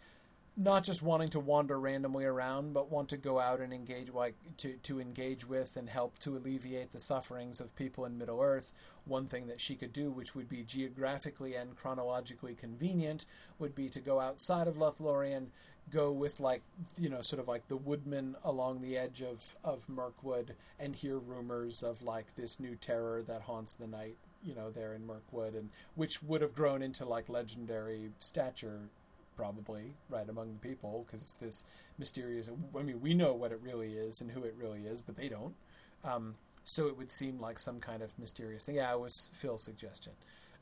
not just wanting to wander randomly around, but want to go out and engage, like to, to engage with and help to alleviate the sufferings of people in Middle Earth, one thing that she could do, which would be geographically and chronologically convenient, would be to go outside of Lothlorien, go with like you know sort of like the woodman along the edge of of Mirkwood and hear rumors of like this new terror that haunts the night you know there in Mirkwood and which would have grown into like legendary stature probably right among the people because it's this mysterious I mean we know what it really is and who it really is but they don't. Um, so it would seem like some kind of mysterious thing. Yeah it was Phil's suggestion.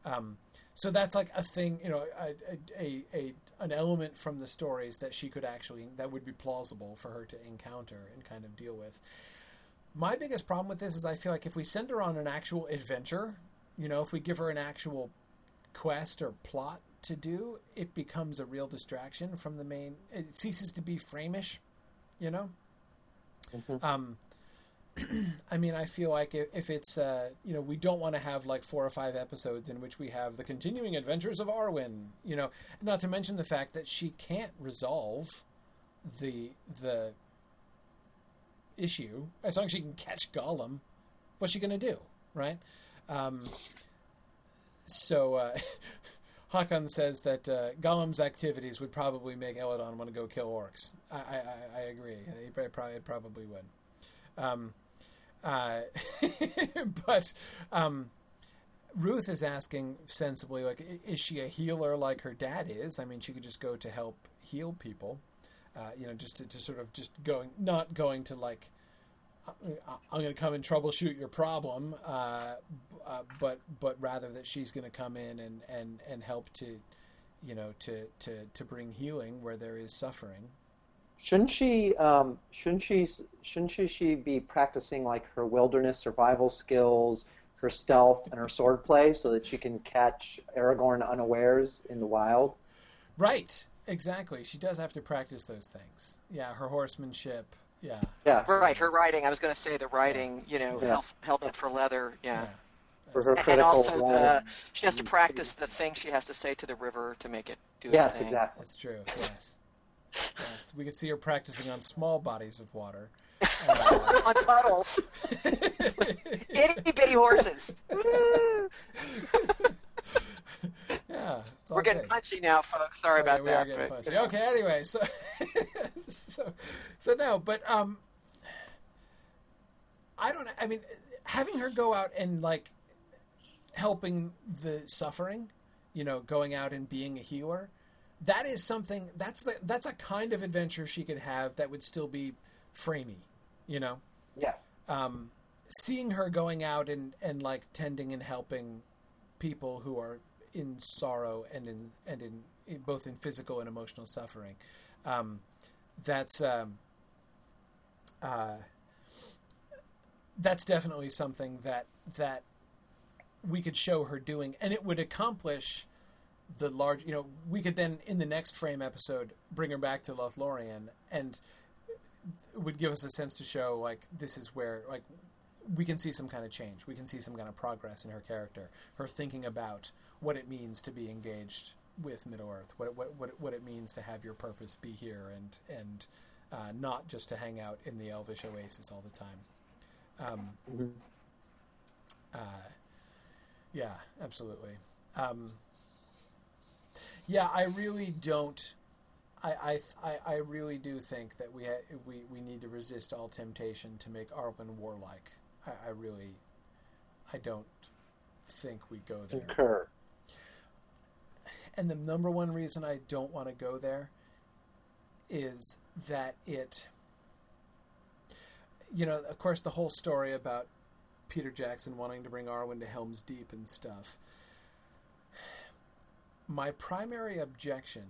Um, so that's like a thing you know a, a, a an element from the stories that she could actually that would be plausible for her to encounter and kind of deal with. My biggest problem with this is I feel like if we send her on an actual adventure, you know, if we give her an actual quest or plot to do, it becomes a real distraction from the main. It ceases to be framish, you know. Mhm. Um, I mean, I feel like if, if it's uh, you know we don't want to have like four or five episodes in which we have the continuing adventures of Arwen. You know, not to mention the fact that she can't resolve the the issue as long as she can catch Gollum. What's she going to do, right? Um, so uh, Hakan says that uh, Gollum's activities would probably make Elladan want to go kill orcs. I, I, I agree. He probably, probably would. Um, uh, but um, Ruth is asking sensibly, like, is she a healer like her dad is? I mean, she could just go to help heal people. Uh, you know, just to, to, sort of just going, not going to like, I'm going to come and troubleshoot your problem, uh, uh, but but rather that she's going to come in and, and, and help to, you know, to, to, to bring healing where there is suffering. Shouldn't she? Um, shouldn't she? Shouldn't she, she be practicing like her wilderness survival skills, her stealth, and her swordplay, so that she can catch Aragorn unawares in the wild? Right. Exactly. She does have to practice those things. Yeah, her horsemanship. Yeah. Yeah. Right. Her writing. I was going to say the riding. You know, yes. helmet for leather. Yeah. yeah. For her and also, the, she has to practice the thing she has to say to the river to make it do yes, thing. exactly. That's true. Yes. yes. We could see her practicing on small bodies of water. Uh, on puddles. Itty bitty horses. yeah. We're getting good. punchy now, folks. Sorry okay, about we that. Are getting but, punchy. Okay, anyway, so so so no, but um I don't I mean having her go out and like helping the suffering, you know, going out and being a healer, that is something that's the that's a kind of adventure she could have that would still be framey, you know. Yeah. Um, seeing her going out and and like tending and helping people who are in sorrow and in and in, in both in physical and emotional suffering, um, that's um, uh, that's definitely something that that we could show her doing, and it would accomplish the large. You know, we could then in the next frame episode bring her back to Lothlorien, and would give us a sense to show like this is where like we can see some kind of change. We can see some kind of progress in her character, her thinking about what it means to be engaged with Middle Earth, what what what, what it means to have your purpose be here, and and uh, not just to hang out in the Elvish oasis all the time. Um, mm-hmm. uh, yeah, absolutely. Um, yeah, I really don't. I, I, I really do think that we ha- we we need to resist all temptation to make Arwen warlike. I, I really, I don't think we go there. Concur. And the number one reason I don't want to go there is that it, you know, of course, the whole story about Peter Jackson wanting to bring Arwen to Helm's Deep and stuff. My primary objection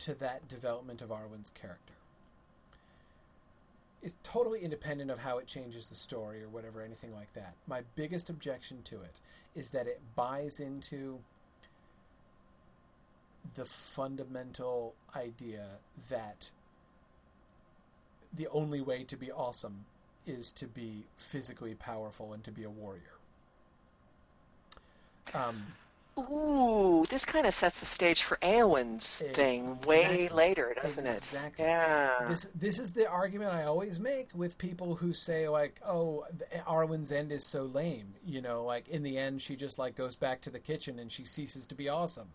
to that development of Arwen's character is totally independent of how it changes the story or whatever, anything like that. My biggest objection to it is that it buys into the fundamental idea that the only way to be awesome is to be physically powerful and to be a warrior. Um, Ooh, this kind of sets the stage for Eowyn's exactly. thing way later, doesn't exactly. it? Yeah. This this is the argument I always make with people who say like, "Oh, Arwen's end is so lame." You know, like in the end, she just like goes back to the kitchen and she ceases to be awesome.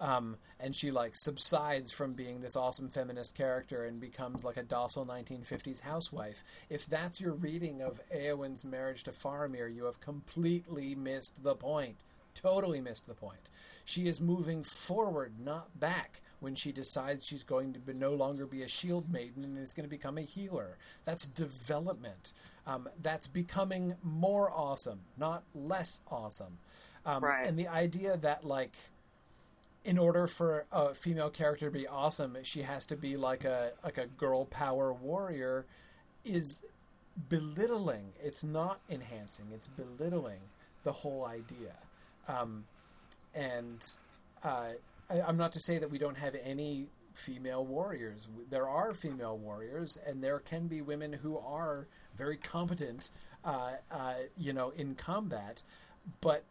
Um, and she like subsides from being this awesome feminist character and becomes like a docile 1950s housewife. If that's your reading of Eowyn's marriage to Faramir, you have completely missed the point. Totally missed the point. She is moving forward, not back, when she decides she's going to be, no longer be a shield maiden and is going to become a healer. That's development. Um, that's becoming more awesome, not less awesome. Um, right. And the idea that like in order for a female character to be awesome, she has to be like a like a girl power warrior is belittling. It's not enhancing. It's belittling the whole idea. Um, and uh, I, am not to say that we don't have any female warriors. There are female warriors, and there can be women who are very competent, uh, uh, you know, in combat, but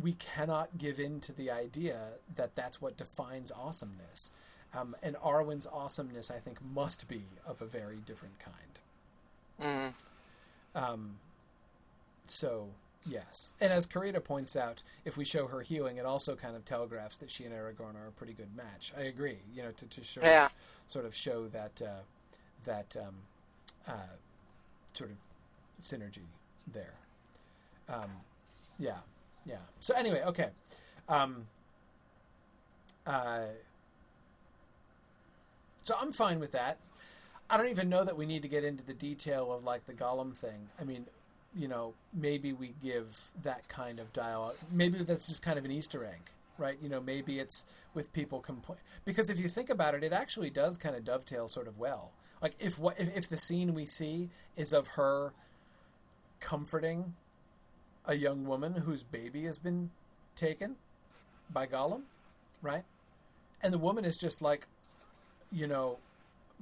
we cannot give in to the idea that that's what defines awesomeness. Um, and Arwen's awesomeness, I think, must be of a very different kind. Mm. Um, so, yes. And as Karita points out, if we show her healing, it also kind of telegraphs that she and Aragorn are a pretty good match. I agree. You know, to, to show, Yeah. sort of show that uh, that um, uh, sort of synergy there. Um, yeah, yeah. So anyway, okay. Um, uh, so I'm fine with that. I don't even know that we need to get into the detail of like the Gollum thing. I mean, you know, maybe we give that kind of dialogue. Maybe that's just kind of an Easter egg, right? You know, maybe it's with people because if you think about it, it actually does kind of dovetail sort of well. Like if what if, if the scene we see is of her comforting a young woman whose baby has been taken by Gollum, right? And the woman is just like, you know,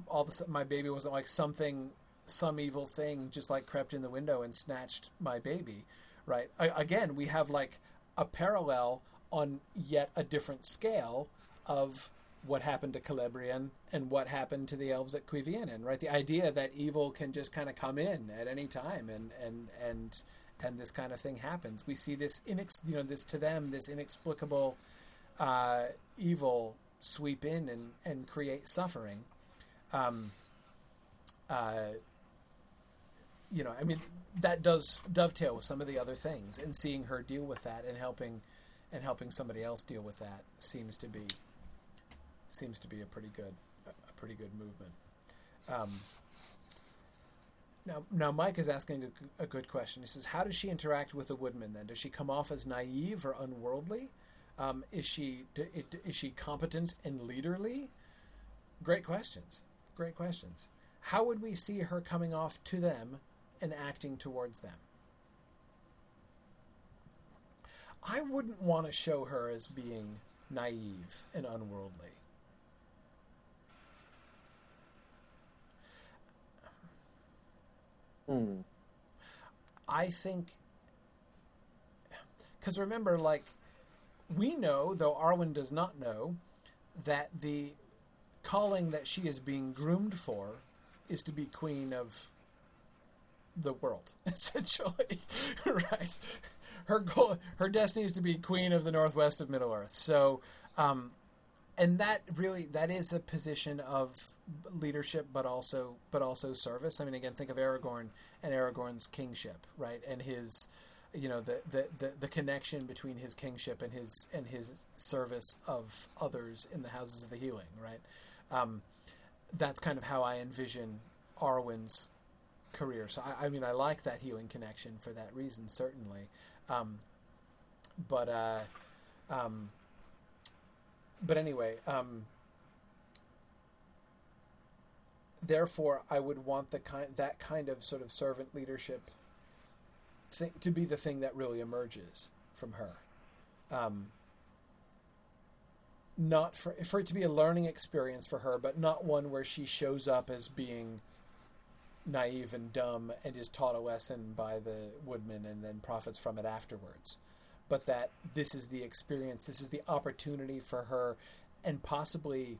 all of a sudden my baby wasn't like something, some evil thing just like crept in the window and snatched my baby, right? I, again, we have like a parallel on yet a different scale of what happened to Celebrian and what happened to the elves at Cuiviénen, right? The idea that evil can just kind of come in at any time and and and and this kind of thing happens. We see this inex, you know, this to them this inexplicable uh, evil sweep in and and create suffering. Um, uh, you know, I mean, that does dovetail with some of the other things, and seeing her deal with that and helping and helping somebody else deal with that seems to be seems to be a pretty good a pretty good movement. Um, now, now Mike is asking a, a, good question. He says, "How does she interact with the Woodman? Then does she come off as naive or unworldly? Um, is she is she competent and leaderly? Great questions. Great questions. How would we see her coming off to them and acting towards them? I wouldn't want to show her as being naive and unworldly. Hmm. I think because remember, like we know, though Arwen does not know, that the calling that she is being groomed for is to be queen of the world, essentially, right? Her goal, her destiny is to be queen of the northwest of Middle Earth. So, um, and that really that is a position of leadership, but also but also service. I mean, again, think of Aragorn and Aragorn's kingship, right? And his, you know, the, the, the, the connection between his kingship and his and his service of others in the Houses of the Healing, right? Um, that's kind of how I envision Arwen's career. So I, I, mean, I like that healing connection for that reason, certainly. Um, but uh, um, but anyway, um, therefore, I would want the kind that kind of sort of servant leadership thing, to be the thing that really emerges from her. Um, not for for it to be a learning experience for her, but not one where she shows up as being naive and dumb and is taught a lesson by the woodman and then profits from it afterwards. But that this is the experience, this is the opportunity for her, and possibly,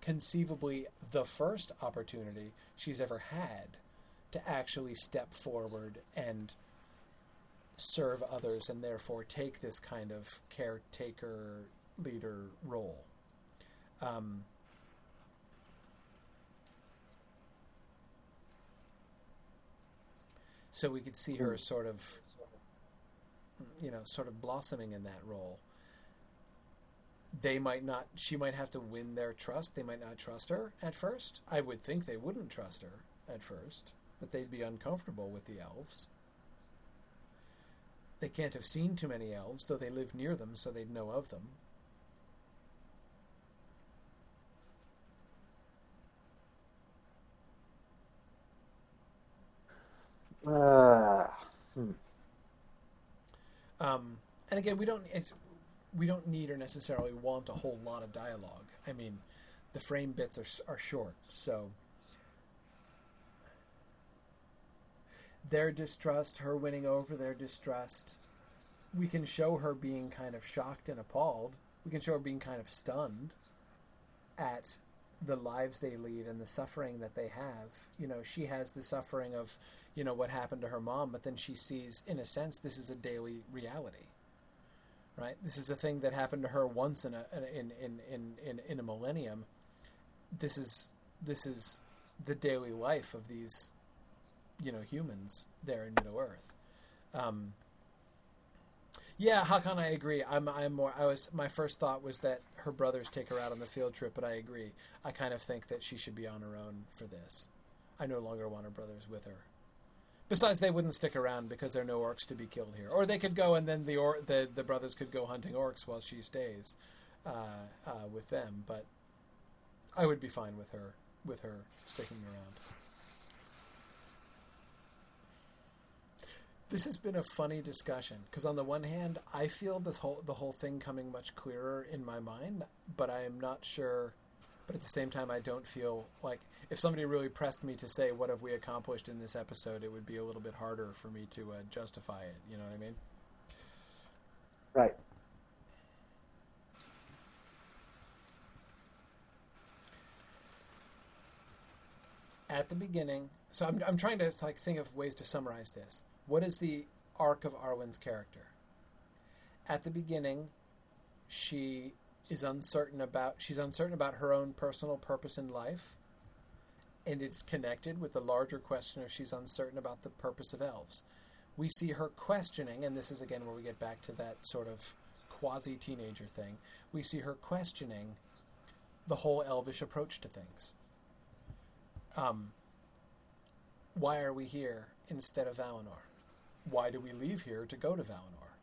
conceivably, the first opportunity she's ever had to actually step forward and serve others and therefore take this kind of caretaker leader role. Um, so we could see her sort of, you know, sort of blossoming in that role. They might not, she might have to win their trust. They might not trust her at first. I would think they wouldn't trust her at first, that they'd be uncomfortable with the elves. They can't have seen too many elves, though they live near them, so they'd know of them. Uh, hmm. Um, and again, we don't it's, we don't need or necessarily want a whole lot of dialogue. I mean, the frame bits are are short, so their distrust, her winning over their distrust. We can show her being kind of shocked and appalled. We can show her being kind of stunned at the lives they lead and the suffering that they have. You know, she has the suffering of, you know, what happened to her mom, but then she sees, in a sense, this is a daily reality. Right? This is a thing that happened to her once in a in in in in, in a millennium. This is this is the daily life of these you know humans there in Middle Earth. Um, yeah, Hakan, I agree. I'm I'm more. I was my first thought was that her brothers take her out on the field trip, but I agree. I kind of think that she should be on her own for this. I no longer want her brothers with her. Besides, they wouldn't stick around because there are no orcs to be killed here. Or they could go, and then the or the, the brothers could go hunting orcs while she stays uh, uh, with them. But I would be fine with her with her sticking around. This has been a funny discussion because on the one hand, I feel this whole the whole thing coming much clearer in my mind, but I am not sure. But at the same time, I don't feel like if somebody really pressed me to say what have we accomplished in this episode, it would be a little bit harder for me to uh, justify it. You know what I mean? Right. At the beginning, so I'm I'm trying to like think of ways to summarize this what is the arc of Arwen's character? At the beginning, she is uncertain about she's uncertain about her own personal purpose in life, and it's connected with the larger question of she's uncertain about the purpose of elves. We see her questioning, and this is again where we get back to that sort of quasi teenager thing. We see her questioning the whole elvish approach to things. Um, why are we here instead of Valinor? why do we leave here to go to Valinor?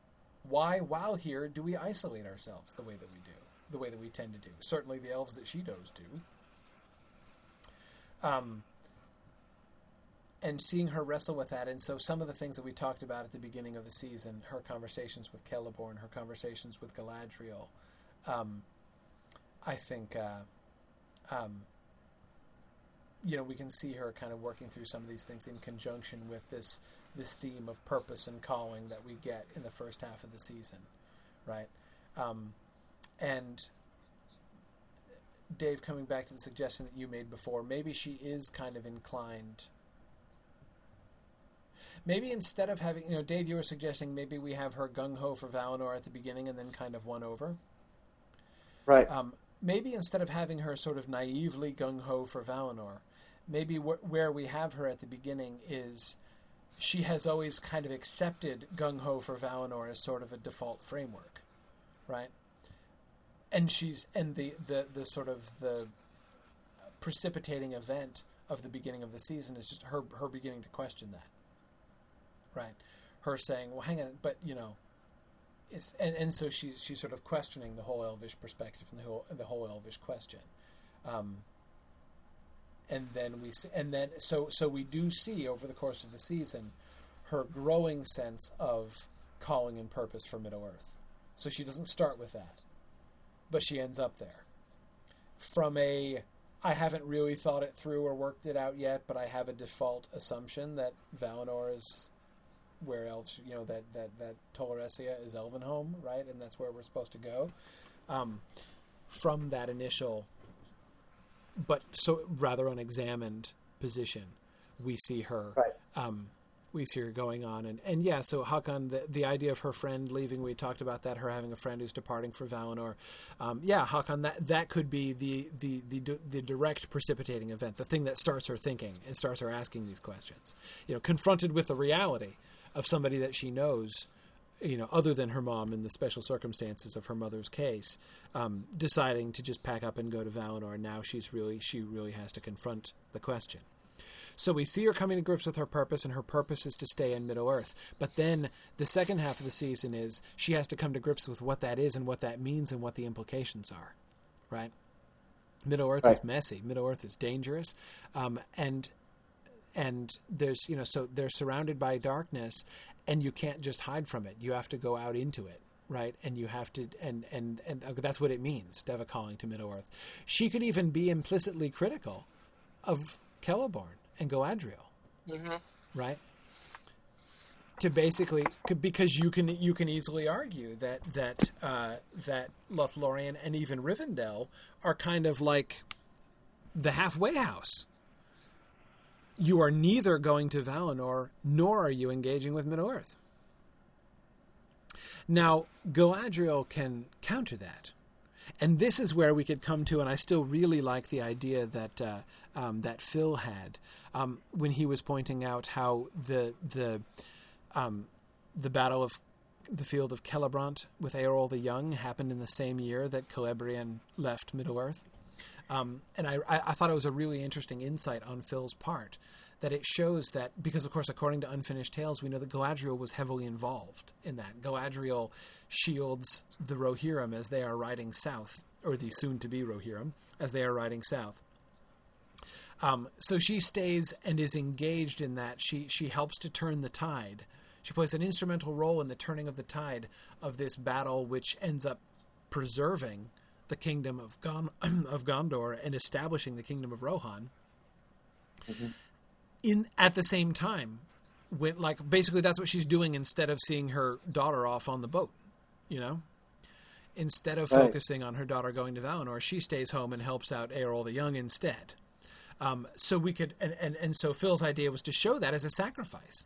Why, while here, do we isolate ourselves the way that we do, the way that we tend to do? Certainly the elves that she does do. Um, and seeing her wrestle with that, and so some of the things that we talked about at the beginning of the season, her conversations with Celeborn, her conversations with Galadriel, um, I think, uh, um, you know, we can see her kind of working through some of these things in conjunction with this this theme of purpose and calling that we get in the first half of the season, right? Um, and Dave, coming back to the suggestion that you made before, maybe she is kind of inclined. Maybe instead of having, you know, Dave, you were suggesting maybe we have her gung ho for Valinor at the beginning and then kind of won over. Right. Um, maybe instead of having her sort of naively gung ho for Valinor, maybe wh- where we have her at the beginning is she has always kind of accepted gung ho for Valinor as sort of a default framework, right? And she's and the the the sort of the precipitating event of the beginning of the season is just her her beginning to question that, right? Her saying, "Well, hang on, but you know." It's, and, and so she's she's sort of questioning the whole elvish perspective and the whole the whole elvish question, um, and then we see, and then so so we do see over the course of the season her growing sense of calling and purpose for Middle Earth. So she doesn't start with that, but she ends up there. From a I haven't really thought it through or worked it out yet, but I have a default assumption that Valinor is where elves, you know, that that that Tol Eressëa is Elvenhome, right, and that's where we're supposed to go. Um, from that initial but so rather unexamined position, we see her. Right. Um, we see her going on, and, and yeah. So Hakan, the the idea of her friend leaving, we talked about that. Her having a friend who's departing for Valinor. Um, yeah, Hakan, that that could be the, the the the direct precipitating event, the thing that starts her thinking and starts her asking these questions. You know, confronted with the reality of somebody that she knows you know, other than her mom in the special circumstances of her mother's case, um, deciding to just pack up and go to Valinor. Now she's really, she really has to confront the question. So we see her coming to grips with her purpose, and her purpose is to stay in Middle Earth. But then the second half of the season is she has to come to grips with what that is and what that means and what the implications are, right? Middle Earth right. is messy. Middle Earth is dangerous, um, and and there's you know so they're surrounded by darkness and you can't just hide from it. You have to go out into it, right? And you have to, and and and that's what it means Deva calling to Middle Earth. She could even be implicitly critical of Celeborn and Galadriel, hmm right? To basically, because you can you can easily argue that that uh, that Lothlorien and even Rivendell are kind of like the halfway house. You are neither going to Valinor nor are you engaging with Middle Earth. Now, Galadriel can counter that. And this is where we could come to, and I still really like the idea that uh, um, that Phil had um, when he was pointing out how the the um, the battle of the field of Celebrant with Eorl the Young happened in the same year that Celebrian left Middle Earth. Um, and I, I thought it was a really interesting insight on Phil's part that it shows that because of course according to unfinished tales we know that galadriel was heavily involved in that. Galadriel shields the rohirrim as they are riding south or the soon to be rohirrim as they are riding south. Um, so she stays and is engaged in that. She she helps to turn the tide. She plays an instrumental role in the turning of the tide of this battle which ends up preserving the kingdom of, Gon- of gondor and establishing the kingdom of rohan. Mhm. In at the same time when like basically that's what she's doing instead of seeing her daughter off on the boat you know? Instead of Right. focusing on her daughter going to Valinor she stays home and helps out Eorl the Young instead. Um, so we could and, and and so Phil's idea was to show that as a sacrifice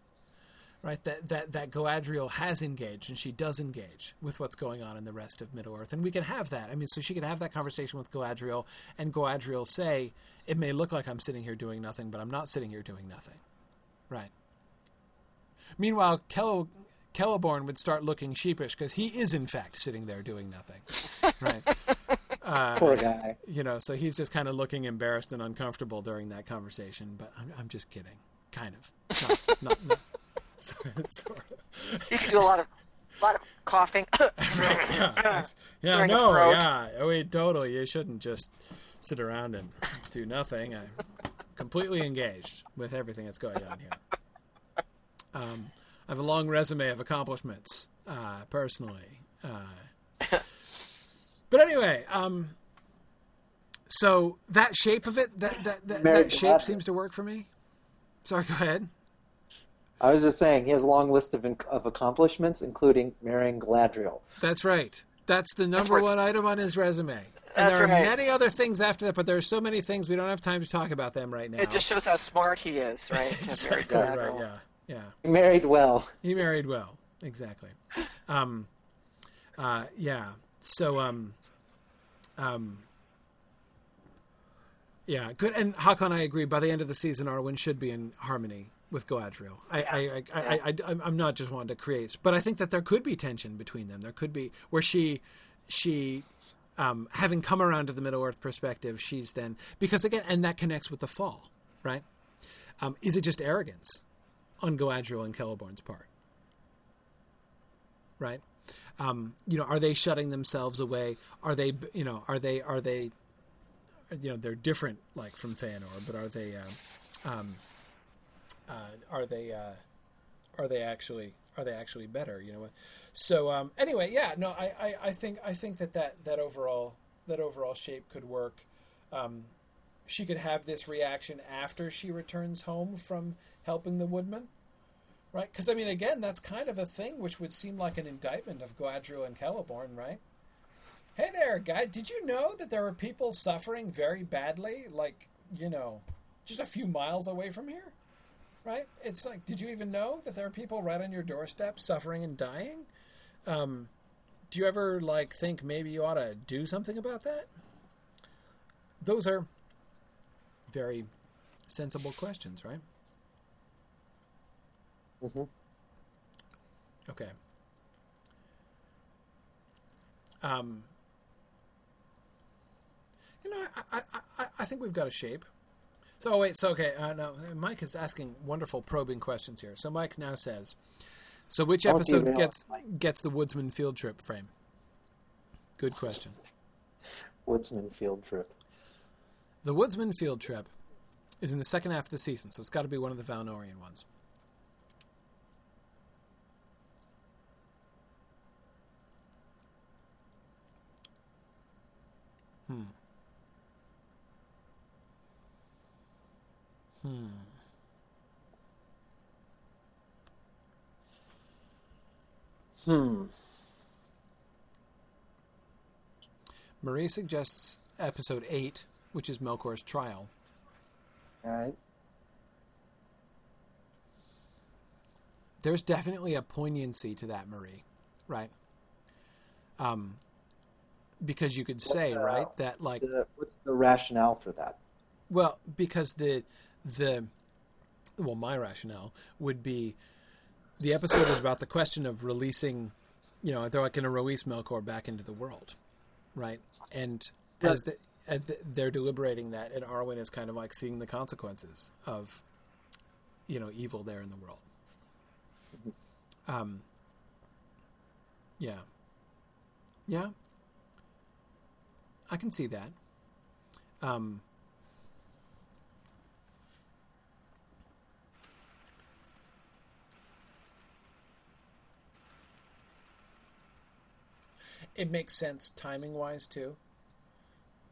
right that that that Galadriel has engaged and she does engage with what's going on in the rest of Middle Earth. And we can have that. I mean so she can have that conversation with Galadriel and Galadriel say it may look like I'm sitting here doing nothing but I'm not sitting here doing nothing. Right. Meanwhile Kel Celeborn would start looking sheepish because he is in fact sitting there doing nothing. Right. Uh, Poor guy. you know so he's just kind of looking embarrassed and uncomfortable during that conversation but I'm, I'm just kidding. Kind of. Not, not, not, sort of, sort of. You can do a lot of, lot of coughing. yeah, yeah no, yeah. Oh, wait, totally. You shouldn't just sit around and do nothing. I'm completely engaged with everything that's going on here. Um, I have a long resume of accomplishments, uh, personally. Uh, but anyway, um, so that shape of it, that that, that, that shape seems to work for me. Sorry, go ahead. I was just saying he has a long list of of accomplishments, including marrying Galadriel. That's right. That's the number works. one item on his resume. And That's there are right. many other things after that, but there are so many things we don't have time to talk about them right now. It just shows how smart he is, right? To marry exactly right. Yeah, yeah. He married well. He married well. Exactly. Um, uh, yeah. So, um, um, yeah, good. And Hakon, I agree. By the end of the season, Arwen should be in harmony with Galadriel. I, I, I, I, I, I, I'm not just wanting to create, but I think that there could be tension between them. There could be where she, she, um, having come around to the Middle Earth perspective, she's then because again, and that connects with the fall, right? Um, is it just arrogance on Galadriel and Celeborn's part? right? Um, you know, are they shutting themselves away? Are they, you know, are they, are they, you know, they're different, like from Feanor, but are they, uh, um, uh, are they, uh, are they actually, are they actually better? You know, so um, anyway, yeah, no, I, I, I think, I think that that that overall, that overall shape could work. Um, she could have this reaction after she returns home from helping the woodman right? Because I mean, again, that's kind of a thing which would seem like an indictment of Galadriel and Celeborn, right? Hey there, guy! Did you know that there are people suffering very badly, like you know, just a few miles away from here? Right? It's like, did you even know that there are people right on your doorstep suffering and dying? Um, do you ever like think maybe you ought to do something about that? Those are very sensible questions, right? hmm Okay. Um, you know, I, I, I, I think we've got a shape. So wait, so okay, uh, no, Mike is asking wonderful probing questions here. So Mike now says, so which episode gets gets the Woodsman field trip frame? Good question. Woodsman field trip. The Woodsman field trip is in the second half of the season, so it's got to be one of the Valnorian ones. Hmm. Hmm. Marie suggests episode 8, which is Melkor's trial. All right. There's definitely a poignancy to that, Marie, right? Um, because you could say, right, that like, The, what's the rationale for that? well, because the the well, my rationale would be the episode is about the question of releasing, you know, they're like going to release Melkor back into the world, right? And as, the, as the, they're deliberating that, and Arwen is kind of like seeing the consequences of, you know, evil there in the world. Um. Yeah. Yeah. I can see that. Um. It makes sense timing wise too.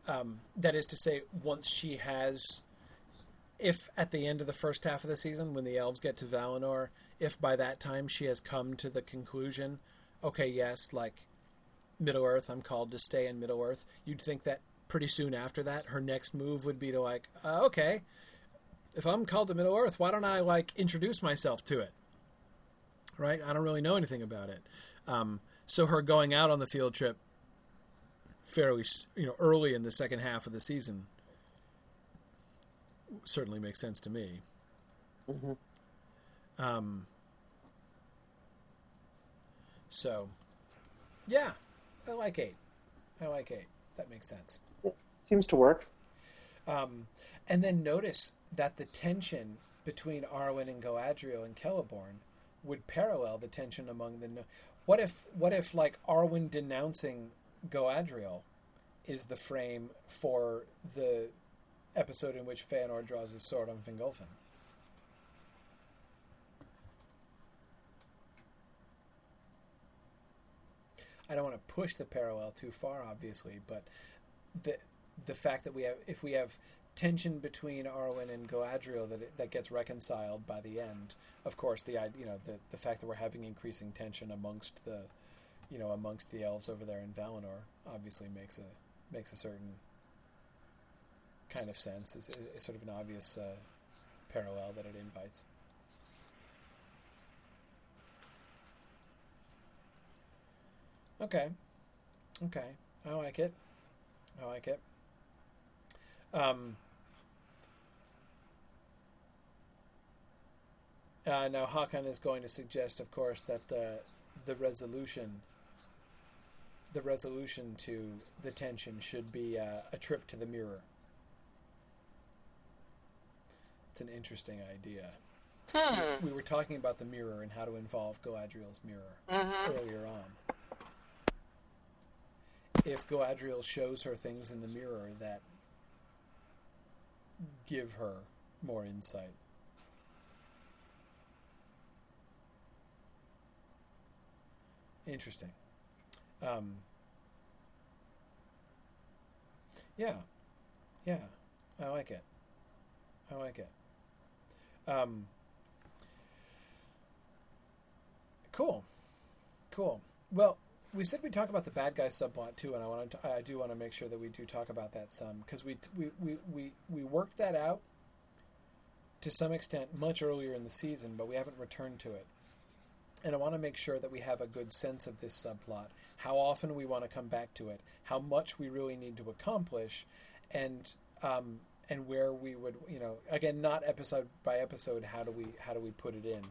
Um, that is to say, once she has, if at the end of the first half of the season, when the elves get to Valinor, if by that time she has come to the conclusion, okay, yes, like Middle Earth, I'm called to stay in Middle Earth, you'd think that pretty soon after that, her next move would be to like, uh, okay, if I'm called to Middle Earth, why don't I like introduce myself to it? Right? I don't really know anything about it. Um, so her going out on the field trip fairly, you know, early in the second half of the season certainly makes sense to me. Mm-hmm. Um, so, yeah, I like eight. I like eight. That makes sense. It Seems to work. Um, and then notice that the tension between Arwen and Galadriel and Celeborn would parallel the tension among the. What if what if like Arwen denouncing Galadriel is the frame for the episode in which Feanor draws his sword on Fingolfin? I don't want to push the parallel too far, obviously, but the the fact that we have if we have tension between Arwen and Galadriel that it, that gets reconciled by the end. Of course, the you know the the fact that we're having increasing tension amongst the you know amongst the elves over there in Valinor obviously makes a makes a certain kind of sense. It's, is sort of an obvious uh, parallel that it invites. Okay, okay, I like it. I like it. Um, uh, now, Hakan is going to suggest, of course, that the the resolution, the resolution to the tension should be uh, a trip to the mirror. It's an interesting idea. Hmm. We were talking about the mirror and how to involve Galadriel's mirror hmm earlier on. If Galadriel shows her things in the mirror that give her more insight. Interesting. Um, yeah, yeah, I like it. I like it. Um, cool, cool. Well, we said we'd talk about the bad guy subplot too, and I want to. I do want to make sure that we do talk about that some because we, we we we we worked that out to some extent much earlier in the season, but we haven't returned to it. And I want to make sure that we have a good sense of this subplot, how often we want to come back to it, how much we really need to accomplish, and um, and where we would, you know, again, not episode by episode, how do we how do we put it in,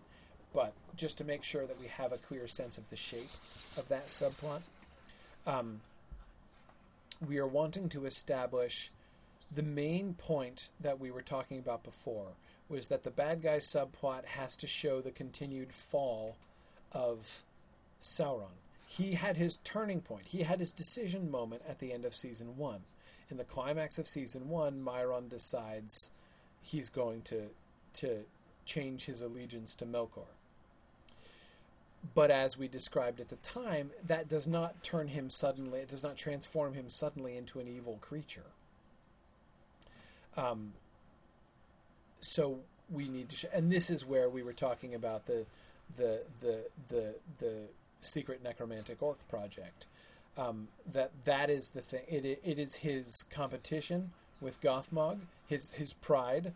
but just to make sure that we have a clear sense of the shape of that subplot. Um, we are wanting to establish the main point that we were talking about before was that the bad guy subplot has to show the continued fall of Sauron. He had his turning point. He had his decision moment at the end of season one. In the climax of season one, Mairon decides he's going to to change his allegiance to Melkor. but as we described at the time, that does not turn him suddenly. It does not transform him suddenly into an evil creature. Um, so we need to, sh- and this is where we were talking about the the the the the secret necromantic orc project. Um, that that is the thing. It it is his competition with Gothmog, his his pride,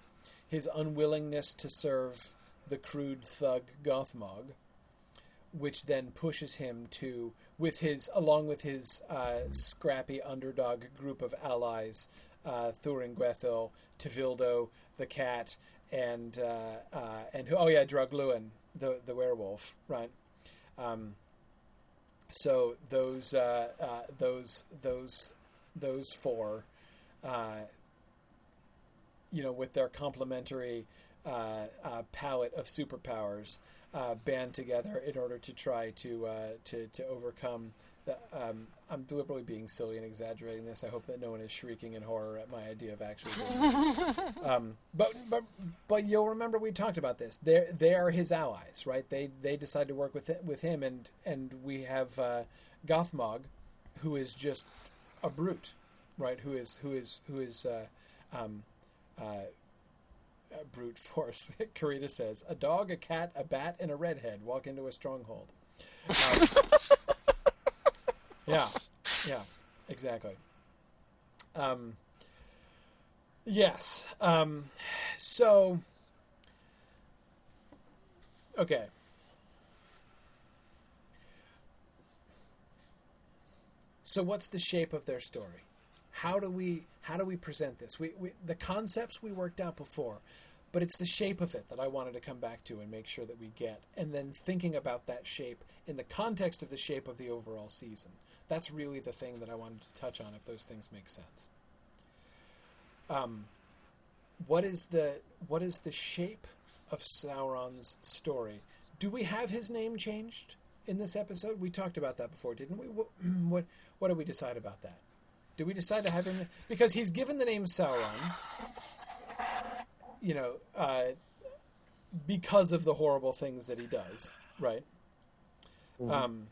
his unwillingness to serve the crude thug Gothmog, which then pushes him to, with his along with his uh, scrappy underdog group of allies, uh, Thuringwethil, Tevildo, the cat, and uh, uh, and who? Oh yeah, Draugluin, the the werewolf, right? Um, so those uh, uh, those those those four, uh, you know, with their complementary uh, uh, palette of superpowers, band together in order to try to to to overcome. The, um, I'm deliberately being silly and exaggerating this. I hope that no one is shrieking in horror at my idea of actually. um, but but but you'll remember we talked about this. They they are his allies, right? They they decide to work with with him, and and we have uh, Gothmog, who is just a brute, right? Who is who is who is uh, um, uh, brute force. Karita says a dog, a cat, a bat, and a redhead walk into a stronghold. Um, yeah, yeah, exactly. Um, yes. Um, so, okay. So, what's the shape of their story? How do we how do we present this? We, we the concepts we worked out before, but it's the shape of it that I wanted to come back to and make sure that we get, and then thinking about that shape in the context of the shape of the overall season. That's really the thing that I wanted to touch on. If those things make sense. Um, what is the what is the shape of Sauron's story? Do we have his name changed in this episode? We talked about that before, didn't we? What what, what did we decide about that? Do we decide to have him because he's given the name Sauron? You know, uh, because of the horrible things that he does, right? Mhm. Um,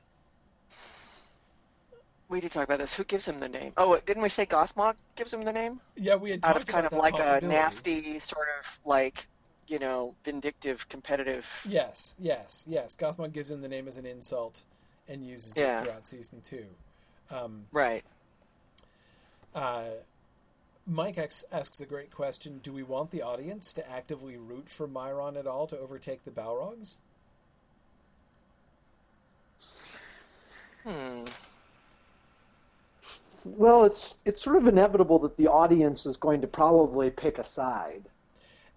We did talk about this. Who gives him the name? Oh, didn't we say Gothmog gives him the name? yeah, we had Out of kind of about that like a nasty sort of like, you know, vindictive, competitive. Yes, yes, yes. Gothmog gives him the name as an insult and uses Yeah. it throughout season two. Um, Right. uh, Mike X asks a great question: Do we want the audience to actively root for Mairon at all to overtake the Balrogs? Hmm. Well, it's it's sort of inevitable that the audience is going to probably pick a side.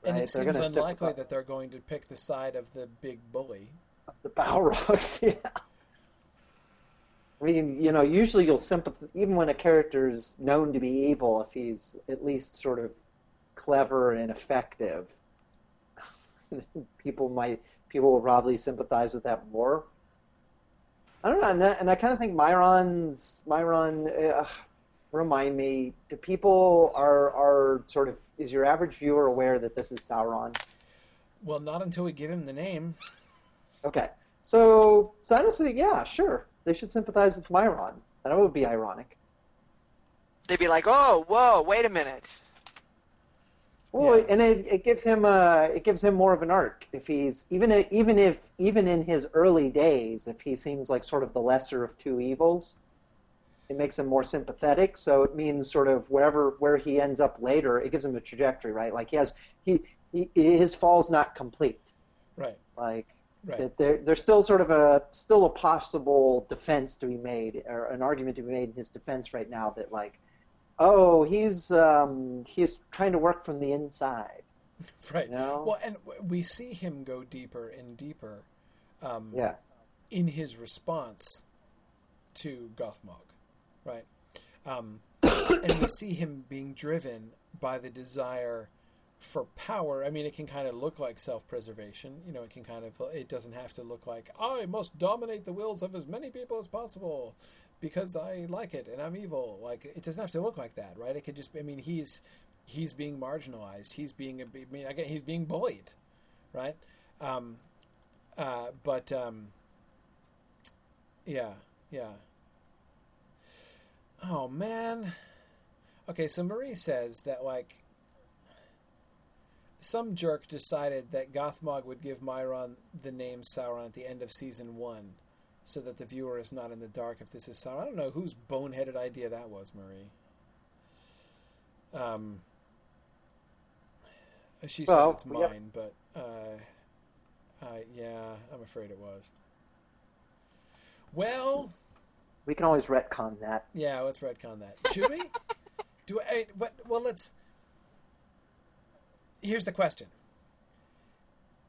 And right? it They're seems unlikely sympathize- that they're going to pick the side of the big bully. the Balrogs. Yeah. I mean, you know, usually you'll sympathize even when a character is known to be evil if he's at least sort of clever and effective. people might people will probably sympathize with that more. I don't know, and, that, and I kind of think Mairon's Mairon. Uh, remind me, do people are are sort of is your average viewer aware that this is Sauron? Well, not until we give him the name. Okay. So, so honestly, yeah, sure. They should sympathize with Mairon. That would be ironic. They'd be like, "Oh, whoa, wait a minute." Well, Yeah. and it, it gives him uh, it gives him more of an arc. If he's even even if even in his early days, if he seems like sort of the lesser of two evils, it makes him more sympathetic. So it means sort of wherever where he ends up later, it gives him a trajectory, right? Like he has he, he his fall's not complete. Right, Like right. that there, there's still sort of a still a possible defense to be made or an argument to be made in his defense right now that like oh he's um, he's trying to work from the inside right. you know Well, and we see him go deeper and deeper um, yeah in his response to Gothmog, right? Um, and we see him being driven by the desire for power. I mean, it can kind of look like self-preservation. You know, it can kind of. It doesn't have to look like I must dominate the wills of as many people as possible because I like it and I'm evil. Like it doesn't have to look like that, right? It could just. I mean, he's he's being marginalized. He's being. I mean, again, he's being bullied, right? Um, uh, but. Um, Yeah, yeah. Oh man. Okay, so Marie says that like some jerk decided that Gothmog would give Mairon the name Sauron at the end of season one, so that the viewer is not in the dark if this is Sauron. I don't know whose boneheaded idea that was, Marie. Um, she says Well, it's mine, but uh, uh, yeah, I'm afraid it was. Well, We can always retcon that. yeah, let's retcon that. Should we? Do I? What? Well, let's. Here's the question: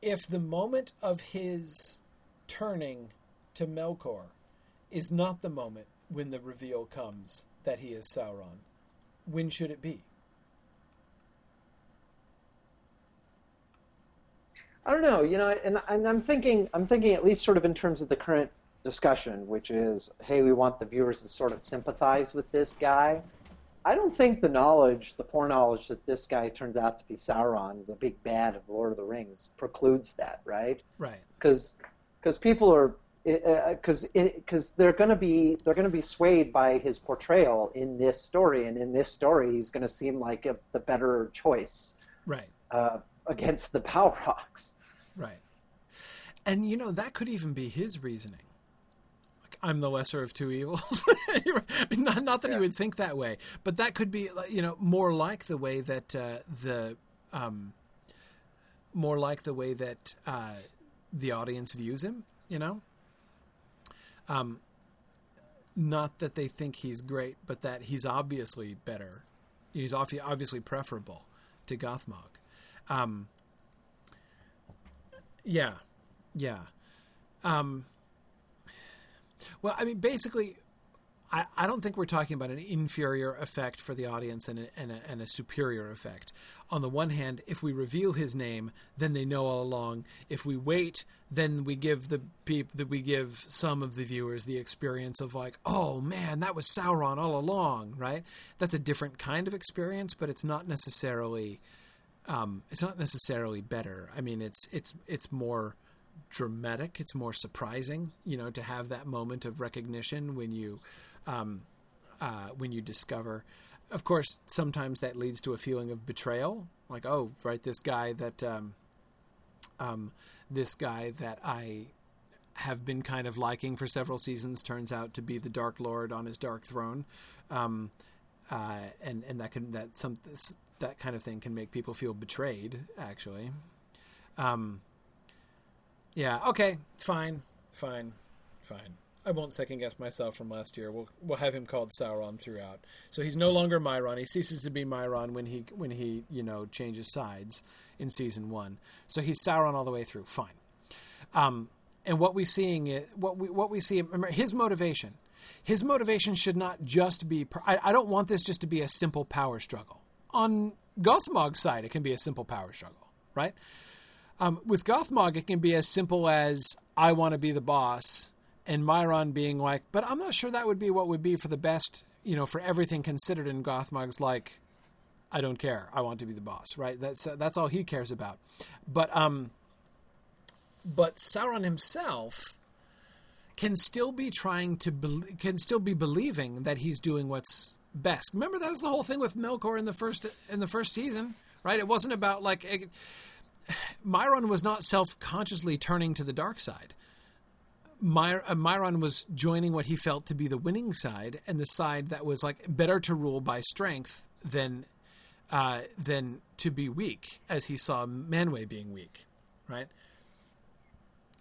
If the moment of his turning to Melkor is not the moment when the reveal comes that he is Sauron, when should it be? I don't know, you know, and, and I'm thinking, I'm thinking at least sort of in terms of the current discussion, which is, hey, we want the viewers to sort of sympathize with this guy. I don't think the knowledge, the foreknowledge that this guy turns out to be Sauron, the big bad of Lord of the Rings, precludes that, right? Right. Because because people are because because they're going to be they're going to be swayed by his portrayal in this story, and in this story, he's going to seem like a, the better choice Right. uh, against the Balrogs. Right. And you know that could even be his reasoning. I'm the lesser of two evils. You're right. I mean, not, not that he would think that way, but that could be you know more like the way that uh, the um, more like the way that uh, the audience views him. You know. Um, not that they think he's great, but that he's obviously better. He's obviously preferable to Gothmog. Um, yeah, yeah. Um, well, I mean, basically, I, I don't think we're talking about an inferior effect for the audience and a, and, a, and a superior effect. On the one hand, if we reveal his name, then they know all along. If we wait, then we give the peop that we give some of the viewers the experience of like, oh man, that was Sauron all along, right? That's a different kind of experience, but it's not necessarily um, it's not necessarily better. I mean, it's it's it's more dramatic. It's more surprising, you know, to have that moment of recognition when you um, uh, when you discover. Of course, sometimes that leads to a feeling of betrayal, like, oh, right, this guy that um, um, this guy that I have been kind of liking for several seasons turns out to be the Dark Lord on his dark throne, um, uh, and and that can that some that kind of thing can make people feel betrayed. Actually, um, yeah. Okay. Fine. Fine. Fine. I won't second guess myself from last year. We'll we'll have him called Sauron throughout. So he's no longer Mairon. He ceases to be Mairon when he when he you know changes sides in season one. So he's Sauron all the way through. Fine. Um, and what we seeing it, what we what we see remember, his motivation. His motivation should not just be. I, I don't want this just to be a simple power struggle. On Gothmog's side, it can be a simple power struggle, right? Um, with Gothmog, it can be as simple as I want to be the boss, and Mairon being like, but I'm not sure that would be what would be for the best, you know, for everything considered. And Gothmog's like, I don't care. I want to be the boss, right? That's uh, that's all he cares about. But um, but Sauron himself can still be trying to be, can still be believing that he's doing what's best. Remember that was the whole thing with Melkor in the first in the first season, right? It wasn't about like it, Mairon was not self-consciously turning to the dark side. My, uh, Mairon was joining what he felt to be the winning side and the side that was like better to rule by strength than uh, than to be weak, as he saw Manwë being weak, right?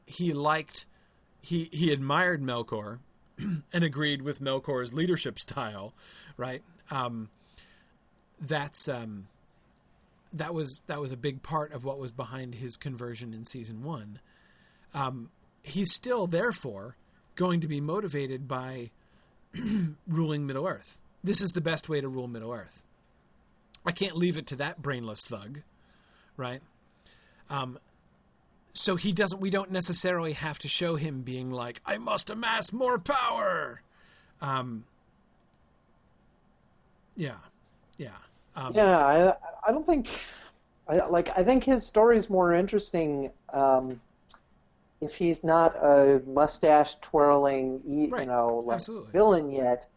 He liked he he admired Melkor and agreed with Melkor's leadership style, right? Um, that's um, that was that was a big part of what was behind his conversion in season one. Um, he's still, therefore, going to be motivated by ruling Middle Earth. This is the best way to rule Middle Earth. I can't leave it to that brainless thug, right? Um, so he doesn't we don't necessarily have to show him being like i must amass more power um yeah yeah um, Yeah, I, I don't think, I, like, I think his story is more interesting um, if he's not a mustache twirling, you Right. know, like Absolutely. villain yet.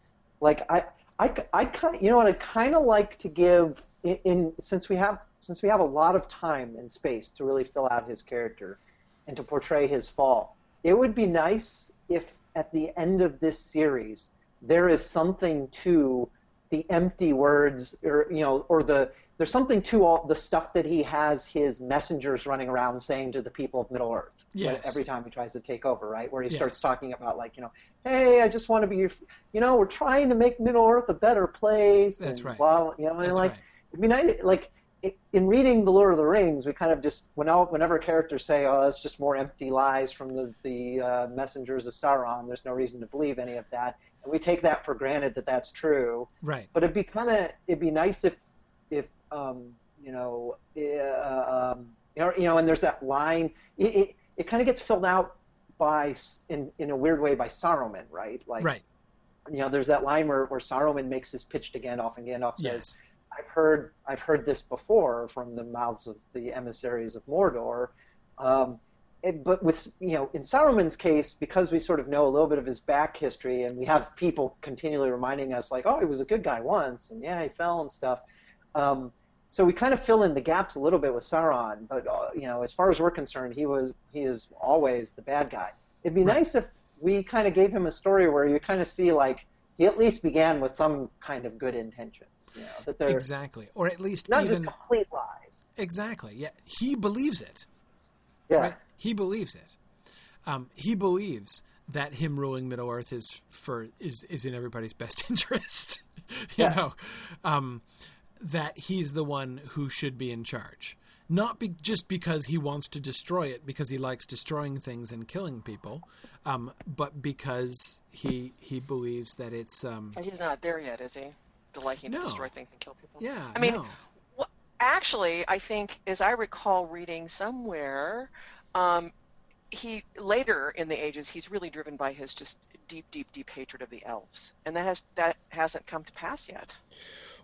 Like I, I, I kind you know what? I kind of like to give in, in since we have since we have a lot of time and space to really fill out his character and to portray his fall. It would be nice if at the end of this series there is something to the empty words or you know or the there's something to all the stuff that he has his messengers running around saying to the people of Middle Earth Yes. every time he tries to take over, right? Where he Yes. starts talking about like, you know, hey, I just want to be your, you know, we're trying to make Middle Earth a better place. That's and right. Blah, you know, and That's like, right. it'd be nice, like. In reading The Lord of the Rings, we kind of just whenever, whenever characters say, "Oh, that's just more empty lies from the the uh, messengers of Sauron," there's no reason to believe any of that, and we take that for granted that that's true Right. but it'd be kind of it'd be nice if if um, you know uh, um, you know you know and there's that line it it, it kind of gets filled out by in in a weird way by Saruman right like Right. you know there's that line where where Saruman makes his pitch to Gandalf and Gandalf says Yes. I've heard I've heard this before from the mouths of the emissaries of Mordor. Um, it- but with you know, in Saruman's case, because we sort of know a little bit of his back history, and we have people continually reminding us, like, oh, he was a good guy once, and yeah, he fell and stuff. Um, so we kind of fill in the gaps a little bit with Sauron, but uh, you know, as far as we're concerned, he was he is always the bad guy. It'd be Right. nice if we kind of gave him a story where you kind of see like he at least began with some kind of good intentions, you know, that they're Exactly. Or at least not even just complete lies. exactly. Yeah. He believes it. Yeah, Right? He believes it. Um, he believes that him ruling Middle Earth is for is is in everybody's best interest. you Yeah. know, um, that he's the one who should be in charge, not be, just because he wants to destroy it, because he likes destroying things and killing people, um, but because he he believes that it's um, He's not there yet, is he? The liking No. to destroy things and kill people. yeah. I mean, no. Actually, I think, as I recall reading somewhere, um, he later in the ages he's really driven by his just deep, deep, deep hatred of the elves, and that has that hasn't come to pass yet.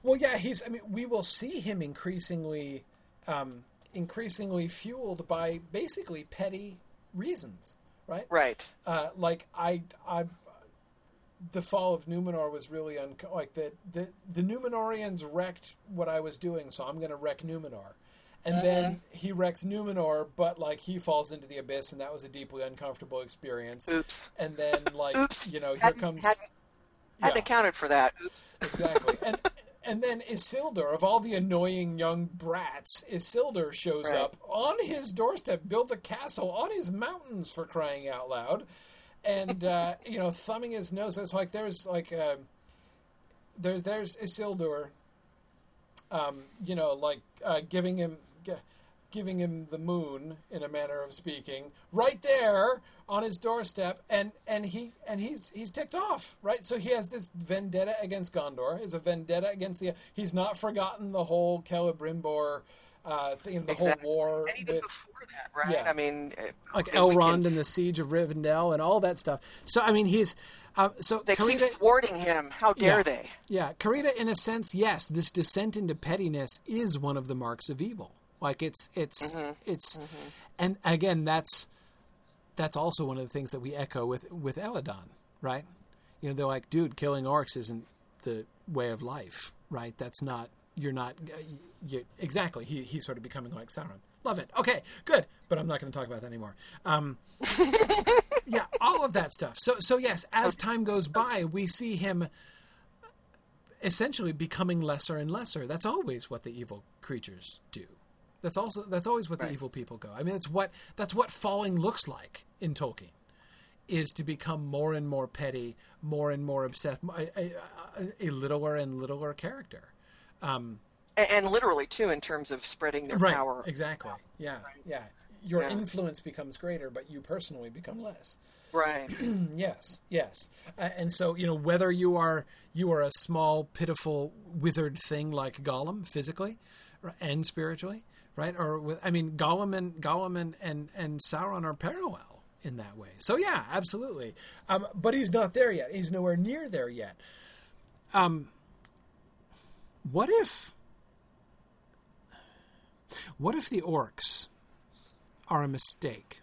Well, yeah, he's. I mean, we will see him increasingly, um, increasingly fueled by basically petty reasons, right? Right. Uh, like I, I, the fall of Numenor was really un- like the the the Numenorians wrecked what I was doing, so I'm going to wreck Numenor. And uh-huh. then he wrecks Numenor, but like he falls into the abyss, and that was a deeply uncomfortable experience. Oops. And then, like Oops. you know, here Hadn't, comes hadn't, hadn't Yeah. accounted for that. Oops. exactly. And and then Isildur, of all the annoying young brats, Isildur shows Right. up on his doorstep, built a castle on his mountains for crying out loud, and uh, you know, thumbing his nose. It's like there's like uh, there's there's Isildur, um, you know, like uh, giving him. Giving him the moon, in a manner of speaking, right there on his doorstep, and, and he and he's he's ticked off, right? So he has this vendetta against Gondor, is a vendetta against the. He's not forgotten the whole Celebrimbor uh, thing, the Exactly. whole war And even with before that, right? Yeah. I mean, like we- we Elrond can- and the siege of Rivendell and all that stuff. So I mean, he's uh, so They keep Karita- thwarting him. How dare Yeah. they? Yeah, Karita, in a sense, yes, this descent into pettiness is one of the marks of evil. Like it's it's it's, and again, that's that's also one of the things that we echo with with Elladan, right? You know, they're like, dude, killing orcs isn't the way of life, right? That's not. You're not. You, exactly. He he's sort of becoming like Sauron. Love it. Okay, good. But I'm not going to talk about that anymore. Um, yeah, all of that stuff. So so yes, as time goes by, we see him essentially becoming lesser and lesser. That's always what the evil creatures do. That's also that's always what the evil people go. I mean, it's what that's what falling looks like in Tolkien, is to become more and more petty, more and more obsessed, a, a, a littler and littler character. Um, And, and literally too, in terms of spreading their right. power. Exactly. Yeah. Yeah. Your Yeah. influence becomes greater, but you personally become less. Right. Yes, yes, uh, and so you know whether you are you are a small, pitiful, withered thing like Gollum physically and spiritually, right? Or with, I mean, Gollum and Gollum and, and and Sauron are parallel in that way. So yeah, absolutely. Um, but he's not there yet. He's nowhere near there yet. Um, what if? What if the orcs are a mistake?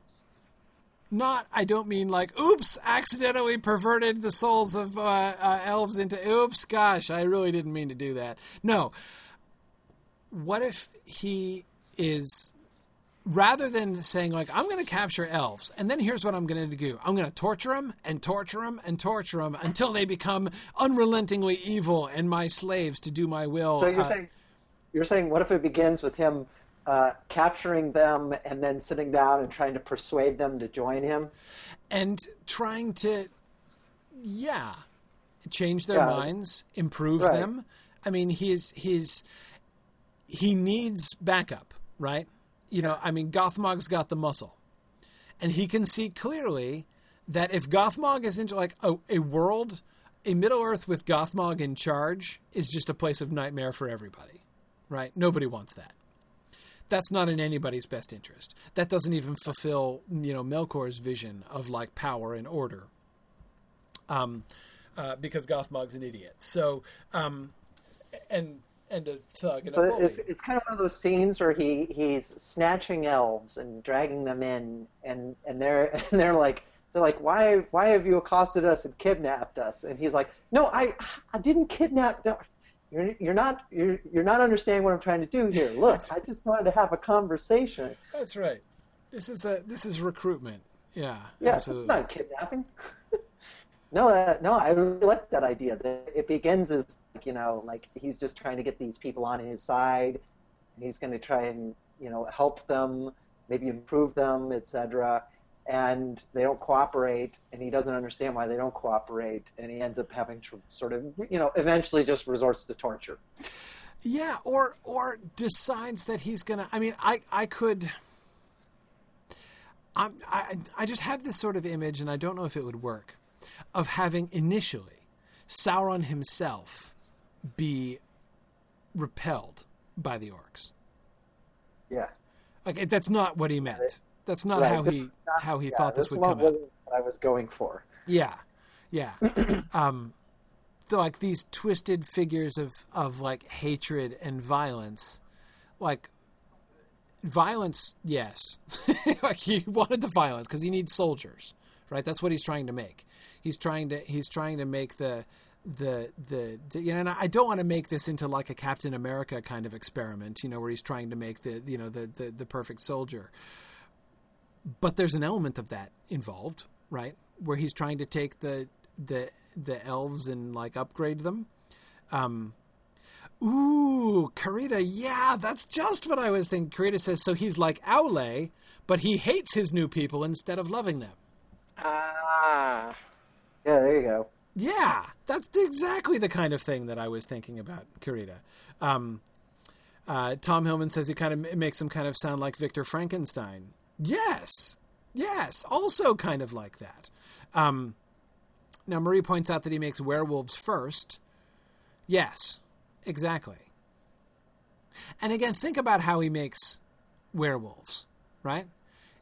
Not, I don't mean like, oops, accidentally perverted the souls of uh, uh, elves into, oops, gosh, I really didn't mean to do that. No. What if he is rather than saying like i'm going to capture elves and then here's what i'm going to do i'm going to torture them and torture them and torture them until they become unrelentingly evil and my slaves to do my will So you're Uh, saying you're saying what if it begins with him uh, capturing them and then sitting down and trying to persuade them to join him? and trying to yeah change their Yeah. minds improve Right. them i mean he's he's he needs backup right you know i mean gothmog's got the muscle and he can see clearly that if gothmog is into like a, a world a middle earth with gothmog in charge is just a place of nightmare for everybody right nobody wants that that's not in anybody's best interest. That doesn't even fulfill, you know, Melkor's vision of like power and order. Um, uh, because Gothmog's an idiot. So, um, and and a thug and a So bully. it's it's kind of one of those scenes where he he's snatching elves and dragging them in, and and they're and they're like they're like why why have you accosted us and kidnapped us? And he's like, no, I I didn't kidnap. them. You're, you're not you're, you're not understanding what I'm trying to do here. Look, I just wanted to have a conversation. That's right. This is a this is recruitment. Yeah, Yeah, absolutely. it's not kidnapping. no, uh, no, I really like that idea. That it begins as like, you know, like he's just trying to get these people on his side. He's going to try and you know help them, maybe improve them, etc. And they don't cooperate, and he doesn't understand why they don't cooperate, and he ends up having to sort of you know eventually just resorts to torture. Yeah, or or decides that he's gonna. I mean, I I could. I'm, I I just have this sort of image, and I don't know if it would work, of having initially Sauron himself be repelled by the orcs. Yeah, Like that's not what he meant. That's not Right, how this he not- how he yeah, thought this, would one come out. what I was going for. Yeah, yeah. um, so like these twisted figures of of like hatred and violence, like violence. Yes, like he wanted the violence because he needs soldiers, right? That's what he's trying to make. He's trying to he's trying to make the the the, the you know. And I don't want to make this into like a Captain America kind of experiment, you know, where he's trying to make the you know the the, the perfect soldier but there's an element of that involved, right? Where he's trying to take the the the elves and like upgrade them. Um, ooh, Karita, yeah, that's just what I was thinking. Karita says so. He's like Aule, but he hates his new people instead of loving them. Ah, Yeah, there you go. Yeah, that's exactly the kind of thing that I was thinking about, Karita. Um, uh, Tom Hillman says he kind of it makes him kind of sound like Victor Frankenstein. Yes, yes, also kind of like that. Um, now Marie points out that he makes werewolves first. Yes, exactly. And again, think about how he makes werewolves, right?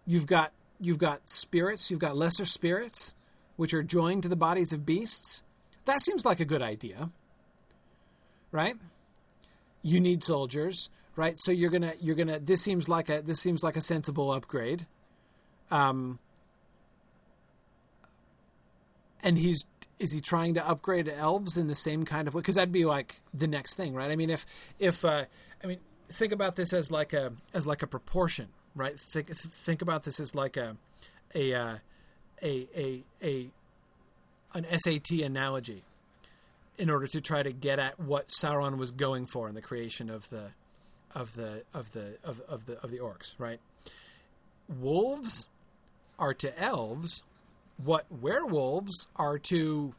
You've got you've got spirits, you've got lesser spirits, which are joined to the bodies of beasts. That seems like a good idea, right? You need soldiers, right? So you're gonna you're gonna. This seems like a this seems like a sensible upgrade. Um, and he's is he trying to upgrade elves in the same kind of way? Because that'd be like the next thing, right? I mean, if if uh, I mean, think about this as like a as like a proportion, right? Think think about this as like a a uh, a a a an SAT analogy in order to try to get at what Sauron was going for in the creation of the of the of the of, of the of the orcs, right? Wolves are to elves what werewolves are to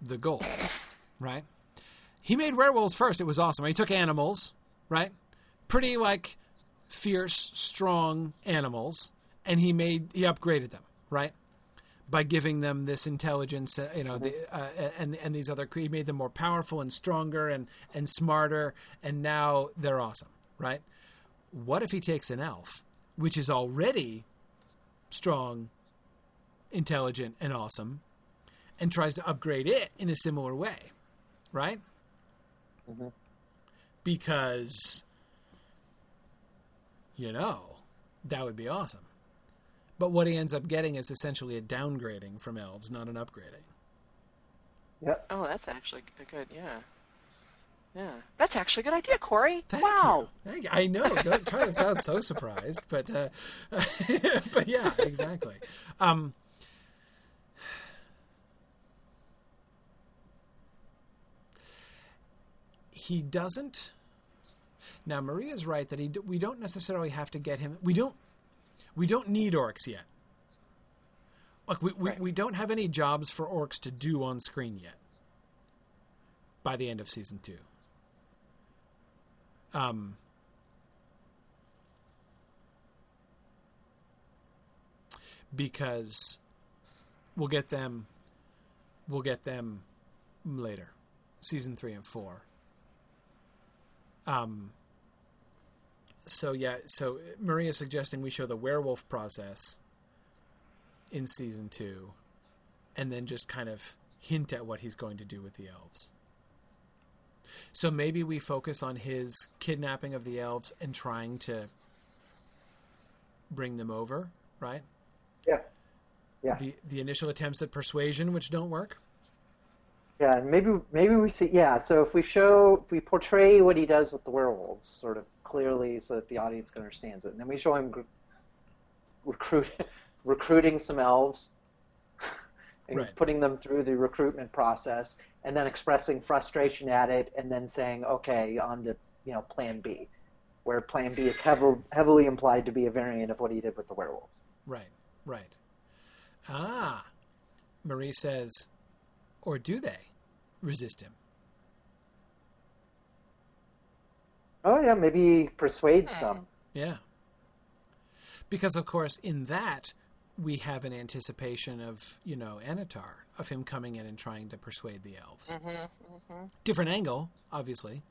the goal, right? He made werewolves first. It was awesome. He took animals, right? Pretty like fierce, strong animals, and he made he upgraded them, right? By giving them this intelligence, uh, you know, the, uh, and and these other he made them more powerful and stronger and and smarter, and now they're awesome, right? What if he takes an elf, which is already strong, intelligent, and awesome, and tries to upgrade it in a similar way, right? Because, you know, that would be awesome. But what he ends up getting is essentially a downgrading from elves, not an upgrading. Yep. Oh, that's actually a good. Yeah. Yeah, that's actually a good idea, Corey. Thank wow. you. I know. Don't try to sound so surprised, but uh, but yeah, exactly. Um, he doesn't. Now Maria's right that he we don't necessarily have to get him. We don't we don't need orcs yet. Like we, we, Right. we don't have any jobs for orcs to do on screen yet. By the end of season two. Um, because we'll get them we'll get them later season 3 and 4 um so yeah so maria's suggesting we show the werewolf process in season 2 and then just kind of hint at what he's going to do with the elves so maybe we focus on his kidnapping of the elves and trying to bring them over, right? Yeah. Yeah. The the initial attempts at persuasion, which don't work. Yeah, and maybe maybe we see. Yeah, so if we show, if we portray what he does with the werewolves, sort of clearly, so that the audience understands it, and then we show him gr- recruit recruiting some elves and Right. putting them through the recruitment process, and then expressing frustration at it, and then saying, "Okay, on to you know Plan B," where Plan B is heavily heavily implied to be a variant of what he did with the werewolves. Right, right. Ah, Marie says, or do they resist him? Oh yeah, maybe persuade Hmm. some. Yeah. Because of course, in that we have an anticipation of you know Annatar of him coming in and trying to persuade the elves. Mm-hmm, mm-hmm. different angle, obviously,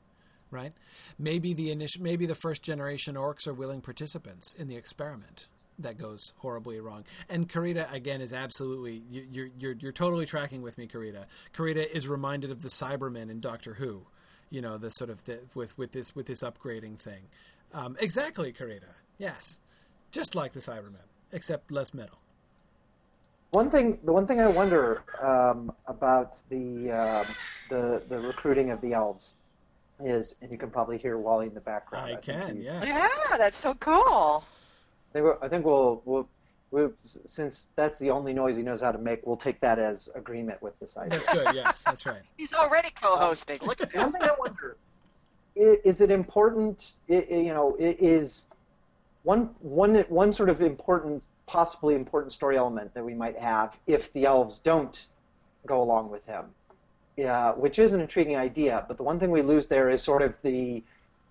right? Maybe the initial, maybe the first generation orcs are willing participants in the experiment that goes horribly wrong. And Karita again is absolutely you, you're you're you're totally tracking with me, Karita. Karita is reminded of the Cybermen in Doctor Who, you know, the sort of the, with with this with this upgrading thing. Um, exactly, Karita. Yes, just like the Cybermen, except less metal. One thing, the one thing I wonder um, about the, um the the recruiting of the elves is, and you can probably hear Wally in the background. I think can, yeah. Yeah, that's so cool. I think, we'll, I think we'll, we'll, we'll, since that's the only noise he knows how to make, we'll take that as agreement with this idea. That's good. Yes, that's right. He's already co-hosting. Look at One that. thing I wonder is it important? i- i- You know, is one one one sort of important, possibly important story element that we might have if the elves don't go along with him. Yeah, which is an intriguing idea, but the one thing we lose there is sort of the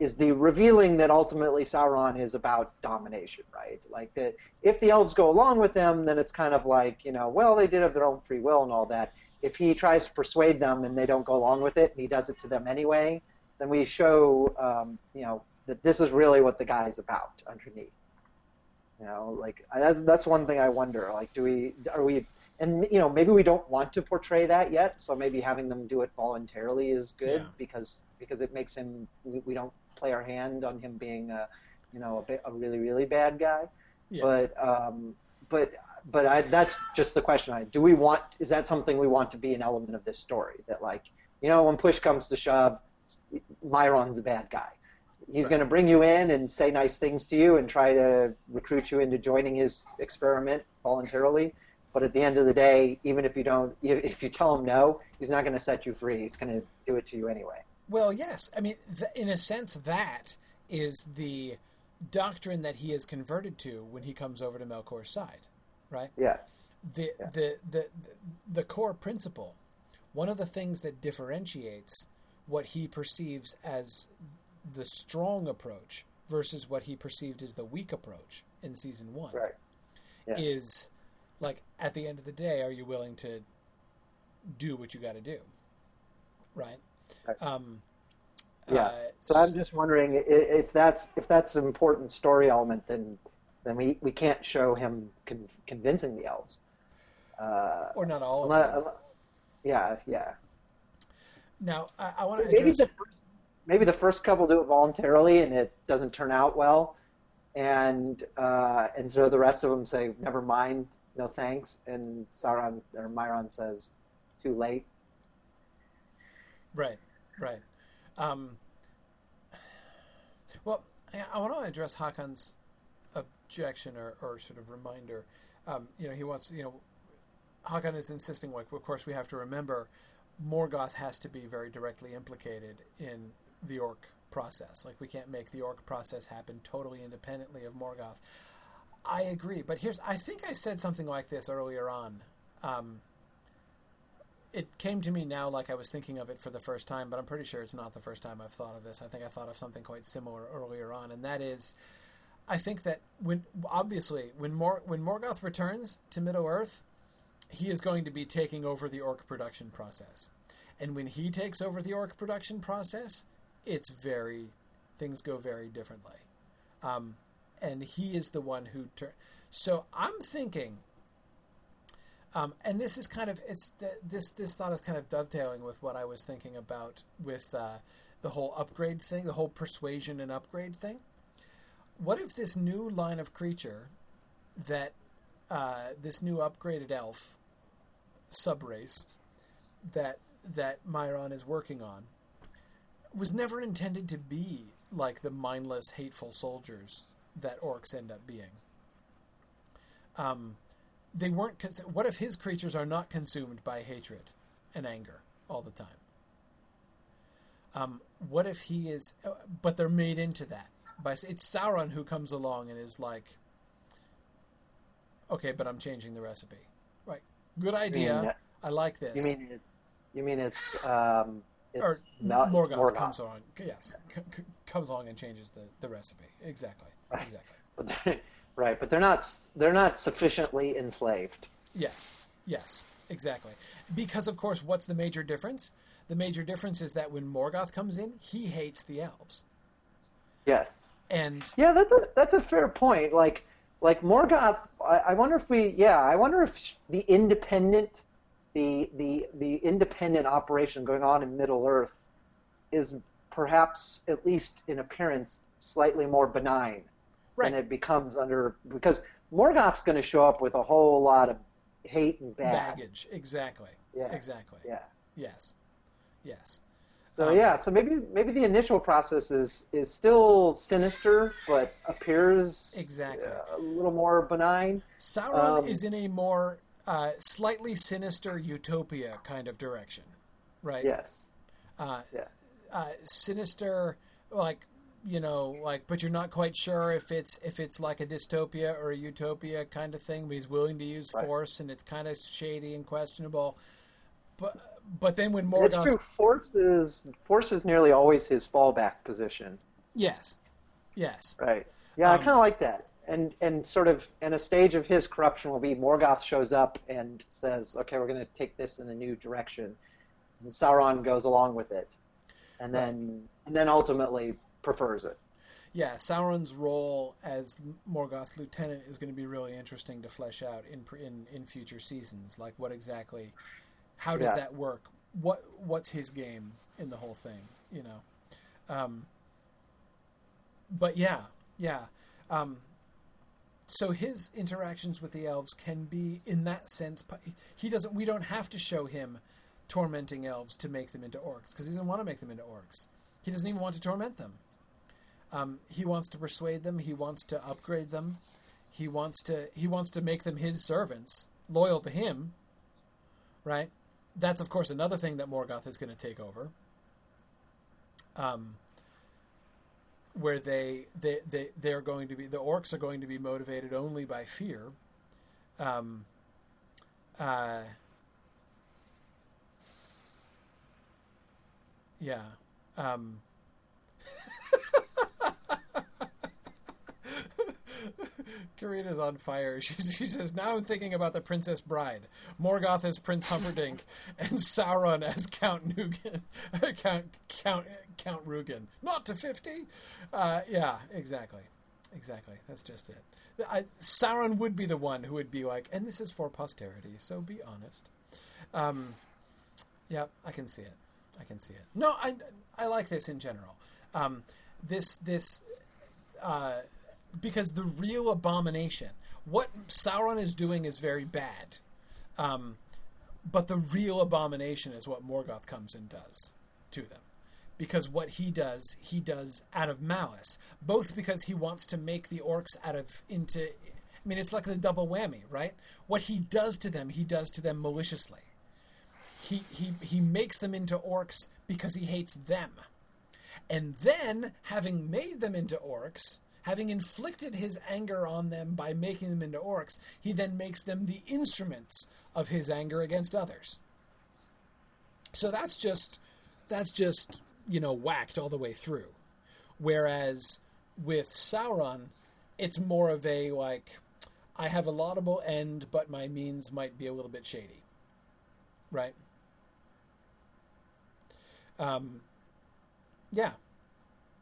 is the revealing that ultimately Sauron is about domination, right? Like that if the elves go along with him, then it's kind of like, you know, well, they did have their own free will and all that. If he tries to persuade them and they don't go along with it and he does it to them anyway, then we show, um, you know, that this is really what the guy's about underneath. You know, like that's that's one thing I wonder. Like, do we are we and you know maybe we don't want to portray that yet, so maybe having them do it voluntarily is good Yeah. because because it makes him we, we don't play our hand on him being a you know a, bit, a really really bad guy. Yes. But um, but but I, that's just the question. I do we want is that something we want to be an element of this story that like you know when push comes to shove, Mairon's a bad guy. He's Right. going to bring you in and say nice things to you and try to recruit you into joining his experiment voluntarily. But at the end of the day, even if you don't, if you tell him no, he's not going to set you free. He's going to do it to you anyway. Well, yes. I mean, th- in a sense, that is the doctrine that he is converted to when he comes over to Melkor's side, right? Yeah. The, Yeah. the, the, the core principle, one of the things that differentiates what he perceives as the strong approach versus what he perceived as the weak approach in season one Right. Yeah. is like, at the end of the day, are you willing to do what you got to do? Right? Um, Yeah. uh, So I'm just wondering if that's if that's an important story element, then then we, we can't show him con- convincing the elves. Uh, or not all of unle- them. yeah, yeah. Now, I, I want to Maybe address. the first, maybe the first couple do it voluntarily and it doesn't turn out well, and uh, and so the rest of them say, "Never mind, no thanks," and Sauron or Mairon says, "Too late." Right, right. Um, well, I, want to address Hakon's objection or, or sort of reminder. Um, you know, he wants, you know, Hakon is insisting, like, of course, we have to remember Morgoth has to be very directly implicated in the orc process. Like, we can't make the orc process happen totally independently of Morgoth. I agree, but here's, I think I said something like this earlier on. Um, it came to me now like I was thinking of it for the first time, but I'm pretty sure it's not the first time I've thought of this. I think I thought of something quite similar earlier on, and that is, I think that when obviously when Mor- when Morgoth returns to Middle Earth, he is going to be taking over the orc production process, and when he takes over the orc production process, it's very things go very differently, um, and he is the one who. Tur- so I'm thinking um, and this is kind of it's the, this this thought is kind of dovetailing with what I was thinking about with uh, the whole upgrade thing, the whole persuasion and upgrade thing. What if this new line of creature that uh, this new upgraded elf subrace that that Mairon is working on was never intended to be like the mindless, hateful soldiers that orcs end up being. Um, they weren't. Cons- what if his creatures are not consumed by hatred and anger all the time? Um, what if he is? Uh, but they're made into that by. It's Sauron who comes along and is like, "Okay, but I'm changing the recipe." Right? Good idea. mean, I like this. You mean it's you mean it's um it's or it's Morgoth, Morgoth. comes along. Yes, c- c- comes along and changes the, the recipe. Exactly. Right. Exactly. But right, but they're not they're not sufficiently enslaved. Yes, yes, exactly. Because of course, what's the major difference? The major difference is that when Morgoth comes in, he hates the elves, Yes. and Yeah, that's a that's a fair point. Like like Morgoth, I, I wonder if we yeah, I wonder if the independent the the the independent operation going on in Middle Earth is perhaps at least in appearance slightly more benign right, than it becomes under because Morgoth's going to show up with a whole lot of hate and bad. baggage. Exactly. Yeah. Exactly. Yeah. Yes. Yes. So Um, yeah, so maybe maybe the initial process is is still sinister, but appears Exactly. uh, a little more benign. Sauron Um, is in a more uh, slightly sinister utopia kind of direction, right? Yes. uh, Yeah. uh, sinister, like you know, like, but you're not quite sure if it's if it's like a dystopia or a utopia kind of thing. But he's willing to use Right. force, and it's kind of shady and questionable. But but then when It's true. Morgoth, Force is force is nearly always his fallback position. yes, yes, Right. Yeah, I Um, kind of like that. And and sort of and a stage of his corruption will be Morgoth shows up and says, "Okay, we're going to take this in a new direction," and Sauron goes along with it, and then and then ultimately prefers it. yeah. Sauron's role as Morgoth's lieutenant is going to be really interesting to flesh out in in in future seasons. Like, what exactly? How does Yeah. that work? What what's his game in the whole thing? You know. Um, but yeah, yeah. Um, so his interactions with the elves can be, in that sense, he doesn't. We don't have to show him tormenting elves to make them into orcs because he doesn't want to make them into orcs. He doesn't even want to torment them. Um, he wants to persuade them. He wants to upgrade them. He wants to. He wants to make them his servants, loyal to him. Right. That's of course another thing that Morgoth is going to take over. Um, where they they they they're going to be the orcs are going to be motivated only by fear. Um, uh, yeah. Um, Karina's on fire. She, she says, Now I'm thinking about the Princess Bride. Morgoth as Prince Humperdinck and Sauron as Count Nugan. Count, Count, Count Rugen. Not to 50? Uh, yeah, exactly. Exactly. That's just it. I, Sauron would be the one who would be like, and this is for posterity, so be honest. Um, yeah, I can see it. I can see it. No, I, I like this in general. Um, this this uh, because the real abomination, what Sauron is doing, is very bad. Um, but the real abomination is what Morgoth comes and does to them. Because what he does, he does out of malice. Both because he wants to make the orcs out of into I mean it's like the double whammy, right? What he does to them, he does to them maliciously. He he he makes them into orcs because he hates them. And then, having made them into orcs, having inflicted his anger on them by making them into orcs, he then makes them the instruments of his anger against others. So that's just that's just, you know, whacked all the way through. Whereas with Sauron, it's more of a like I have a laudable end, but my means might be a little bit shady. Right? Um yeah.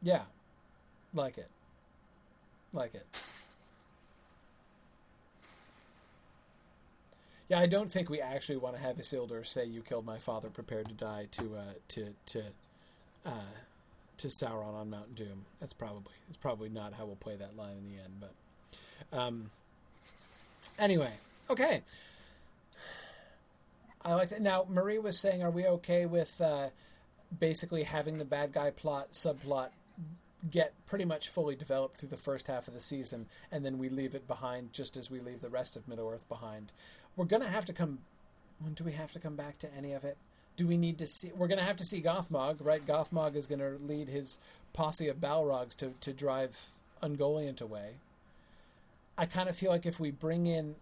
Yeah. Like it. Like it. Yeah, I don't think we actually want to have Isildur say "You killed my father, prepared to die" to uh, to to uh, to Sauron on Mount Doom. That's probably that's probably not how we'll play that line in the end. But um, anyway, okay. I like that. Now, Marie was saying, "Are we okay with uh, basically having the bad guy plot subplot get pretty much fully developed through the first half of the season, and then we leave it behind just as we leave the rest of Middle Earth behind. We're gonna have to come. Do we have to come back to any of it? Do we need to see? We're gonna have to see Gothmog, right? Gothmog is gonna lead his posse of Balrogs to to drive Ungoliant away. I kind of feel like if we bring in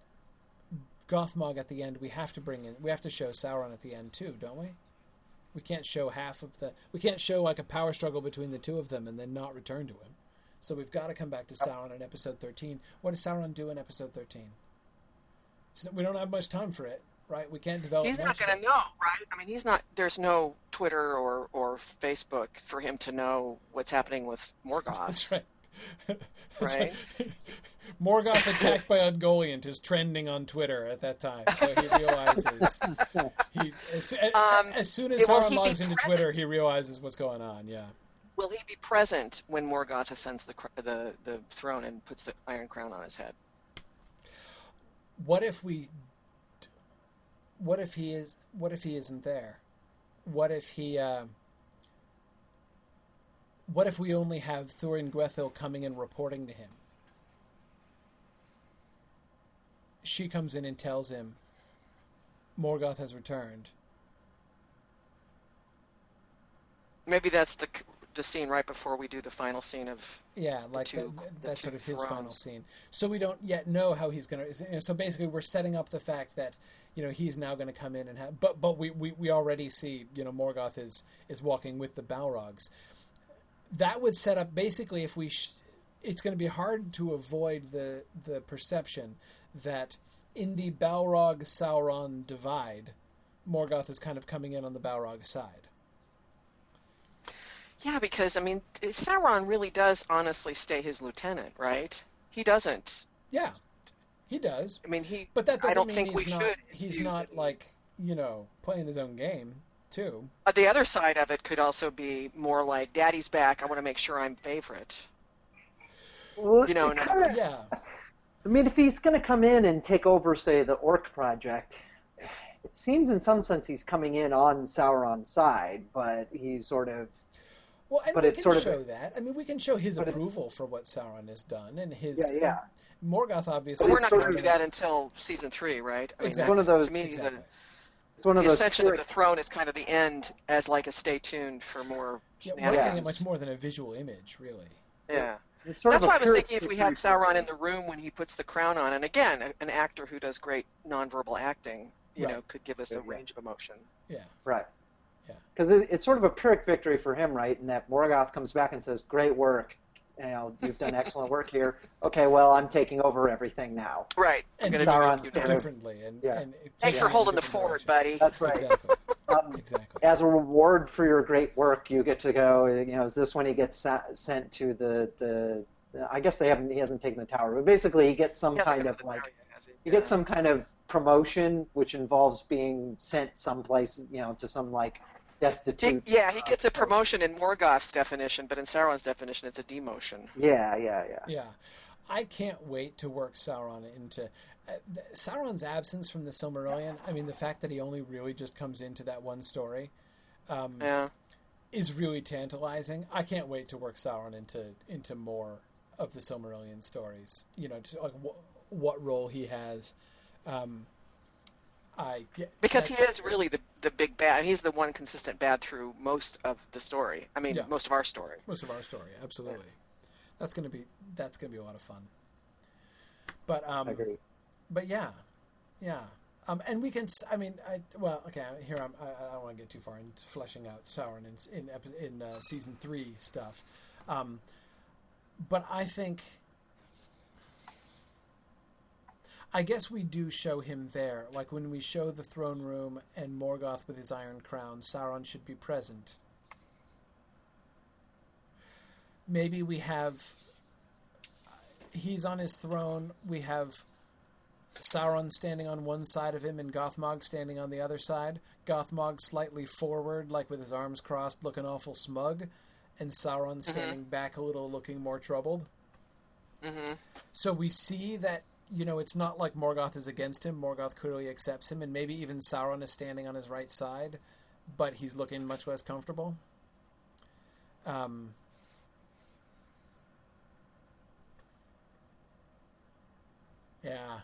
Gothmog at the end, we have to bring in, we have to show Sauron at the end too, don't we? We can't show half of the. We can't show like a power struggle between the two of them and then not return to him. So we've got to come back to Sauron in episode thirteen. What does Sauron do in episode thirteen? So we don't have much time for it, right? We can't develop. He's not going to know, right? I mean, he's not. There's no Twitter or or Facebook for him to know what's happening with Morgoth. That's right. That's Right. Morgoth attacked by Ungoliant is trending on Twitter at that time, so he realizes he as, Um, as soon as Sauron logs into present? Twitter, he realizes what's going on. Yeah. Will he be present when Morgoth ascends the the the throne and puts the Iron Crown on his head? What if we? What if he is? What if he isn't there? What if he? Uh, what if we only have Thuringwethil coming and reporting to him? She comes in and tells him Morgoth has returned. Maybe that's the the scene right before we do the final scene of. Yeah, like two- that, that's sort of his final scene. So we don't yet know how he's going to. So basically, we're setting up the fact that you know he's now going to come in and have. But but we, we, we already see you know Morgoth is is walking with the Balrogs. That would set up basically if we. Sh- it's going to be hard to avoid the the perception that in the Balrog Sauron divide, Morgoth is kind of coming in on the Balrog side. Yeah, because I mean, Sauron really does honestly stay his lieutenant, right? He doesn't. Yeah, he does. I mean, he. But that doesn't I don't mean think he's we not. should He's not it. like you know playing his own game too. Uh, the other side of it could also be more like, "Daddy's back. I want to make sure I'm favorite." Well, You know, kinda- Yeah, I mean, if he's going to come in and take over, say, the Orc project, it seems in some sense he's coming in on Sauron's side, but he's sort of well, and But we it's can sort of- show that. I mean, we can show his approval for what Sauron has done and his. Yeah, yeah. Morgoth obviously. But we're not going to do that until season three, right? I mean, Exactly. One of those- To me, Exactly. it's one the, of the those. ascension of the throne is kind of the end, as like a stay tuned for more. Yeah, we're shenanigans. looking at much more than a visual image, really. Yeah. It's sort That's of why I was thinking if we had Sauron in the room when he puts the crown on, and again, an actor who does great nonverbal acting, you Right. know, could give us a Yeah, yeah. range of emotion. Yeah. Right. Yeah. Because it's sort of a Pyrrhic victory for him, right? And that Morgoth comes back and says, "Great work, you know, you've done excellent work here. Okay, well, I'm taking over everything now." Right. I'm And going to Sauron's do it. differently, and, Yeah. and it- Thanks yeah, for holding the different fort, buddy. That's right. Exactly. Um, Exactly. as a reward for your great work, you get to go. You know, is this when he gets sa- sent to the the? I guess they haven't. He hasn't taken the tower, but basically, he gets some He kind of like value, has he? he Yeah. gets some kind of promotion, which involves being sent someplace. You know, to some like He, destitute. yeah, he gets a promotion in Morgoth's definition, but in Sauron's definition, it's a demotion. Yeah, yeah, yeah. Yeah. I can't wait to work Sauron into uh, Sauron's absence from the Silmarillion. I mean, the fact that he only really just comes into that one story um, Yeah. is really tantalizing. I can't wait to work Sauron into into more of the Silmarillion stories. You know, just like wh- what role he has. Um, I get, Because that- he is really the the big bad. He's the one consistent bad through most of the story. I mean, Yeah. most of our story. most of our story. Absolutely, that's gonna be that's gonna be a lot of fun. But um, I agree. But yeah, yeah. Um, and we can. I mean, I, well, okay. Here I'm. I, I don't want to get too far into fleshing out Sauron in in, in uh, season three stuff. Um, but I think. I guess we do show him there. Like when we show the throne room and Morgoth with his iron crown, Sauron should be present. Maybe we have. He's on his throne. We have Sauron standing on one side of him and Gothmog standing on the other side. Gothmog slightly forward, like with his arms crossed, looking awful smug, and Sauron standing back a little, looking more troubled. hmm So we see that you know it's not like Morgoth is against him. Morgoth clearly accepts him, and maybe even Sauron is standing on his right side, but he's looking much less comfortable. Um, yeah,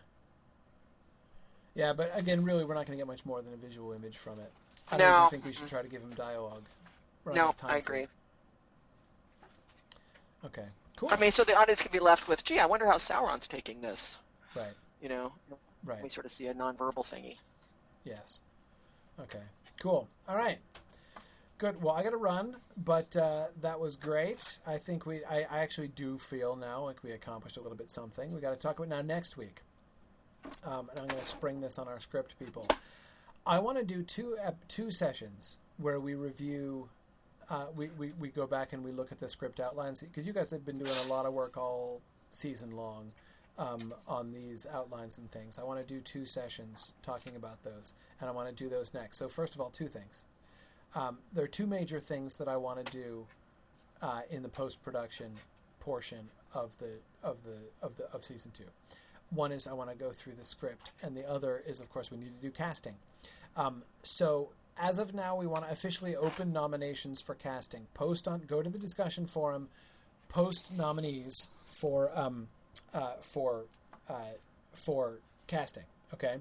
yeah, but again, really, we're not going to get much more than a visual image from it. I don't even think we should try to give him dialogue. We're No, I agree. Okay, cool. I mean, so the audience can be left with, gee, I wonder how Sauron's taking this. right, You know, right. we sort of see a nonverbal thingy. Yes. Okay. Cool. All right. Good. Well, I got to run, but uh, that was great. I think we. I, I actually do feel now like we accomplished a little bit something. We got to talk about now next week, um, and I'm going to spring this on our script people. I want to do two ep- two sessions where we review. Uh, we, we, we go back and we look at the script outlines because you guys have been doing a lot of work all season long um, on these outlines and things. I want to do two sessions talking about those, and I want to do those next. So first of all, two things. Um, there are two major things that I want to do uh, in the post production portion of the of the of the of season two. One is I want to go through the script, and the other is, of course, we need to do casting. Um, so as of now, we want to officially open nominations for casting. Post on, go to the discussion forum, post nominees for um, uh, for uh, for casting. Okay.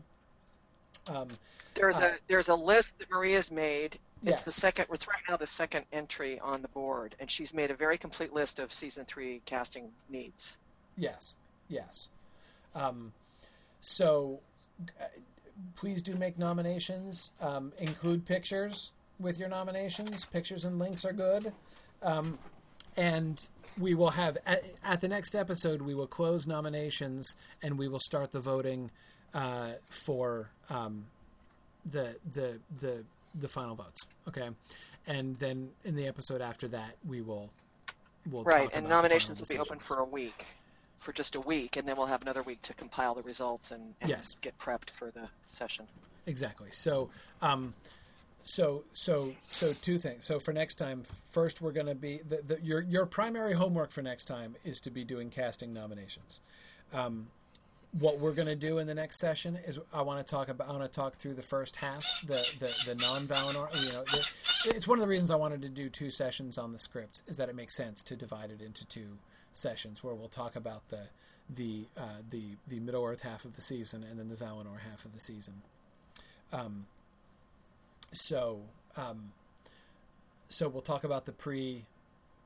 Um, There's Uh, a there's a list that Maria's made. It's Yes. the second. It's right now the second entry on the board, and she's made a very complete list of season three casting needs. Yes, yes. Um, so, uh, please do make nominations. Um, include pictures with your nominations. Pictures and links are good. Um, and we will have at, at the next episode we will close nominations and we will start the voting uh, for um, the the the the final votes. Okay, and then in the episode after that we will. We'll right, and nominations will be open for a week, for just a week, and then we'll have another week to compile the results and, and Yes. get prepped for the session. Exactly. So, um, so, so, so two things. So for next time, first we're going to be the, the, your your primary homework for next time is to be doing casting nominations. Um, what we're going to do in the next session is I want to talk about I want to talk through the first half, the the, the non Valinor. You know, the, it's one of the reasons I wanted to do two sessions on the script is that it makes sense to divide it into two sessions where we'll talk about the the uh, the the Middle Earth half of the season and then the Valinor half of the season. Um, so, um, so we'll talk about the pre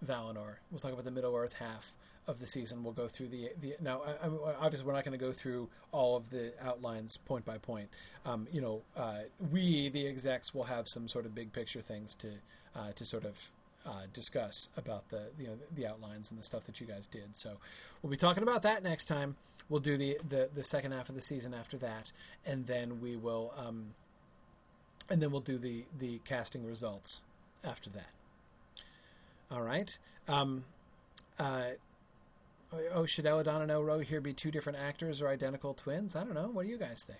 Valinor. We'll talk about the Middle Earth half of the season. We'll go through the the now. I, I, obviously, we're not going to go through all of the outlines point by point. Um, you know, uh, we the execs will have some sort of big picture things to uh, to sort of. Uh, discuss about the you know the outlines and the stuff that you guys did. So we'll be talking about that next time. We'll do the the, the second half of the season after that, and then we will um, and then we'll do the the casting results after that. All right. Um, uh, oh, should Elladan and Elrohir be two different actors or identical twins? I don't know. What do you guys think?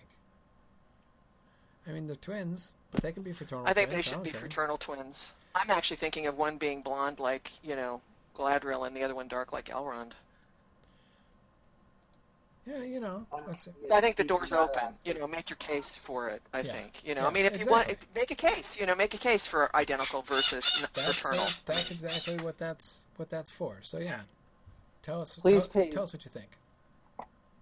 I mean, they're twins, but they can be fraternal. I think they should be care. fraternal twins. I'm actually thinking of one being blonde like, you know, Galadriel and the other one dark like Elrond. Yeah, you know. That's, I think the door's open. You know, make your case for it. I Yeah. think. You know, Yeah, I mean, if you want, exactly. make a case. You know, make a case for identical versus n- that's, fraternal. that, that's exactly what that's what that's for. So yeah, tell us. Please tell, tell us what you think.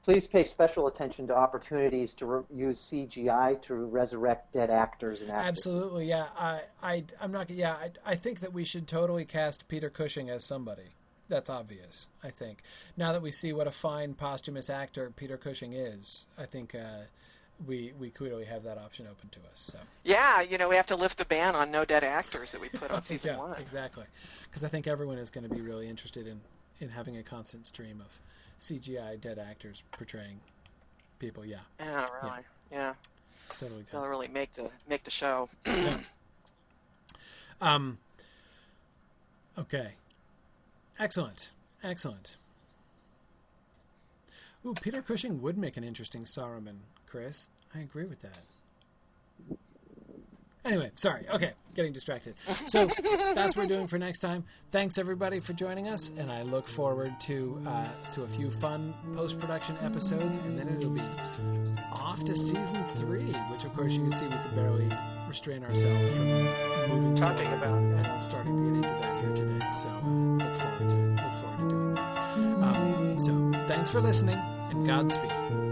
Please pay special attention to opportunities to re- use CGI to resurrect dead actors and actresses. Absolutely, yeah. I, I, I'm not. Yeah, I, I think that we should totally cast Peter Cushing as somebody. That's obvious. I think now that we see what a fine posthumous actor Peter Cushing is, I think uh, we we clearly have that option open to us. So Yeah, you know, we have to lift the ban on no dead actors that we put on season yeah, one. exactly. Because I think everyone is going to be really interested in in having a constant stream of CGI dead actors portraying people. Yeah, Yeah, really. Yeah, it's totally good. they'll really make the make the show. Yeah. Um. Okay. Excellent. Excellent. Ooh, Peter Cushing would make an interesting Saruman, Chris. I agree with that. Anyway, sorry. Okay, getting distracted. So that's what we're doing for next time. Thanks everybody for joining us, and I look forward to uh, to a few fun post production episodes, and then it'll be off to season three, which of course you can see we can barely restrain ourselves from moving Talking about. and starting to get into that here today. So uh, look forward to look forward to doing that. Um, so thanks for listening, and Godspeed.